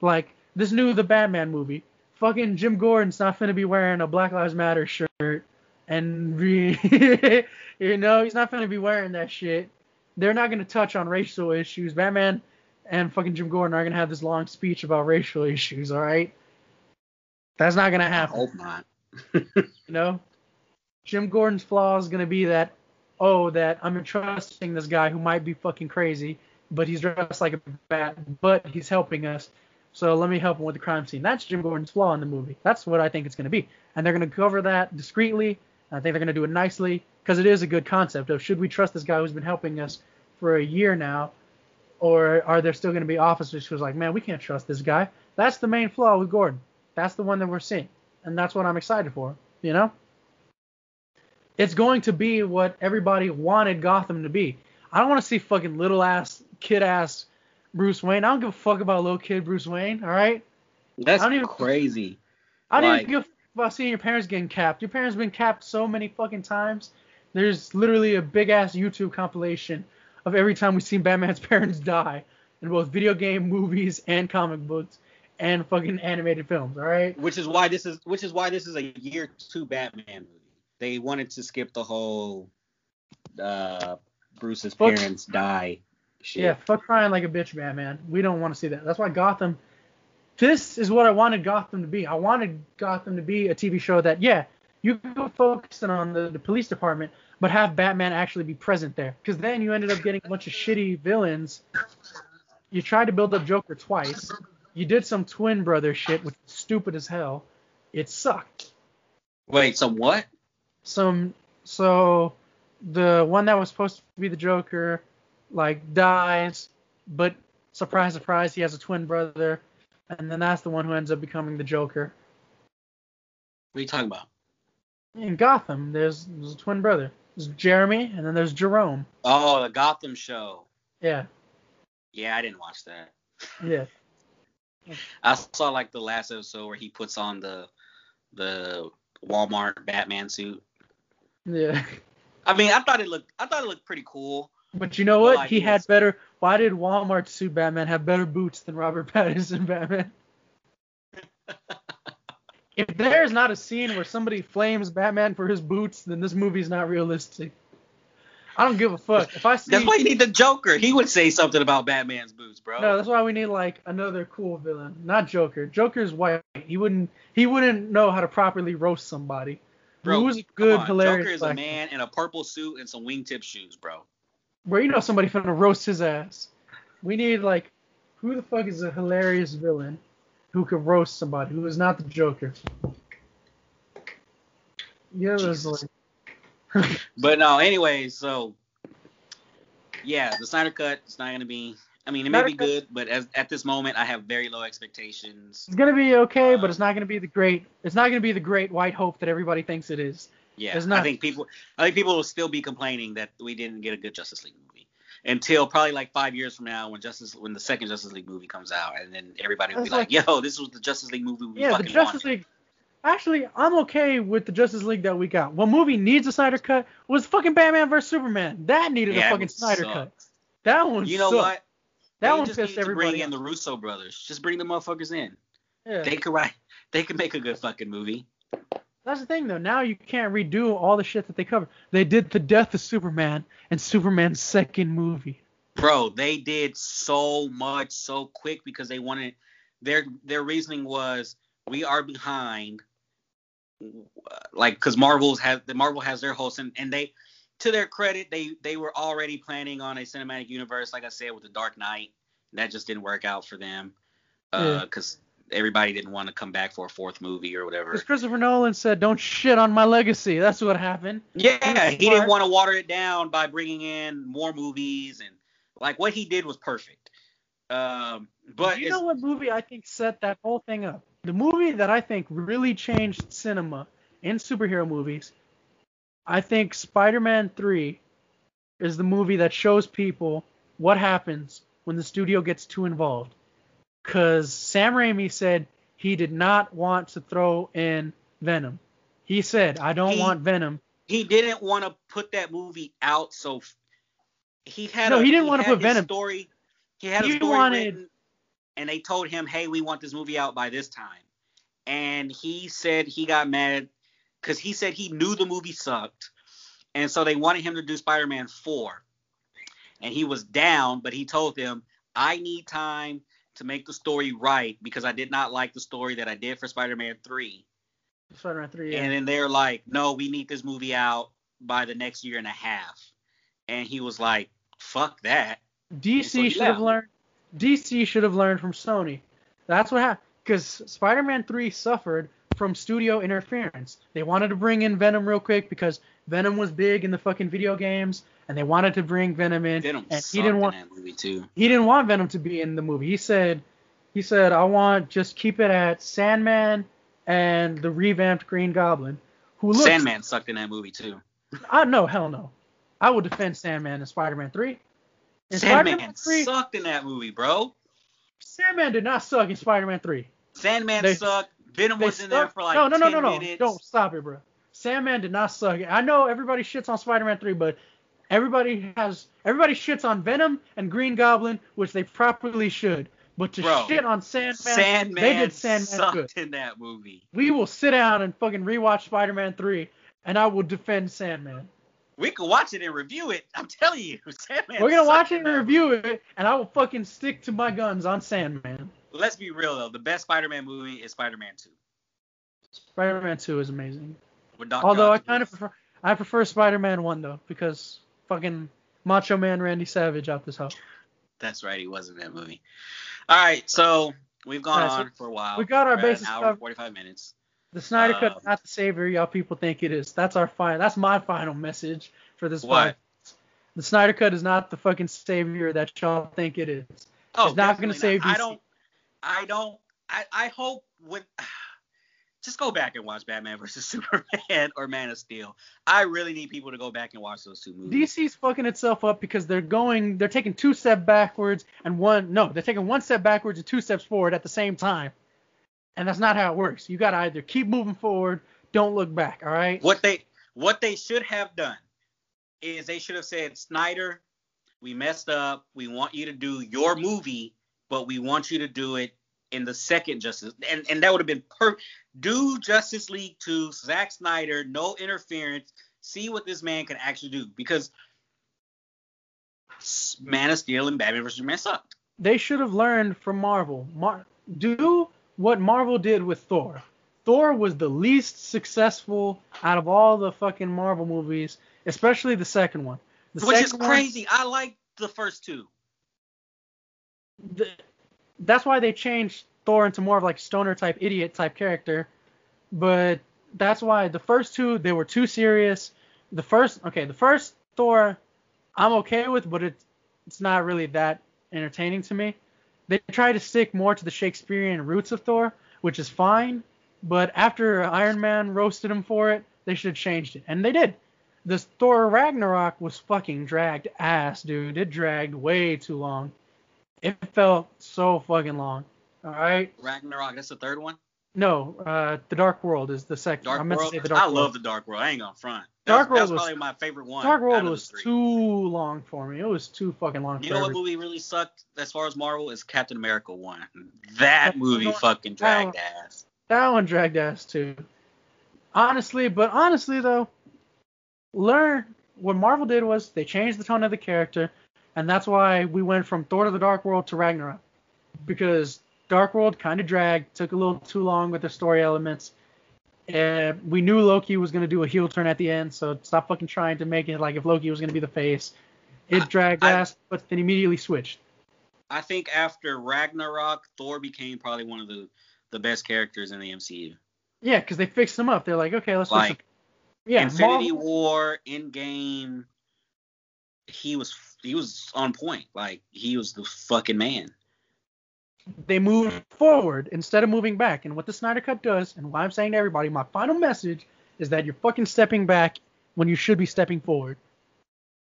Like this new The Batman movie, fucking Jim Gordon's not gonna be wearing a Black Lives Matter shirt, and re- you know he's not gonna be wearing that shit. They're not gonna touch on racial issues. Batman and fucking Jim Gordon are gonna have this long speech about racial issues. All right, that's not gonna I happen. hope not. You know, Jim Gordon's flaw is gonna be that, oh, that I'm entrusting this guy who might be fucking crazy, but he's dressed like a bat, but he's helping us. So let me help him with the crime scene. That's Jim Gordon's flaw in the movie. That's what I think it's gonna be, and they're gonna cover that discreetly I think they're going to do it nicely because it is a good concept of should we trust this guy who's been helping us for a year now, or are there still going to be officers who's like, man, we can't trust this guy. That's the main flaw with Gordon. That's the one that we're seeing, and that's what I'm excited for. You know, it's going to be what everybody wanted Gotham to be. I don't want to see fucking little ass kid ass Bruce Wayne. I don't give a fuck about little kid Bruce Wayne. All right. That's I don't even- crazy. I don't Like- even give a fuck about seeing your parents getting capped. Your parents been capped so many fucking times. There's literally a big ass YouTube compilation of every time we've seen Batman's parents die in both video game, movies, and comic books, and fucking animated films. All right. Which is why this is which is why this is a year two Batman movie. They wanted to skip the whole uh Bruce's parents die shit. Yeah, fuck crying like a bitch, Batman. We don't want to see that. That's why Gotham. This is what I wanted Gotham to be. I wanted Gotham to be a TV show that, yeah, you go focusing on the, the police department, but have Batman actually be present there. Because then you ended up getting a bunch of shitty villains. You tried to build up Joker twice. You did some twin brother shit, which was stupid as hell. It sucked. Wait, so what? Some so the one that was supposed to be the Joker like dies, but surprise surprise he has a twin brother, and then that's the one who ends up becoming the Joker. What are you talking about? In Gotham, there's, there's a twin brother. There's Jeremy, and then there's Jerome. Oh, the Gotham show. Yeah, Yeah, I didn't watch that. yeah. I saw like the last episode where he puts on the the Walmart Batman suit. Yeah. I mean, I thought it looked I thought it looked pretty cool. But you know what? he had better. Why did Walmart suit Batman have better boots than Robert Pattinson Batman? if there's not a scene where somebody flames Batman for his boots, then this movie's not realistic. I don't give a fuck. If I see, That's why you need the Joker. He would say something about Batman's boots, bro. no, that's why we need like another cool villain, not Joker. Joker's white. He wouldn't. He wouldn't know how to properly roast somebody. bro, Who's a good, on. hilarious Joker is a man in a purple suit and some wingtip shoes, bro. Where you know somebody finna roast his ass. We need like, who the fuck is a hilarious villain who could roast somebody who is not the Joker? Yeah, there's like, But no, anyways, so yeah, the Snyder cut is not gonna be. I mean, it may be Cut- good, but as, at this moment, I have very low expectations. it's gonna be okay, but um, it's not gonna be the great. It's not gonna be the great white hope that everybody thinks it is. Yeah, It's I think people, I think people will still be complaining that we didn't get a good Justice League movie until probably like five years from now when Justice, when the second Justice League movie comes out, and then everybody will be That's like, "Yo, this was the Justice League movie we Yeah, the Justice wanted." League. Actually, I'm okay with the Justice League that we got. What movie needs a Snyder cut was fucking Batman vs Superman. That needed Yeah, a fucking Snyder suck. cut. That one. You know sucked. what? That They one just pissed everybody bring in the Russo brothers. Just bring the motherfuckers in. Yeah. They could write. They could make a good fucking movie. That's the thing though. Now you can't redo all the shit that they covered. They did the death of Superman and Superman's second movie. Bro, they did so much so quick because they wanted their their reasoning was we are behind like because Marvel's has the Marvel has their host and, and they to their credit they they were already planning on a cinematic universe like I said with the Dark Knight that just didn't work out for them uh, because everybody didn't want to come back for a fourth movie or whatever. Because Christopher Nolan said, "Don't shit on my legacy." That's what happened. Yeah, he Smart. didn't want to water it down by bringing in more movies and like what he did was perfect. Um, but you know what movie I think set that whole thing up? The movie that I think really changed cinema in superhero movies. I think Spider-Man 3 is the movie that shows people what happens when the studio gets too involved. Cause Sam Raimi said he did not want to throw in Venom. He said, "I don't He- want Venom." he didn't want to put that movie out so f- he had No, a, he didn't wanna put Venom. story he had a story wanted- written and they told him hey we want this movie out by this time and he said he got mad because he said he knew the movie sucked and so they wanted him to do spider-man 4 and he was down but he told them i need time to make the story right because i did not like the story that i did for spider-man 3 Spider-Man 3. Yeah. and then they're like, no, we need this movie out by the next year and a half. And he was like, fuck that. DC so should have learned. DC should have learned from Sony. That's what happened. Because Spider-Man 3 suffered from studio interference. They wanted to bring in Venom real quick because Venom was big in the fucking video games, and they wanted to bring Venom in. Venom and he didn't want in that movie too. he didn't want Venom to be in the movie. He said he said I want just keep it at Sandman and the revamped Green Goblin, who looks Sandman sucked in that movie too. I no hell no. I would defend Sandman in Spider-Man 3. In Sandman Spider-Man 3, sucked in that movie, bro. Sandman did not suck in Spider-Man 3. Sandman They- sucked. Venom was in there for like no, no, no, 10 no, no. minutes. Don't stop it, bro. Sandman did not suck. I know everybody shits on Spider-Man 3, but everybody has everybody shits on Venom and Green Goblin, which they properly should. But to Bro, shit on Sandman, Sandman they did Sandman sucked good. in that movie. We will sit down and fucking rewatch Spider-Man 3, and I will defend Sandman. We could watch it and review it. I'm telling you, Sandman. We're gonna watch it and review it, and I will fucking stick to my guns on Sandman. Let's be real though. The best Spider-Man movie is Spider-Man 2. Spider-Man 2 is amazing. Although I kind of prefer I prefer Spider-Man 1 though because fucking Macho Man Randy Savage out this hoe. That's right. He was in that movie. All right, so we've gone Yeah, so on for a while. we got our We're at bases An hour covered. 45 minutes. The Snyder Cut Um, is not the savior y'all people think it is. That's our final. That's my final message for this What? podcast. The Snyder Cut is not the fucking savior that y'all think it is. Oh, It's not gonna definitely save I don't. I don't. I, I hope when. Just go back and watch Batman versus Superman or Man of Steel. I really need people to go back and watch those two movies. DC's fucking itself up because they're going, they're taking two steps backwards and one, no, they're taking one step backwards and two steps forward at the same time. And that's not how it works. You gotta either keep moving forward, don't look back, all right? What they what they should have done is they should have said, Snyder, we messed up. We want you to do your movie, but we want you to do it in the second Justice, and and that would have been per. Do Justice League to Zack Snyder, no interference. See what this man can actually do because Man of Steel and Batman vs Superman sucked. They should have learned from Marvel. Mar- do what Marvel did with Thor. Thor was the least successful out of all the fucking Marvel movies, especially the second one. The Which is second one- crazy. I like the first two. the, that's why they changed Thor into more of like stoner type idiot type character. But that's why the first two they were too serious. The first okay, the first Thor I'm okay with, but it's it's not really that entertaining to me. They try to stick more to the Shakespearean roots of Thor, which is fine. But after Iron Man roasted him for it, they should have changed it, and they did. This Thor Ragnarok was fucking dragged ass, dude. It dragged way too long. It felt so fucking long. All right. Ragnarok, that's the third one. No, uh, the Dark World is the second. Dark I meant World. to say the Dark I World. love the Dark World. I ain't gonna front. Dark Dark World World was- probably my favorite one. Dark World was too long for me. It was too fucking long. You know what movie really sucked as far as Marvel is Captain America one. That movie fucking dragged ass. That one dragged ass too. Honestly, but honestly though, learn what Marvel did was they changed the tone of the character, and that's why we went from Thor to the Dark World to Ragnarok. Because Dark World kind of dragged, took a little too long with the story elements. And we knew Loki was gonna do a heel turn at the end, so stop fucking trying to make it like if Loki was gonna be the face. It dragged I- ass, but then immediately switched. I think after Ragnarok, Thor became probably one of the the best characters in the MCU. Yeah, because they fixed him up. They're like, okay, let's Like. Yeah, Infinity Marvel- War, Endgame, he was he was on point. Like he was the fucking man. they move forward instead of moving back. And what the Snyder Cut does, and why I'm saying to everybody, my final message is that you're fucking stepping back when you should be stepping forward.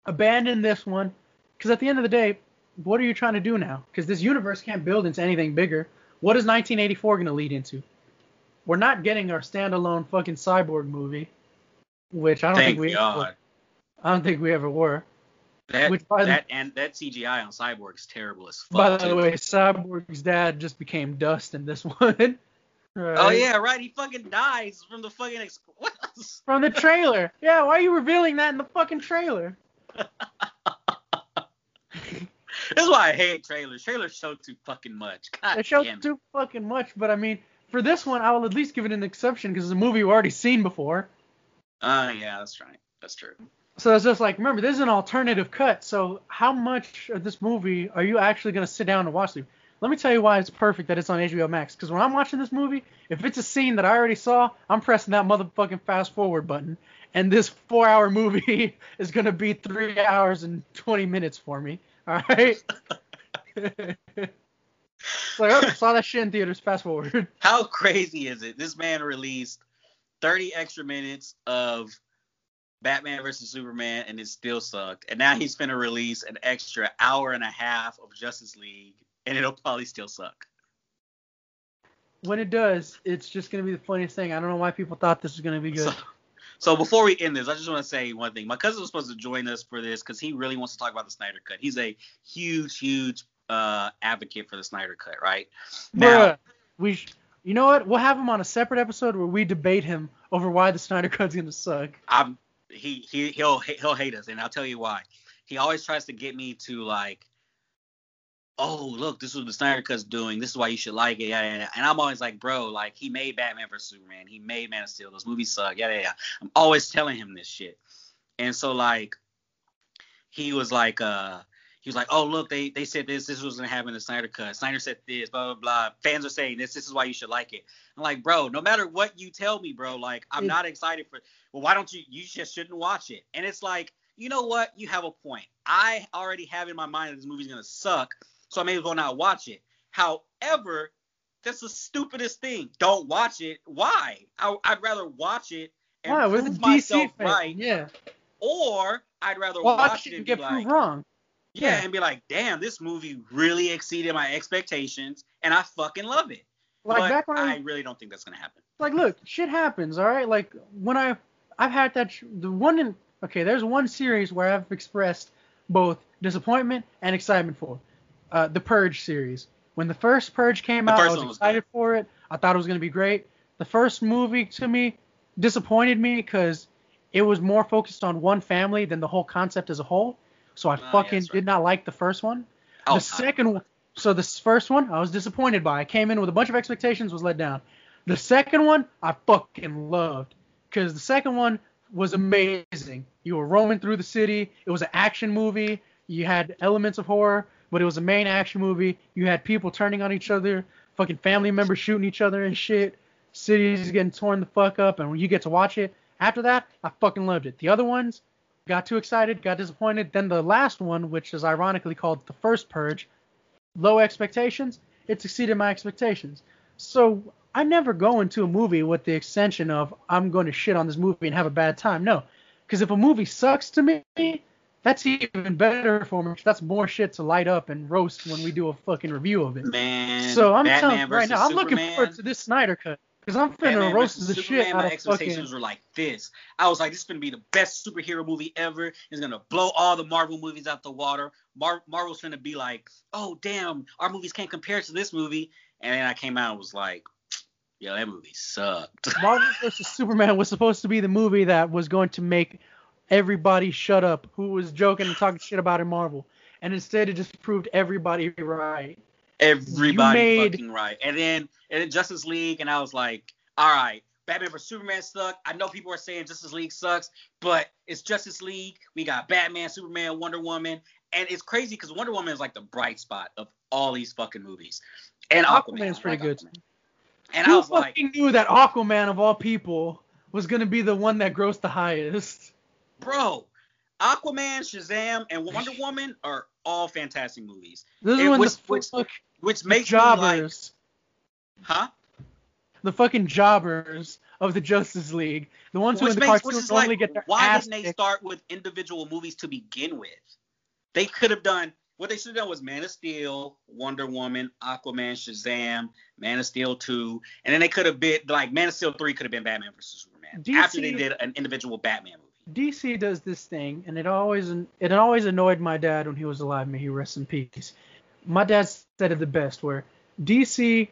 Abandon this one, because at the end of the day, what are you trying to do now? Because this universe can't build into anything bigger. What is 1984 going to lead into? We're not getting our standalone fucking cyborg movie, which I don't Thank think we God. I don't think we ever were. That Which, by the- and that CGI on Cyborg is terrible as fuck. By the too. way, Cyborg's dad just became dust in this one. Oh Right? yeah, right. He fucking dies from the fucking. Exp- what? From the trailer. Yeah, why are you revealing that in the fucking trailer? This is why I hate trailers. Trailers show too fucking much. God It shows damn it. too fucking much, but I mean, for this one, I will at least give it an exception because it's a movie we've already seen before. Uh, yeah, that's right. That's true. So it's just like, remember, this is an alternative cut. So how much of this movie are you actually gonna sit down and watch? Let me tell you why it's perfect that it's on HBO Max. Because when I'm watching this movie, if it's a scene that I already saw, I'm pressing that motherfucking fast forward button, and this four-hour movie is gonna be three hours and 20 minutes for me. All right. Like, oh, saw that shit in theaters. Fast forward. How crazy is it? This man released 30 extra minutes of Batman versus Superman and it still sucked. And now he's gonna release an extra hour and a half of Justice League and it'll probably still suck. When it does, it's just gonna be the funniest thing. I don't know why people thought this was gonna be good. So, so before we end this, I just want to say one thing. My cousin was supposed to join us for this because he really wants to talk about the Snyder Cut. He's a huge, huge uh, advocate for the Snyder Cut, right? Bruh, we, sh- you know what? We'll have him on a separate episode where we debate him over why the Snyder Cut's gonna suck. I'm he he he'll he'll hate us, and I'll tell you why. He always tries to get me to like, oh look, this is what the Snyder Cut's doing. This is why you should like it. Yeah, yeah, yeah. And I'm always like, bro, like he made Batman vs Superman. He made Man of Steel. Those movies suck. Yeah, yeah, yeah. I'm always telling him this shit. And so like, he was like, uh, he was like, oh look, they they said this. This was gonna happen in the Snyder Cut. Snyder said this. Blah blah blah. Fans are saying this. This is why you should like it. I'm like, bro, no matter what you tell me, bro, like I'm mm. not excited for. Well, why don't you? You just shouldn't watch it. And it's like, you know what? You have a point. I already have in my mind that this movie's gonna suck, so I may as well not watch it. However, that's the stupidest thing. Don't watch it. Why? I, I'd rather watch it and? With prove myself fan. right, Yeah. or I'd rather watch, Watch it and get like, proved wrong. Yeah, Yeah. and be like, damn, this movie really exceeded my expectations, and I fucking love it. Like but back when I I really don't think that's gonna happen. like look shit happens all right? Like when i i've had that sh- the one in okay there's one series where i've expressed both disappointment and excitement for. Uh the purge series. When the first purge came The out i was was excited for it. I thought it was going to be great. The first movie to me disappointed me because it was more focused on one family than the whole concept as a whole so i Oh, yeah, fucking that's right. did not like the first one Oh, the second one, so this first one, I was disappointed by. I came in with a bunch of expectations, was let down. The second one, I fucking loved, because the second one was amazing. You were roaming through the city. It was an action movie. You had elements of horror, but it was a main action movie. You had people turning on each other, fucking family members shooting each other and shit. Cities getting torn the fuck up, and when you get to watch it, after that, I fucking loved it. The other ones, got too excited, got disappointed. Then the last one, which is ironically called the first purge, low expectations, it exceeded my expectations. So I never go into a movie with the extension of I'm going to shit on this movie and have a bad time. No, because if a movie sucks to me, that's even better for me. That's more shit to light up and roast when we do a fucking review of it. Man, so I'm Batman telling you right now, I'm looking forward to this Snyder cut because I'm finna Batman roast the Superman, shit my out of expectations fucking. were like this. I was like, this is gonna be the best superhero movie ever. It's gonna blow all the Marvel movies out the water. Mar- Marvel's gonna be like, oh damn, our movies can't compare to this movie. And then I came out and was like, yo, that movie sucked. Marvel vs. Superman was supposed to be the movie that was going to make everybody shut up who was joking and talking shit about in Marvel. And instead, it just proved everybody right. Everybody made- fucking right. And then and then Justice League, and I was like, all right, Batman vs Superman sucked. I know people are saying Justice League sucks, but it's Justice League. We got Batman, Superman, Wonder Woman, and it's crazy because Wonder Woman is like the bright spot of all these fucking movies. And Aquaman, Aquaman's I pretty like good. Aquaman. And I Who was like, fucking knew that Aquaman of all people was gonna be the one that grossed the highest? bro, Aquaman, Shazam, and Wonder Woman are all fantastic movies, This is when was- the which which makes me like, jobbers, huh? the fucking jobbers of the Justice League, the ones who Which in the makes, which cartoons only like, get their why ass didn't they start with individual movies to begin with? They could have done what they should have done was Man of Steel, Wonder Woman, Aquaman, Shazam, Man of Steel 2, and then they could have been like Man of Steel 3 could have been Batman versus Superman DC after they did an individual Batman movie. DC does this thing, and it always it always annoyed my dad when he was alive. May he rest in peace. My dad said it the best, where DC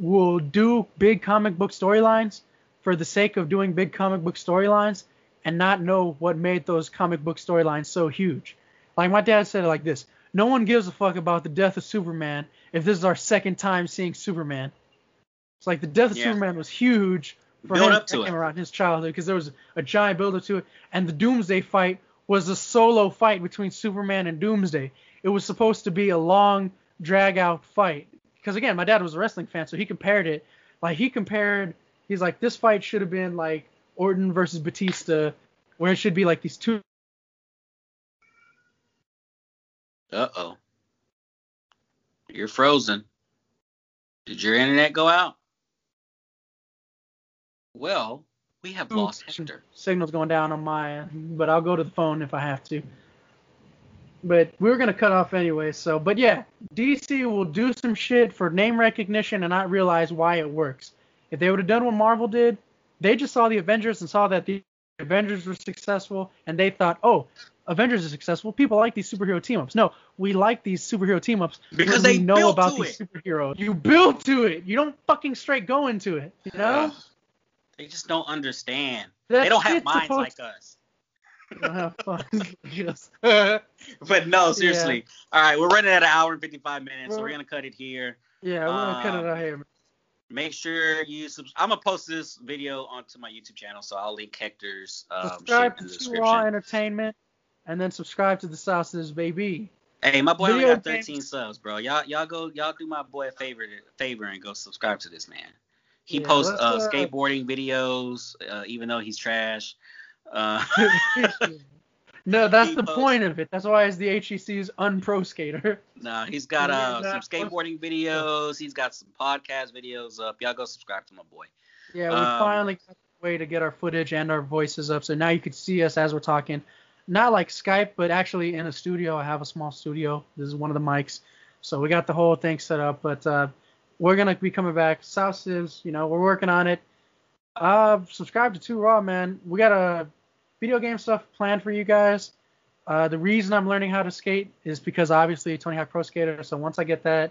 will do big comic book storylines for the sake of doing big comic book storylines, and not know what made those comic book storylines so huge. Like my dad said it like this: No one gives a fuck about the death of Superman if this is our second time seeing Superman. It's like the death of Yeah. Superman was huge for Build him up to it. around his childhood because there was a giant build up to it, and the Doomsday fight was a solo fight between Superman and Doomsday. It was supposed to be a long, drag out fight. because again, my dad was a wrestling fan, so he compared it. Like he compared, he's like, this fight should have been like Orton versus Batista, where it should be like these two. Uh oh. You're frozen. Did your internet go out? Well, we have lost Hector. Signal's going down on my end, but I'll go to the phone if I have to. But we were gonna cut off anyway, so but yeah, DC will do some shit for name recognition and not realize why it works. If they would have done what Marvel did, they just saw the Avengers and saw that the Avengers were successful, and they thought, oh, Avengers is successful. People like these superhero team ups. No, we like these superhero team ups Because they know about these it. superheroes. You build to it. You don't fucking straight go into it. You know? They just don't understand. That they don't have minds supposed- like us. Don't have fun. Yes. But no, seriously. All right, we're running at an hour and 55 minutes, so We're- to cut it here. Yeah, we're gonna cut it Um, out here. Make sure you sub- I'm gonna post this video onto my YouTube channel, so I'll link Hector's um, shit subscribe in the to Two. Raw Entertainment, and then subscribe to the South's baby. Hey, my boy only got 13 subs, bro. Y'all, y'all go, y'all do my boy a favor, favor, and go subscribe to this man. He Yeah, posts uh, skateboarding videos, uh, even though he's trash. Uh, no, that's He the posts- point of it. That's why he's the HEC's unpro skater. no, he's got uh, some that- skateboarding videos. He's got some podcast videos up. Y'all go subscribe to my boy. Yeah, we Um, finally got a way to get our footage and our voices up, so now you can see us as we're talking. Not like Skype, but actually in a studio. I have a small studio. This is one of the mics, so we got the whole thing set up. But uh, we're gonna be coming back. South Sibs, you know, we're working on it. Uh, subscribe to Two Raw, man. We got a video game stuff planned for you guys. Uh, the reason I'm learning how to skate is because obviously Tony Hawk Pro Skater. So once I get that,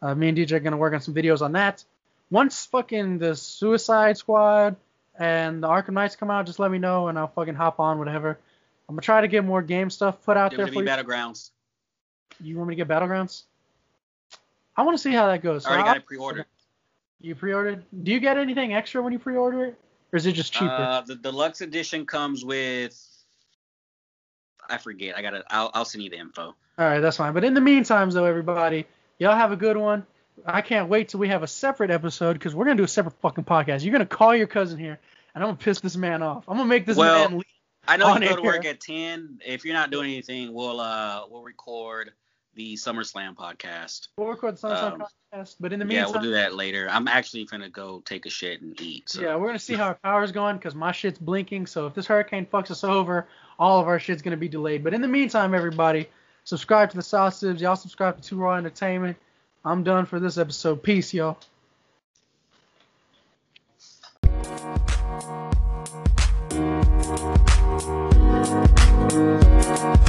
uh, me and DJ are gonna work on some videos on that once fucking the Suicide Squad and the Arkham Knights come out, just let me know and I'll fucking hop on whatever. I'm gonna try to get more game stuff put out there for you. Battlegrounds. You want me to get Battlegrounds? I want to see how that goes. I already So got it pre-ordered. You pre-ordered? Do you get anything extra when you pre-order it, or is it just cheaper? Uh, the deluxe edition comes with. I forget. I gotta. I'll, I'll send you the info. All right, that's fine. But in the meantime, though, everybody, y'all have a good one. I can't wait till we have a separate episode because we're gonna do a separate fucking podcast. You're gonna call your cousin here, and I'm gonna piss this man off. I'm gonna make this Well, man leave. I know you go to work at ten. If you're not doing anything, we'll uh we'll record the SummerSlam podcast. We'll record the SummerSlam um, podcast, but in the meantime, Yeah, we'll do that later. I'm actually gonna go take a shit and eat. So. yeah, we're gonna see how our power's going because my shit's blinking. So if this hurricane fucks us over, all of our shit's gonna be delayed. But in the meantime, everybody, subscribe to the Sibs. Y'all subscribe to Two Raw Entertainment. I'm done for this episode. Peace, y'all. Thank